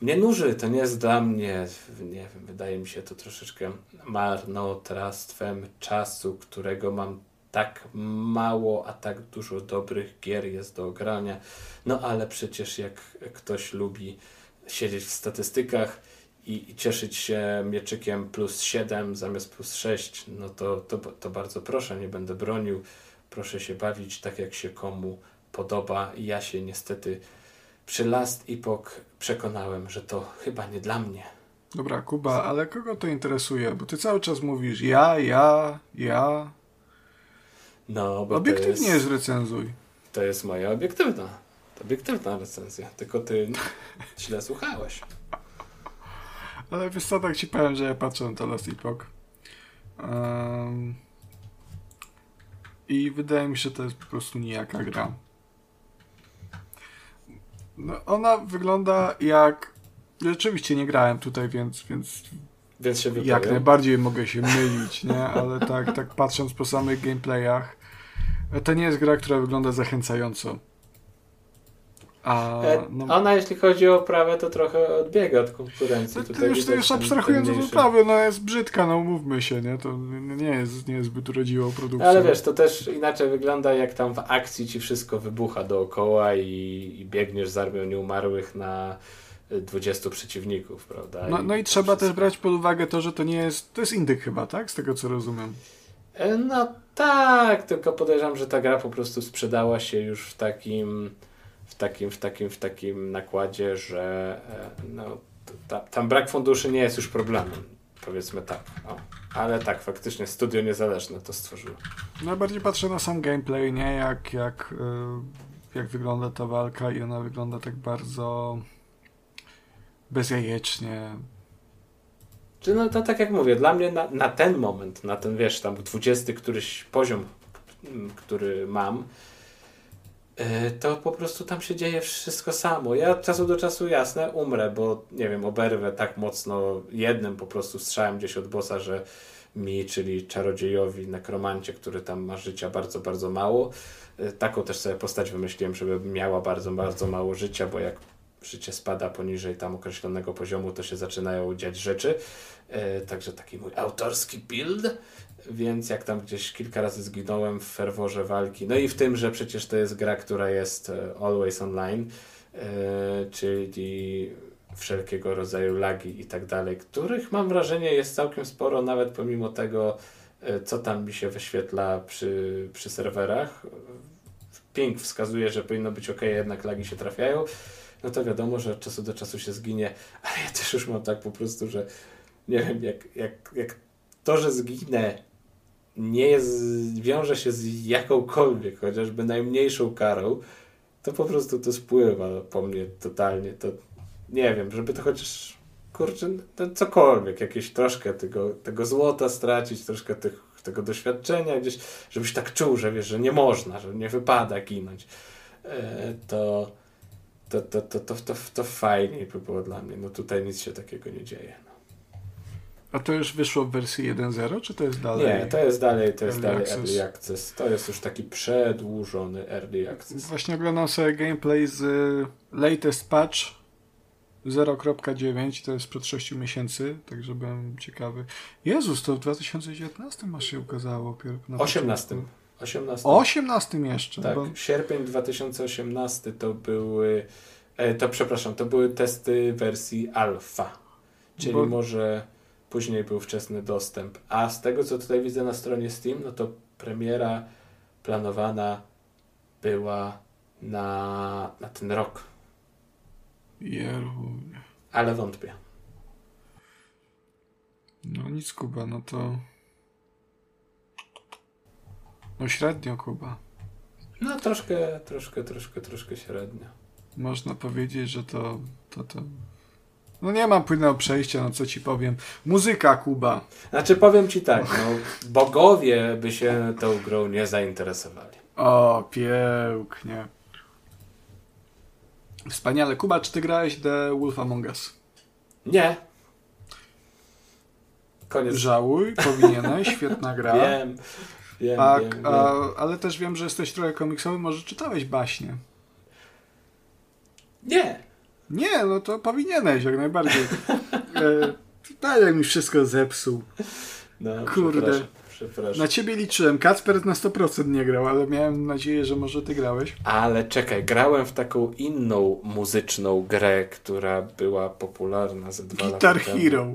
mnie nuży, to nie jest dla mnie, nie wiem, wydaje mi się to troszeczkę marnotrawstwem czasu, którego mam tak mało, a tak dużo dobrych gier jest do ogrania. No ale przecież jak ktoś lubi siedzieć w statystykach i, i cieszyć się mieczykiem plus 7 zamiast plus 6, no to, to, to bardzo proszę, nie będę bronił. Proszę się bawić tak, jak się komu podoba. Ja się niestety przy Last Epoch przekonałem, że to chyba nie dla mnie. Dobra, Kuba, ale kogo to interesuje? Bo ty cały czas mówisz ja, ja, ja. No, bo Obiektywnie jest, recenzuj. To jest moja obiektywna. Obiektywna recenzja. Tylko ty źle słuchałeś. Ale wiesz co, tak ci powiem, że ja patrzę na to Last Epoch. Um, I wydaje mi się, że to jest po prostu nijaka gra. No, ona wygląda jak. Rzeczywiście nie grałem tutaj, więc. więc... Więc się Jak najbardziej mogę się mylić, nie? Ale tak, tak patrząc po samych gameplayach, to nie jest gra, która wygląda zachęcająco. A, e, no, ona jeśli chodzi o oprawę, to trochę odbiega od konkurencji. To, to już, to już abstrahując od oprawy, no jest brzydka, no umówmy się, nie? To nie jest, nie jest zbyt urodziwą produkcją. Ale wiesz, to też inaczej wygląda, jak tam w akcji ci wszystko wybucha dookoła i, i biegniesz z armią nieumarłych na 20 przeciwników, prawda? No, no i trzeba wszystko. też brać pod uwagę to, że to nie jest, to jest indyk chyba, tak? Z tego co rozumiem. E, no tak, tylko podejrzewam, że ta gra po prostu sprzedała się już w takim w takim, w takim, w takim nakładzie, że e, no, ta, tam brak funduszy nie jest już problemem. Powiedzmy tak. O. Ale tak, faktycznie studio niezależne to stworzyło. Najbardziej patrzę na sam gameplay, nie? Jak, jak, e, jak wygląda ta walka i ona wygląda tak bardzo bezjajecznie. Czy no to tak jak mówię, dla mnie na, na ten moment, na ten wiesz, tam 20 któryś poziom, który mam, to po prostu tam się dzieje wszystko samo. Ja od czasu do czasu jasne umrę, bo nie wiem, oberwę tak mocno jednym po prostu strzałem gdzieś od bossa, że mi, czyli czarodziejowi, nekromancie, który tam ma życia bardzo, bardzo mało. E, taką też sobie postać wymyśliłem, żeby miała bardzo, bardzo mało życia, bo jak życie spada poniżej tam określonego poziomu, to się zaczynają dziać rzeczy. E, także taki mój autorski build więc jak tam gdzieś kilka razy zginąłem w ferworze walki, no i w tym, że przecież to jest gra, która jest e, always online, e, czyli wszelkiego rodzaju lagi i tak dalej, których mam wrażenie jest całkiem sporo, nawet pomimo tego, e, co tam mi się wyświetla przy, przy serwerach. Ping wskazuje, że powinno być ok, jednak lagi się trafiają. No to wiadomo, że od czasu do czasu się zginie, ale ja też już mam tak po prostu, że nie wiem, jak, jak, jak to, że zginę nie jest, wiąże się z jakąkolwiek, chociażby najmniejszą karą, to po prostu to spływa po mnie totalnie. To nie wiem, żeby to chociaż kurczę, to cokolwiek, jakieś troszkę tego, tego złota stracić, troszkę tych, tego doświadczenia gdzieś, żebyś tak czuł, że wiesz, że nie można, że nie wypada ginąć, e, to, to, to, to, to, to, to fajniej by było dla mnie. No tutaj nic się takiego nie dzieje. A to już wyszło w wersji 1.0, czy to jest dalej? Nie, to jest dalej, to jest early dalej access. Early Access. To jest już taki przedłużony Early Access. Właśnie oglądam sobie gameplay z y, latest patch 0.9, to jest przed 6 miesięcy, także byłem ciekawy. Jezus, to w 2019 masz się ukazało. Na 18. 18. 18 jeszcze. Tak, bo... sierpień 2018 to były, e, to przepraszam, to były testy wersji alfa, czyli bo... może Później był wczesny dostęp. A z tego, co tutaj widzę na stronie Steam, no to premiera planowana była na, na ten rok. Jeru. Ale wątpię. No nic, Kuba, no to... No średnio, Kuba. No troszkę, troszkę, troszkę, troszkę średnio. Można powiedzieć, że to, to, to No nie mam płynnego przejścia, no co ci powiem. Muzyka, Kuba. Znaczy powiem ci tak, no, bogowie by się tą grą nie zainteresowali. O, pięknie. Wspaniale. Kuba, czy ty grałeś The Wolf Among Us? Nie. Koniec. Żałuj, powinieneś, świetna gra. Wiem, wiem, A, wiem, wiem. a, ale też wiem, że jesteś trochę komiksowy, może czytałeś baśnie. Nie. Nie, no to powinieneś jak najbardziej. e, tak jak mi wszystko zepsuł. No, Kurde. Przepraszam, przepraszam. Na ciebie liczyłem. Kacper na 100% nie grał, ale miałem nadzieję, że może ty grałeś. Ale czekaj, grałem w taką inną muzyczną grę, która była popularna ze dwa Guitar lata temu. Hero.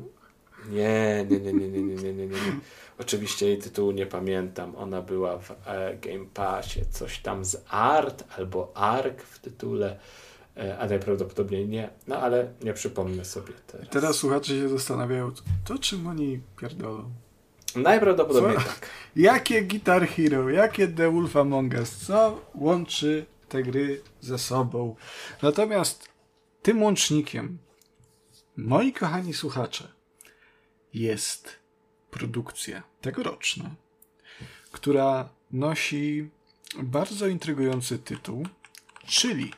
Nie, nie, nie, nie, nie, nie, nie, nie, nie. Oczywiście jej tytułu nie pamiętam. Ona była w e, Game Passie. Coś tam z Art albo Ark w tytule, a najprawdopodobniej nie. No ale nie przypomnę sobie teraz. Teraz słuchacze się zastanawiają, to czym oni pierdolą? Najprawdopodobniej Co? tak. Jakie Guitar Hero, jakie The Wolf Among Us, co łączy te gry ze sobą? Natomiast tym łącznikiem, moi kochani słuchacze, jest produkcja tegoroczna, która nosi bardzo intrygujący tytuł, czyli e,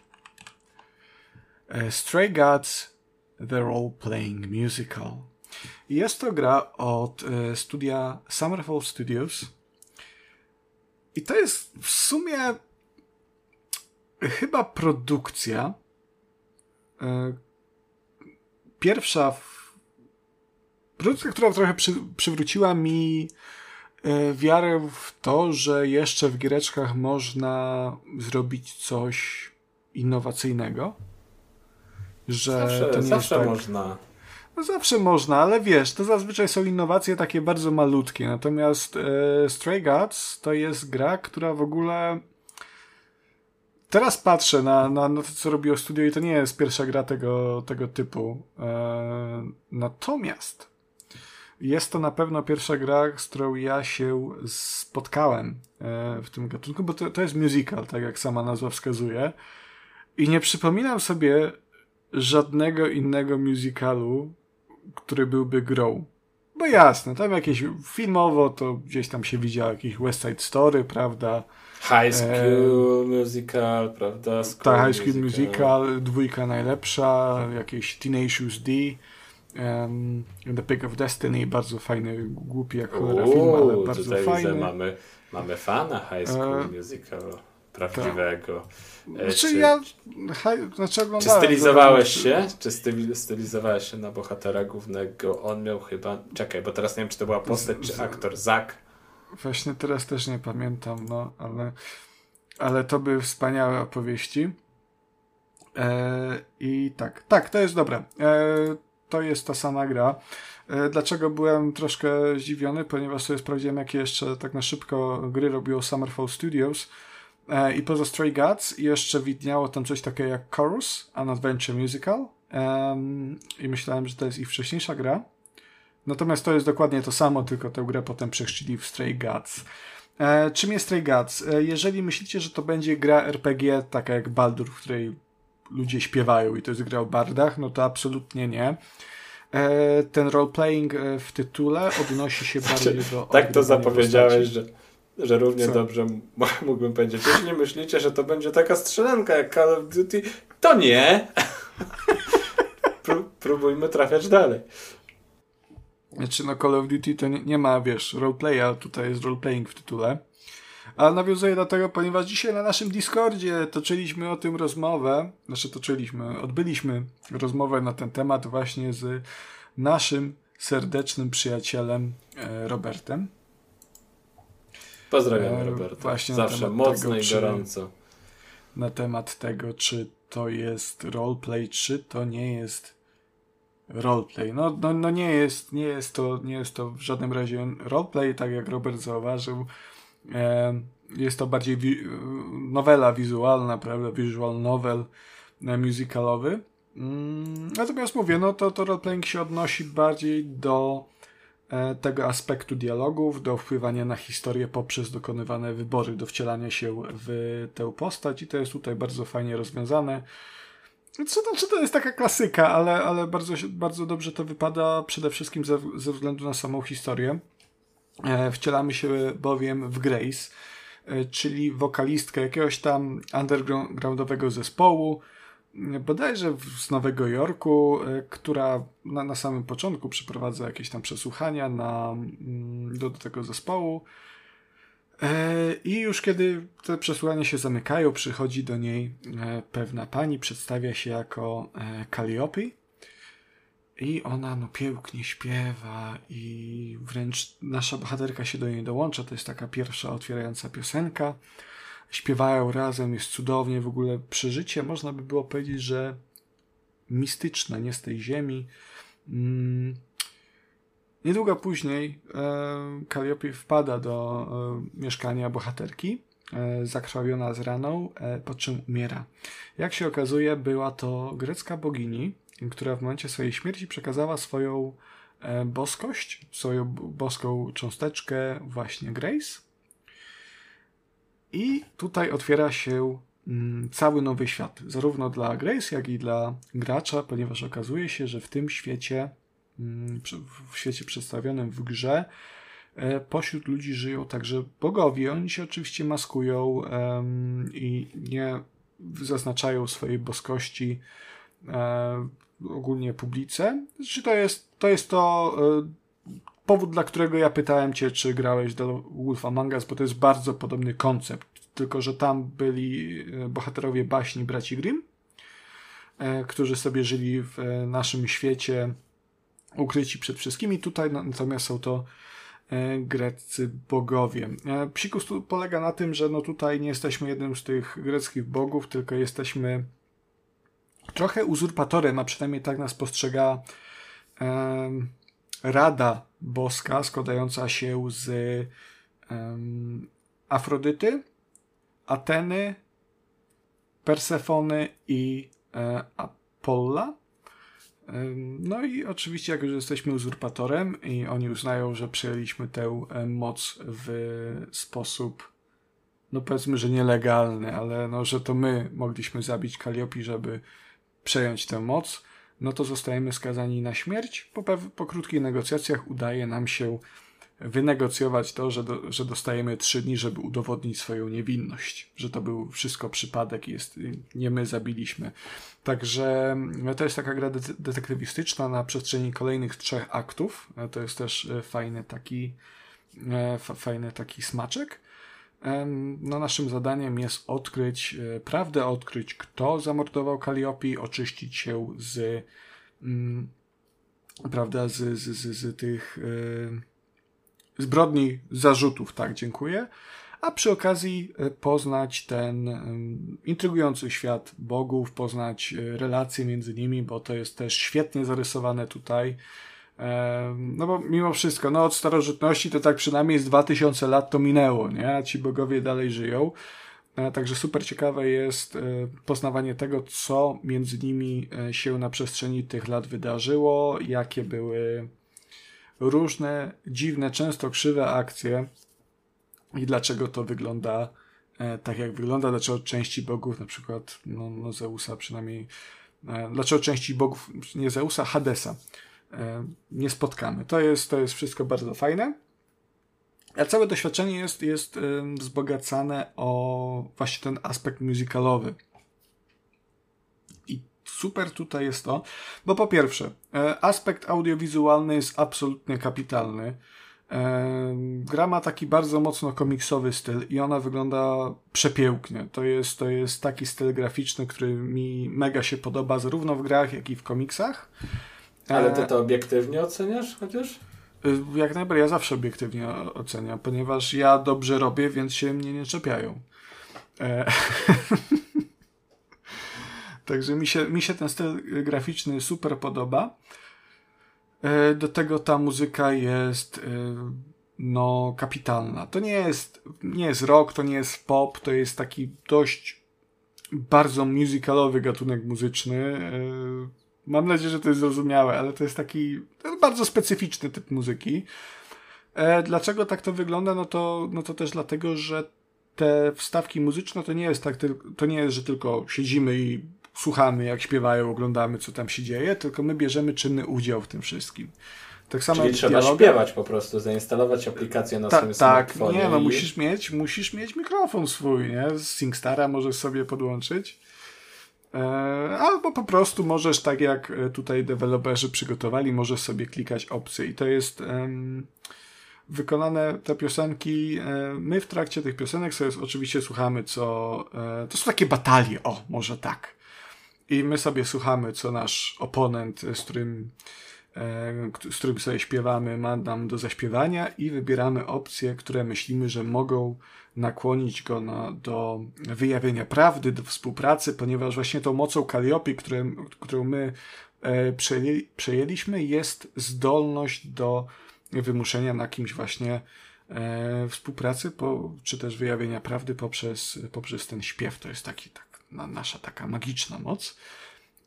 Stray Gods The Role Playing Musical. Jest to gra od e, studia Summerfall Studios. I to jest w sumie chyba produkcja e, pierwsza produkcja, która trochę przy, przywróciła mi e, wiarę w to, że jeszcze w giereczkach można zrobić coś innowacyjnego. Że Zawsze, to nie zawsze jest tak, można. no zawsze można, ale wiesz, to zazwyczaj są innowacje takie bardzo malutkie. Natomiast e, Stray Gods to jest gra, która w ogóle. Teraz patrzę na, na, na to, co robiło studio, i to nie jest pierwsza gra tego, tego typu. E, natomiast jest to na pewno pierwsza gra, z którą ja się spotkałem e, w tym gatunku, bo to, to jest musical, tak jak sama nazwa wskazuje. I nie przypominam sobie żadnego innego musicalu, który byłby grą. Bo jasne, tam jakieś filmowo to gdzieś tam się widziało, jakiś West Side Story, prawda? High School Musical, prawda? School Ta High School Musical, dwójka najlepsza, jakieś Tenacious D, um, The Pick of Destiny, bardzo fajny, głupi jak cholera film, ale bardzo tutaj fajny. widzę, mamy, mamy fana High School E, Musical prawdziwego. E, Znaczy czy, ja, znaczy czy stylizowałeś się? Czy styl, stylizowałeś się na bohatera głównego? On miał chyba... Czekaj, bo teraz nie wiem, czy to była postać, czy aktor. Zak. Właśnie teraz też nie pamiętam, no, ale, ale to były wspaniałe opowieści. E, I tak, tak, to jest dobre. E, to jest ta sama gra. E, dlaczego byłem troszkę zdziwiony? Ponieważ sobie sprawdziłem, jakie jeszcze tak na szybko gry robiło Summerfall Studios. E, I poza Stray Gods jeszcze widniało tam coś takiego jak Chorus, an Adventure Musical. I myślałem, że to jest ich wcześniejsza gra. Natomiast to jest dokładnie to samo, tylko tę grę potem przechrzcili w Stray Gods. E, czym jest Stray Gods? E, jeżeli myślicie, że to będzie gra RPG, taka jak Baldur, w której ludzie śpiewają i to jest gra o bardach, no to absolutnie nie. E, ten roleplaying e, w tytule odnosi się bardziej do... Tak to zapowiedziałeś, postaci. że, że równie Co? dobrze mógłbym powiedzieć, jeśli nie myślicie, że to będzie taka strzelanka jak Call of Duty, to nie. Pró- próbujmy trafiać dalej. Znaczy, no Call of Duty to nie, nie ma, wiesz, roleplaya, tutaj jest roleplaying w tytule. Ale nawiązuję do tego, ponieważ dzisiaj na naszym Discordzie toczyliśmy o tym rozmowę, znaczy toczyliśmy, odbyliśmy rozmowę na ten temat właśnie z naszym serdecznym przyjacielem e, Robertem. Pozdrawiamy E, Roberta. właśnie Zawsze mocno tego, i czy- gorąco. na temat tego, czy to jest roleplay, czy to nie jest roleplay. No, no, no nie, jest, nie, jest to, nie jest to w żadnym razie roleplay, tak jak Robert zauważył. E, jest to bardziej wi- nowela wizualna, prawda? Visual novel e, musicalowy. Mm, Natomiast mówię, no to, to roleplaying się odnosi bardziej do tego aspektu dialogów, do wpływania na historię poprzez dokonywane wybory, do wcielania się w tę postać i to jest tutaj bardzo fajnie rozwiązane. Co to, czy to jest taka klasyka, ale, ale bardzo, bardzo dobrze to wypada przede wszystkim ze, ze względu na samą historię. E, wcielamy się bowiem w Grace, e, czyli wokalistkę jakiegoś tam undergroundowego zespołu, bodajże z Nowego Jorku, e, która na, na samym początku przeprowadza jakieś tam przesłuchania na, mm, do, do tego zespołu. E, I już kiedy te przesłuchania się zamykają, przychodzi do niej e, pewna pani, przedstawia się jako Calliope. I ona no pięknie śpiewa i wręcz nasza bohaterka się do niej dołącza. To jest taka pierwsza otwierająca piosenka śpiewają razem, jest cudownie, w ogóle przeżycie, można by było powiedzieć, że mistyczne, nie z tej ziemi. Mm. Niedługo później e, Calliope wpada do e, mieszkania bohaterki, e, zakrwawiona z raną, e, po czym umiera. Jak się okazuje, była to grecka bogini, która w momencie swojej śmierci przekazała swoją e, boskość, swoją boską cząsteczkę właśnie Grace, i tutaj otwiera się mm, cały nowy świat, zarówno dla Grace, jak i dla gracza, ponieważ okazuje się, że w tym świecie, mm, w świecie przedstawionym w grze, e, pośród ludzi żyją także bogowie. Oni się oczywiście maskują i nie zaznaczają swojej boskości e, ogólnie publice. Znaczy to jest to, jest to e, powód, dla którego ja pytałem cię, czy grałeś do Wolf Among Us, bo to jest bardzo podobny koncept. Tylko, że tam byli e, bohaterowie baśni braci Grimm, e, którzy sobie żyli w e, naszym świecie ukryci przed wszystkimi. Tutaj natomiast są to greccy bogowie. Psikus polega na tym, że no tutaj nie jesteśmy jednym z tych greckich bogów, tylko jesteśmy trochę uzurpatorem, a przynajmniej tak nas postrzega Rada Boska, składająca się z um, Afrodyty, Ateny, Persefony i e, Apolla. No i oczywiście, jak już jesteśmy uzurpatorem i oni uznają, że przejęliśmy tę e, moc w sposób, no powiedzmy, że nielegalny, ale no, że to my mogliśmy zabić Kaliopi, żeby przejąć tę moc, no to zostajemy skazani na śmierć. Po, po krótkich negocjacjach udaje nam się wynegocjować to, że, do, że dostajemy trzy dni, żeby udowodnić swoją niewinność, że to był wszystko przypadek, jest, nie my zabiliśmy. Także no, to jest taka gra detektywistyczna na przestrzeni kolejnych trzech aktów. To jest też e, fajny taki, e, fajny taki smaczek. No, naszym zadaniem jest odkryć prawdę, odkryć kto zamordował Kaliopi, oczyścić się z, mm, prawda, z, z, z, z tych zbrodni zarzutów, tak, dziękuję. A przy okazji e, poznać ten intrygujący świat bogów, poznać e, relacje między nimi, bo to jest też świetnie zarysowane tutaj. No bo mimo wszystko, no od starożytności to tak przynajmniej z 2000 lat to minęło, nie? A ci bogowie dalej żyją. E, także super ciekawe jest poznawanie tego, co między nimi się na przestrzeni tych lat wydarzyło, jakie były różne dziwne, często krzywe akcje i dlaczego to wygląda e, tak, jak wygląda, dlaczego części bogów, na przykład no, no Zeusa przynajmniej, e, dlaczego części bogów, nie Zeusa, Hadesa, e, nie spotkamy. To jest, to jest wszystko bardzo fajne. A całe doświadczenie jest, jest wzbogacane o właśnie ten aspekt musicalowy super tutaj jest to, bo po pierwsze, e, aspekt audiowizualny jest absolutnie kapitalny. E, gra ma taki bardzo mocno komiksowy styl i ona wygląda przepięknie. To jest, to jest taki styl graficzny, który mi mega się podoba zarówno w grach, jak i w komiksach. Ale ty to obiektywnie oceniasz chociaż? Jak najbardziej, ja zawsze obiektywnie oceniam, ponieważ ja dobrze robię, więc się mnie nie czepiają. Także mi się, mi się ten styl graficzny super podoba. E, do tego ta muzyka jest e, no kapitalna. To nie jest, nie jest rock, to nie jest pop, to jest taki dość bardzo musicalowy gatunek muzyczny. E, mam nadzieję, że to jest zrozumiałe, ale to jest taki bardzo specyficzny typ muzyki. Dlaczego tak to wygląda? No to, no to też dlatego, że te wstawki muzyczne to nie jest tak, to nie jest, że tylko siedzimy i słuchamy jak śpiewają, oglądamy co tam się dzieje, tylko my bierzemy czynny udział w tym wszystkim. Tak samo Czyli trzeba dialoga. śpiewać po prostu, zainstalować aplikację na Ta, swoim tak, smartfonie. Tak, nie no, i... musisz mieć, musisz mieć mikrofon swój, nie? Z SingStara możesz sobie podłączyć. E, albo po prostu możesz, tak jak e, tutaj deweloperzy przygotowali, możesz sobie klikać opcje i to jest um, wykonane te piosenki. E, my w trakcie tych piosenek sobie oczywiście słuchamy, co. To są takie batalie, o, może tak. I my sobie słuchamy, co nasz oponent, z którym z którym sobie śpiewamy, ma nam do zaśpiewania i wybieramy opcje, które myślimy, że mogą nakłonić go na, do wyjawienia prawdy, do współpracy, ponieważ właśnie tą mocą Calliope, którą my e, przejęli, przejęliśmy, jest zdolność do wymuszenia na kimś właśnie e, współpracy, po, czy też wyjawienia prawdy poprzez, poprzez ten śpiew. To jest taki, tak, nasza taka magiczna moc.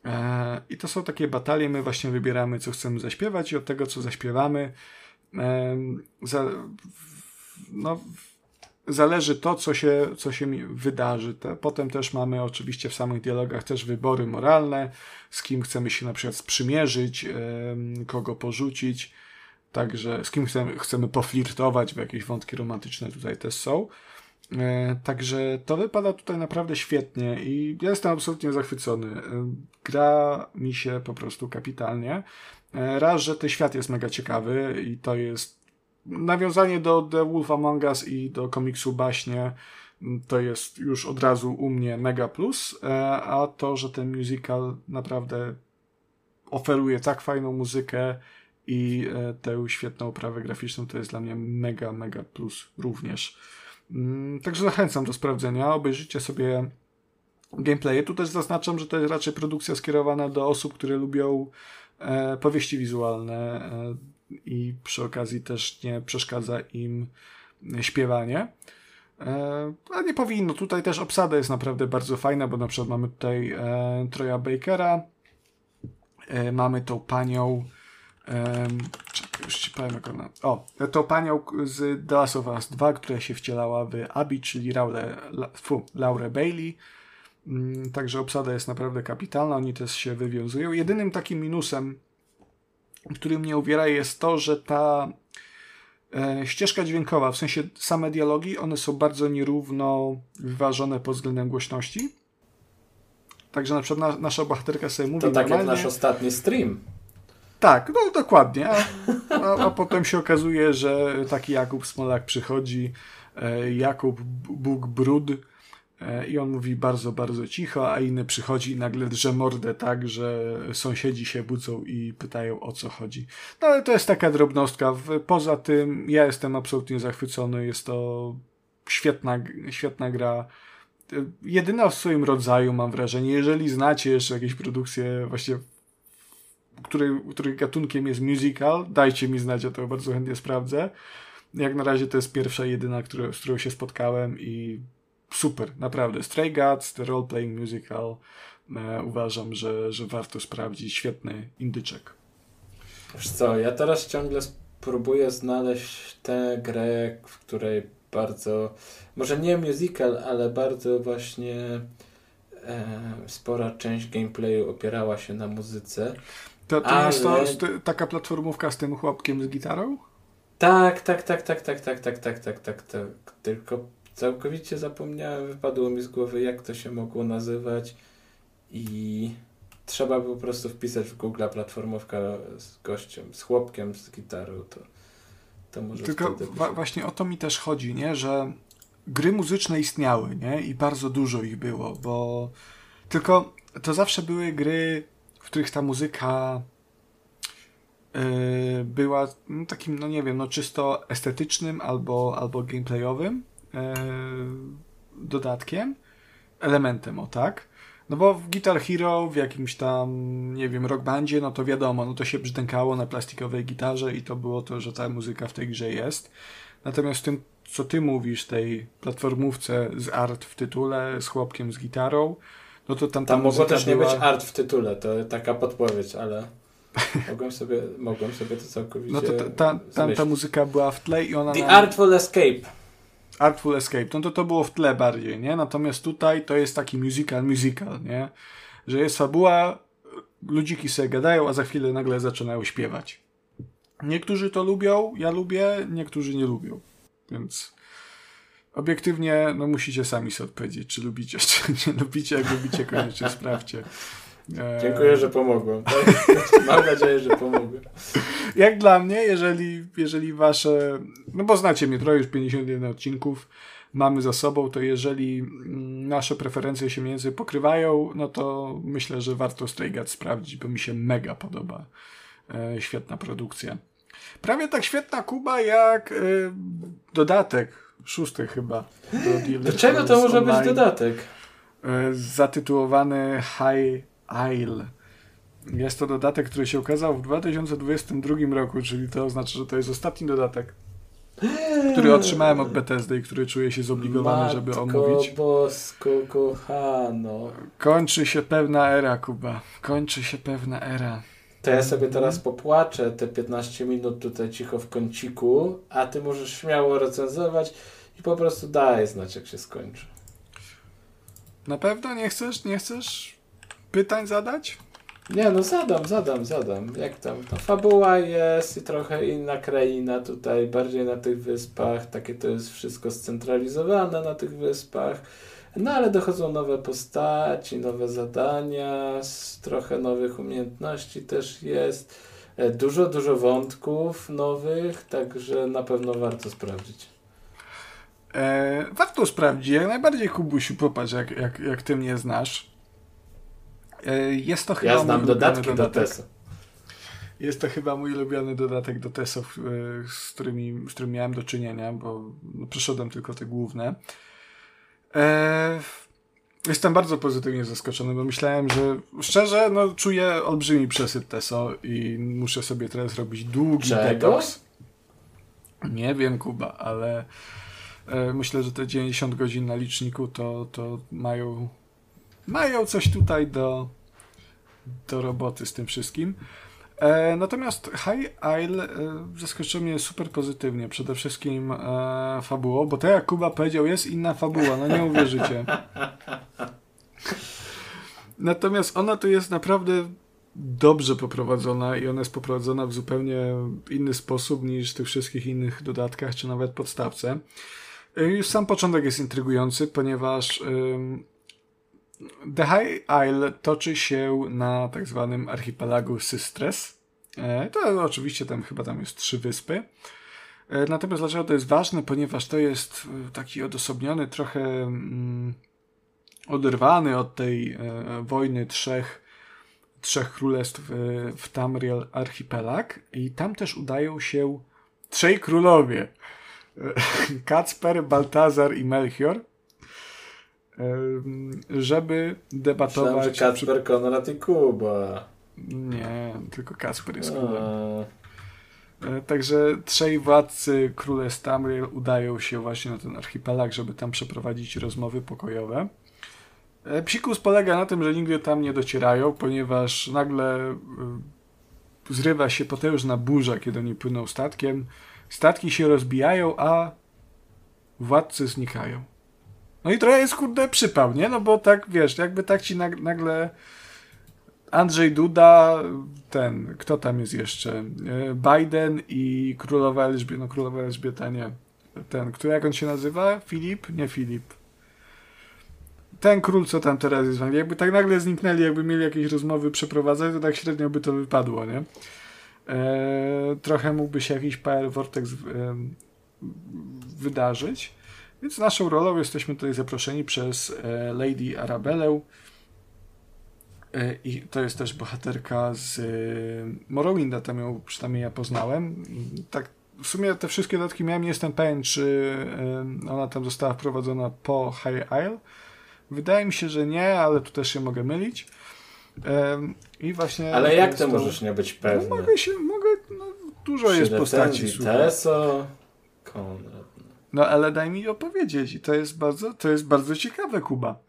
E, I to są takie batalie, my właśnie wybieramy, co chcemy zaśpiewać i od tego, co zaśpiewamy, za, no, zależy to, co się, co się wydarzy. Potem też mamy oczywiście w samych dialogach też wybory moralne, z kim chcemy się na przykład sprzymierzyć, kogo porzucić, także z kim chcemy, chcemy poflirtować, bo jakieś wątki romantyczne tutaj też są. E, także to wypada tutaj naprawdę świetnie i ja jestem absolutnie zachwycony. E, gra mi się po prostu kapitalnie. E, raz, że ten świat jest mega ciekawy i to jest nawiązanie do The Wolf Among Us i do komiksu Baśnie to jest już od razu u mnie mega plus, a to, że ten musical naprawdę oferuje tak fajną muzykę i tę świetną oprawę graficzną, to jest dla mnie mega, mega plus również. Mm, także zachęcam do sprawdzenia. Obejrzyjcie sobie gameplaye. Tu też zaznaczam, że to jest raczej produkcja skierowana do osób, które lubią e, powieści wizualne e, i przy okazji też nie przeszkadza im śpiewanie. E, a nie powinno. Tutaj też obsada jest naprawdę bardzo fajna, bo na przykład mamy tutaj e, Troja Bakera, e, mamy tą panią czekaj, już ci powiem jak ona... O, to panią z The Last of Us 2, która się wcielała w Abby, czyli Laurę, La, fu, Laurę Bailey. Um, także obsada jest naprawdę kapitalna, oni też się wywiązują. Jedynym takim minusem, który mnie uwiera jest to, że ta e, ścieżka dźwiękowa, w sensie same dialogi, one są bardzo nierówno wyważone pod względem głośności. Także na przykład na, nasza bohaterka sobie mówi To tak normalnie, jak nasz ostatni stream. Tak, no dokładnie. A, a, a, potem się okazuje, że taki Jakub Smolak przychodzi, e, Jakub Bóg Brud e, i on mówi bardzo, bardzo cicho, a inny przychodzi i nagle drze mordę tak, że sąsiedzi się budzą i pytają o co chodzi. No ale to jest taka drobnostka. Poza tym ja jestem absolutnie zachwycony. Jest to świetna, świetna gra jedyna w swoim rodzaju, mam wrażenie. Jeżeli znacie jeszcze jakieś produkcje właśnie który, których gatunkiem jest musical. Dajcie mi znać, ja to bardzo chętnie sprawdzę. Jak na razie to jest pierwsza, jedyna, z którą się spotkałem i super, naprawdę. Stray Gods, The Role Playing Musical e, uważam, że, że warto sprawdzić. Świetny indyczek. Wiesz co, ja teraz ciągle próbuję znaleźć tę grę, w której bardzo, może nie musical, ale bardzo właśnie e, spora część gameplayu opierała się na muzyce. To, to Ale... jest to, taka platformówka z tym chłopkiem z gitarą? Tak, tak, tak, tak, tak, tak, tak, tak, tak, tak, tak. Tylko całkowicie zapomniałem, wypadło mi z głowy, jak to się mogło nazywać. I trzeba by po prostu wpisać w Google platformówka z gościem, z chłopkiem z gitarą, to, to może Tylko wa właśnie o to mi też chodzi, nie, że gry muzyczne istniały, nie, i bardzo dużo ich było, bo tylko to zawsze były gry w których ta muzyka yy, była no, takim, no nie wiem, no czysto estetycznym albo, albo gameplayowym yy, dodatkiem, elementem, o tak. No bo w Guitar Hero, w jakimś tam, nie wiem, rock bandzie, no to wiadomo, no to się brzdękało na plastikowej gitarze i to było to, że ta muzyka w tej grze jest. Natomiast w tym, co ty mówisz, tej platformówce z art w tytule, z chłopkiem z gitarą, no to tam, tam mogło też nie być art w tytule, to taka podpowiedź, ale mogłem sobie, mogłem sobie to całkowicie No to ta, ta, tam ta muzyka była w tle i ona... The nam... Artful Escape. Artful Escape, no to to było w tle bardziej, nie? Natomiast tutaj to jest taki musical, musical, nie? że jest fabuła, ludziki sobie gadają, a za chwilę nagle zaczynają śpiewać. Niektórzy to lubią, ja lubię, niektórzy nie lubią. Więc obiektywnie no musicie sami sobie odpowiedzieć, czy lubicie, czy nie lubicie. Jak lubicie, koniecznie sprawdźcie. E, Dziękuję, że pomogłem. Tak? Mam nadzieję, że pomogłem. Jak dla mnie, jeżeli, jeżeli wasze. No bo znacie mnie, trochę już 51 odcinków mamy za sobą, to jeżeli mm, nasze preferencje się między pokrywają, no to myślę, że warto Stray Gat sprawdzić, bo mi się mega podoba. E, świetna produkcja. Prawie tak świetna Kuba jak e, dodatek, szósty chyba. Do, czego to może online, być dodatek? E, zatytułowany High Isle. Jest to dodatek, który się ukazał w 2022 roku, czyli to oznacza, że to jest ostatni dodatek, który otrzymałem od Bethesdy i który czuję się zobligowany, Matko żeby omówić. bosko, kochano. Kończy się pewna era, Kuba. Kończy się pewna era. To ja sobie teraz popłaczę te 15 minut tutaj cicho w kąciku, a ty możesz śmiało recenzować i po prostu daj znać, jak się skończy. Na pewno nie chcesz? Nie chcesz pytań zadać? Nie, no zadam, zadam, zadam. Jak tam? No, fabuła jest i trochę inna kraina tutaj, bardziej na tych wyspach. Takie to jest wszystko scentralizowane na tych wyspach. No ale dochodzą nowe postaci, nowe zadania, trochę nowych umiejętności też jest. E, dużo, dużo wątków nowych, także na pewno warto sprawdzić. E, warto sprawdzić. Jak najbardziej, Kubusiu, popatrz, jak, jak, jak ty mnie znasz. E, jest to chyba ja znam dodatki do TESO. Jest to chyba mój ulubiony dodatek do TESO, z, którymi, z którym miałem do czynienia, bo no, przeszedłem tylko te główne. E, jestem bardzo pozytywnie zaskoczony, bo myślałem, że szczerze, no czuję olbrzymi przesyt TESO i muszę sobie teraz robić długi Czego? detoks. Nie wiem, Kuba, ale e, myślę, że te 90 godzin na liczniku to, to mają mają coś tutaj do, do roboty z tym wszystkim. E, natomiast High Isle e, zaskoczył mnie super pozytywnie. Przede wszystkim e, fabułą, bo tak jak Kuba powiedział, jest inna fabuła, no nie uwierzycie. Natomiast ona tu jest naprawdę dobrze poprowadzona i ona jest poprowadzona w zupełnie inny sposób niż w tych wszystkich innych dodatkach, czy nawet podstawce. E, już sam początek jest intrygujący, ponieważ The High Isle toczy się na tak zwanym archipelagu Systres. E, to oczywiście tam chyba tam jest trzy wyspy. E, natomiast dlaczego to jest ważne? Ponieważ to jest e, taki odosobniony, trochę mm, oderwany od tej wojny trzech, trzech królestw w Tamriel archipelag i tam też udają się trzej królowie. Kacper, Baltazar i Melchior żeby debatować... Myślałem, że Kacper, Konrad i Kuba. Nie, tylko Kacper jest. E, także trzej władcy królestw Tamriel udają się właśnie na ten archipelag, żeby tam przeprowadzić rozmowy pokojowe. E, psikus polega na tym, że nigdy tam nie docierają, ponieważ nagle e, zrywa się potężna burza, kiedy oni płyną statkiem. Statki się rozbijają, a władcy znikają. No i trochę jest kurde przypał, nie? No bo tak, wiesz, jakby tak ci nagle Andrzej Duda, ten, kto tam jest jeszcze? E, Biden i królowa Elżbieta, no królowa Elżbieta nie. Ten, który, jak on się nazywa? Filip? Nie Filip. Ten król, co tam teraz jest, jakby tak nagle zniknęli, jakby mieli jakieś rozmowy przeprowadzać, to tak średnio by to wypadło, nie? E, trochę mógłby się jakiś PR Vortex e, wydarzyć. Więc naszą rolą jesteśmy tutaj zaproszeni przez e, Lady Arabellę. E, I to jest też bohaterka z e, Morrowinda, tam ją przynajmniej ja poznałem. Tak, w sumie te wszystkie dodatki miałem, nie jestem pewien, czy ona tam została wprowadzona po High Isle. Wydaje mi się, że nie, ale tu też się mogę mylić. I właśnie. Ale jak to możesz nie być pewny? No, mogę się, mogę, no, dużo jest postaci. Teso, Konrad. No ale daj mi opowiedzieć i to jest bardzo, to jest bardzo ciekawe, Kuba.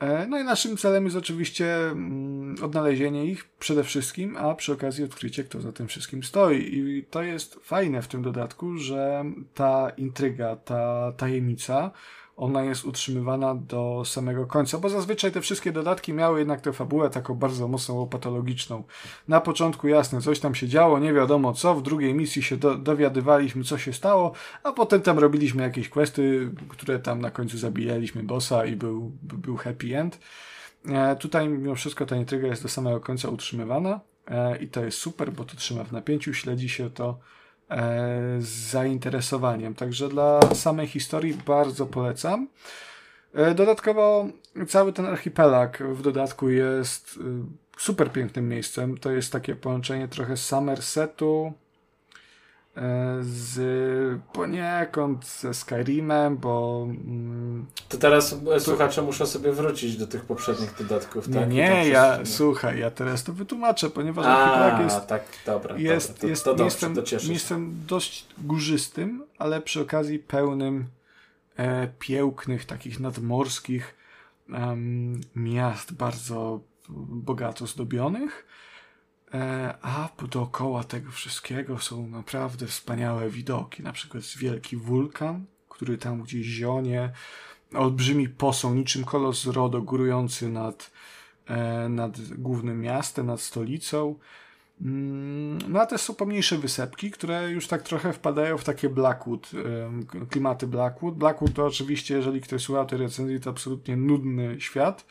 E, no i naszym celem jest oczywiście mm, odnalezienie ich przede wszystkim, a przy okazji odkrycie, kto za tym wszystkim stoi. I to jest fajne w tym dodatku, że ta intryga, ta tajemnica ona jest utrzymywana do samego końca, bo zazwyczaj te wszystkie dodatki miały jednak tę fabułę taką bardzo mocno patologiczną. Na początku jasne, coś tam się działo, nie wiadomo co, w drugiej misji się do, dowiadywaliśmy co się stało, a potem tam robiliśmy jakieś questy, które tam na końcu zabijaliśmy bossa i był, był happy end. E, tutaj mimo wszystko ta intryga jest do samego końca utrzymywana e, i to jest super, bo to trzyma w napięciu, śledzi się to z zainteresowaniem. Także dla samej historii bardzo polecam. E, dodatkowo cały ten archipelag w dodatku jest e, super pięknym miejscem. To jest takie połączenie trochę Somersetu, E, z poniekąd ze Skyrimem, bo... Mm, to teraz to... słuchacze muszą sobie wrócić do tych poprzednich dodatków, tak? Nie, nie ja, słuchaj, ja teraz to wytłumaczę, ponieważ A, jest, tak, dobra, jest, dobra. To, jest to miejscem, miejscem dość górzystym, ale przy okazji pełnym e, pięknych, takich nadmorskich um, miast bardzo bogato zdobionych E, a dookoła tego wszystkiego są naprawdę wspaniałe widoki. Na przykład jest wielki wulkan, który tam gdzieś zionie, olbrzymi posąg, niczym kolos Rodo, górujący nad, e, nad głównym miastem, nad stolicą. Mm, no a też są pomniejsze wysepki, które już tak trochę wpadają w takie Blackwood, e, klimaty Blackwood. Blackwood to oczywiście, jeżeli ktoś słucha tej recenzji, to absolutnie nudny świat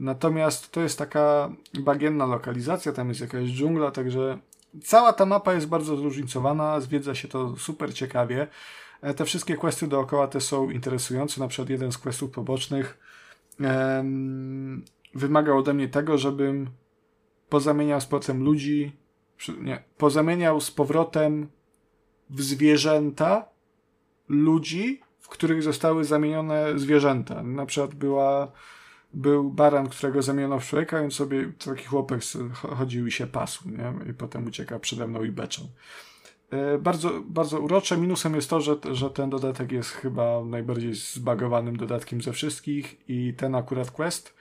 Natomiast to jest taka bagienna lokalizacja, tam jest jakaś dżungla, także cała ta mapa jest bardzo zróżnicowana, zwiedza się to super ciekawie. E, te wszystkie questy dookoła te są interesujące, na przykład jeden z questów pobocznych um, wymagał ode mnie tego, żebym pozamieniał z powrotem ludzi, nie, pozamieniał z powrotem w zwierzęta ludzi, w których zostały zamienione zwierzęta. Na przykład była był baran, którego zamieniono w człowieka, więc sobie taki chłopak chodził i się pasł, nie? I potem ucieka przede mną i beczą. E, bardzo, bardzo urocze. Minusem jest to, że, że ten dodatek jest chyba najbardziej zbagowanym dodatkiem ze wszystkich i ten akurat quest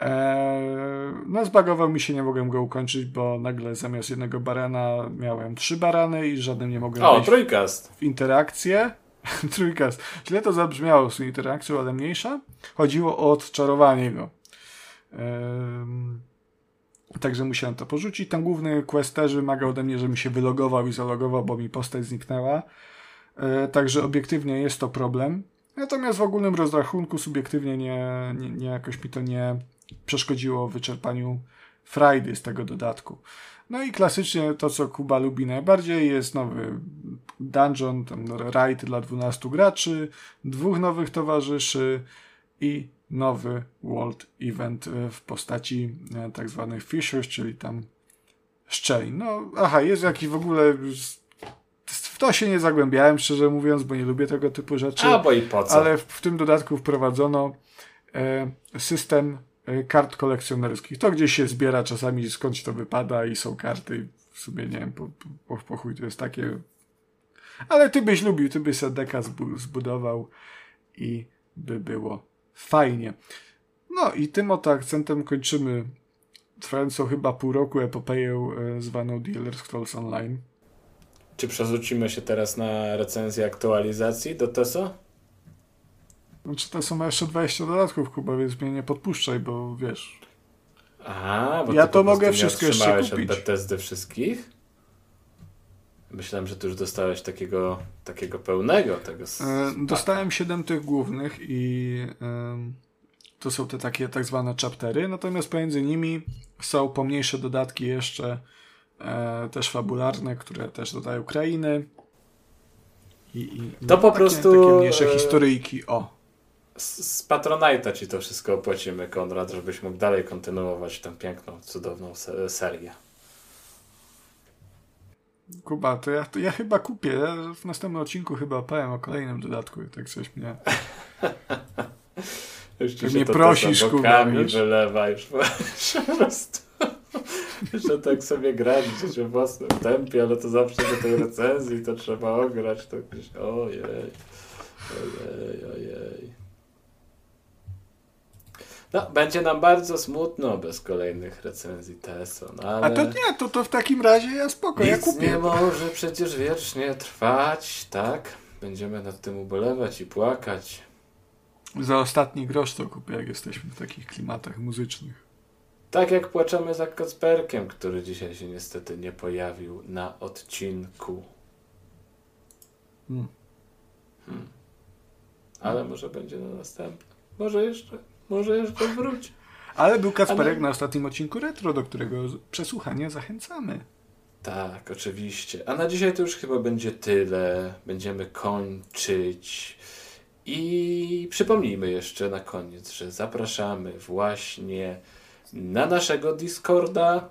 e, no zbagował mi się, nie mogłem go ukończyć, bo nagle zamiast jednego barana miałem trzy barany i żadnym nie mogłem o, trójkast. w interakcję. Trójkast. Źle to zabrzmiało z tą interakcją, ale mniejsza. Chodziło o odczarowanie go. Także musiałem to porzucić. Ten główny quest też wymagał ode mnie, żebym się wylogował i zalogował, bo mi postać zniknęła. Ehm, także obiektywnie jest to problem. Natomiast w ogólnym rozrachunku subiektywnie nie, nie, nie jakoś mi to nie przeszkodziło w wyczerpaniu frajdy z tego dodatku. No i klasycznie to, co Kuba lubi najbardziej, jest nowy dungeon, tam raid dla 12 graczy, dwóch nowych towarzyszy i nowy world event w postaci e, tak zwanych fishers, czyli tam szczelin. No, aha, jest jakiś w ogóle w to się nie zagłębiałem, szczerze mówiąc, bo nie lubię tego typu rzeczy. A, bo i po co? Ale w, w tym dodatku wprowadzono e, system E, kart kolekcjonerskich. To gdzieś się zbiera czasami skądś to wypada i są karty. W sumie nie wiem, po, po, po chuj to jest takie. Ale ty byś lubił, ty byś Sedeka zbudował i by było fajnie. No i tym oto akcentem kończymy trwającą chyba pół roku epopeję e, zwaną Dealer's Scrolls Online. Czy przerzucimy się teraz na recenzję aktualizacji do TESO? Znaczy to są jeszcze 20 dodatków, Kuba, więc mnie nie podpuszczaj, bo wiesz. A, bo ja to mogę wszystko jeszcze kupić. od Bethesdy wszystkich? Myślałem, że ty już dostałeś takiego, takiego pełnego tego. E, dostałem 7 tych głównych i e, to są te takie tak zwane chaptery, natomiast pomiędzy nimi są pomniejsze dodatki jeszcze e, też fabularne, które też dodają krainy. I, i to po takie, prostu takie mniejsze historyjki. O z Patronite'a ci to wszystko opłacimy, Konrad, żebyś mógł dalej kontynuować tę piękną, cudowną serię. Kuba, to ja, to ja chyba kupię. Ja w następnym odcinku chyba opowiem o kolejnym dodatku, tak coś mnie... już ci mnie prosisz, Kuba. Już wylewa już po prostu. Że tak sobie grać gdzieś we własnym tempie, ale to zawsze do tej recenzji to trzeba ograć. To gdzieś, ojej, ojej, ojej. No, będzie nam bardzo smutno bez kolejnych recenzji TESO. No, ale... A to nie, to, to w takim razie ja spoko, ja kupię. nie może przecież wiecznie trwać, tak? Będziemy nad tym ubolewać i płakać. Za ostatni grosz to kupię, jak jesteśmy w takich klimatach muzycznych. Tak jak płaczemy za Kacperkiem, który dzisiaj się niestety nie pojawił na odcinku. Hmm. Hmm. Ale może będzie na następnym. Może jeszcze, może jeszcze wróci. Ale był Kacperek na ostatnim odcinku Retro, do którego przesłuchania zachęcamy. Tak, oczywiście. A na dzisiaj to już chyba będzie tyle. Będziemy kończyć. I przypomnijmy jeszcze na koniec, że zapraszamy właśnie na naszego Discorda.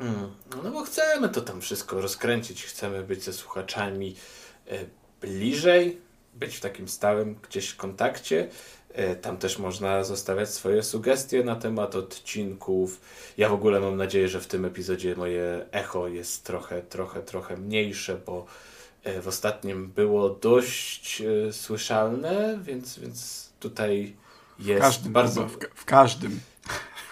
Mm, No bo chcemy to tam wszystko rozkręcić, chcemy być ze słuchaczami e, bliżej, być w takim stałym gdzieś kontakcie. E, Tam też można zostawiać swoje sugestie na temat odcinków. Ja w ogóle mam nadzieję, że w tym epizodzie moje echo jest trochę, trochę, trochę mniejsze, bo e, w ostatnim było dość e, słyszalne, więc, więc tutaj W jest każdym, bardzo. w, ka- w każdym.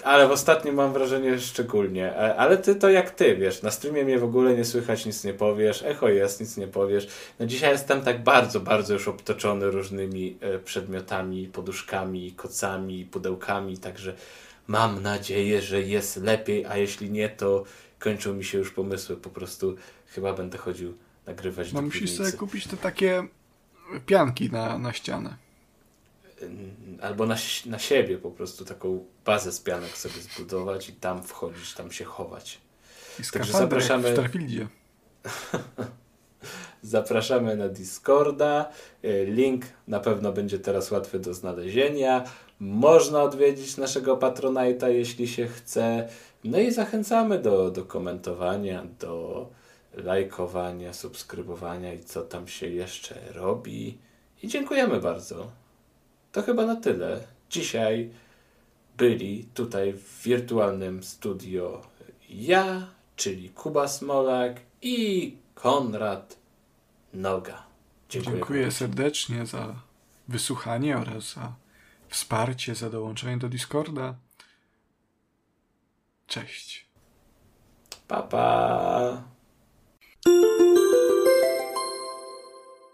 Ale w ostatnim mam wrażenie szczególnie. E, Ale ty to jak ty, wiesz, na streamie mnie w ogóle nie słychać, nic nie powiesz, echo jest, nic nie powiesz. No dzisiaj jestem tak bardzo, bardzo już obtoczony różnymi e, przedmiotami, poduszkami, kocami, pudełkami, także mam nadzieję, że jest lepiej, a jeśli nie, to kończą mi się już pomysły, po prostu chyba będę chodził nagrywać No do musisz piwnicy. sobie kupić te takie pianki na, na ścianę. Ym, Albo na, na siebie po prostu taką bazę z pianek sobie zbudować i tam wchodzić, tam się chować. I Także zapraszamy- w Starfieldzie. Zapraszamy na Discorda. Y, Link na pewno będzie teraz łatwy do znalezienia. Można odwiedzić naszego Patronite'a, jeśli się chce. No i zachęcamy do, do komentowania, do lajkowania, subskrybowania i co tam się jeszcze robi. I dziękujemy bardzo. To chyba na tyle. Dzisiaj byli tutaj w wirtualnym studio ja, czyli Kuba Smolak i Konrad Noga. Dziękuję. Dziękuję serdecznie za wysłuchanie oraz za wsparcie, za dołączenie do Discorda. Cześć. Pa, pa.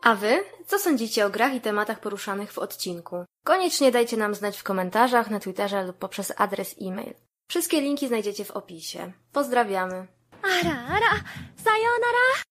A wy? Co sądzicie o grach i tematach poruszanych w odcinku? Koniecznie dajcie nam znać w komentarzach, na Twitterze lub poprzez adres e-mail. Wszystkie linki znajdziecie w opisie. Pozdrawiamy! あらあら、さようなら。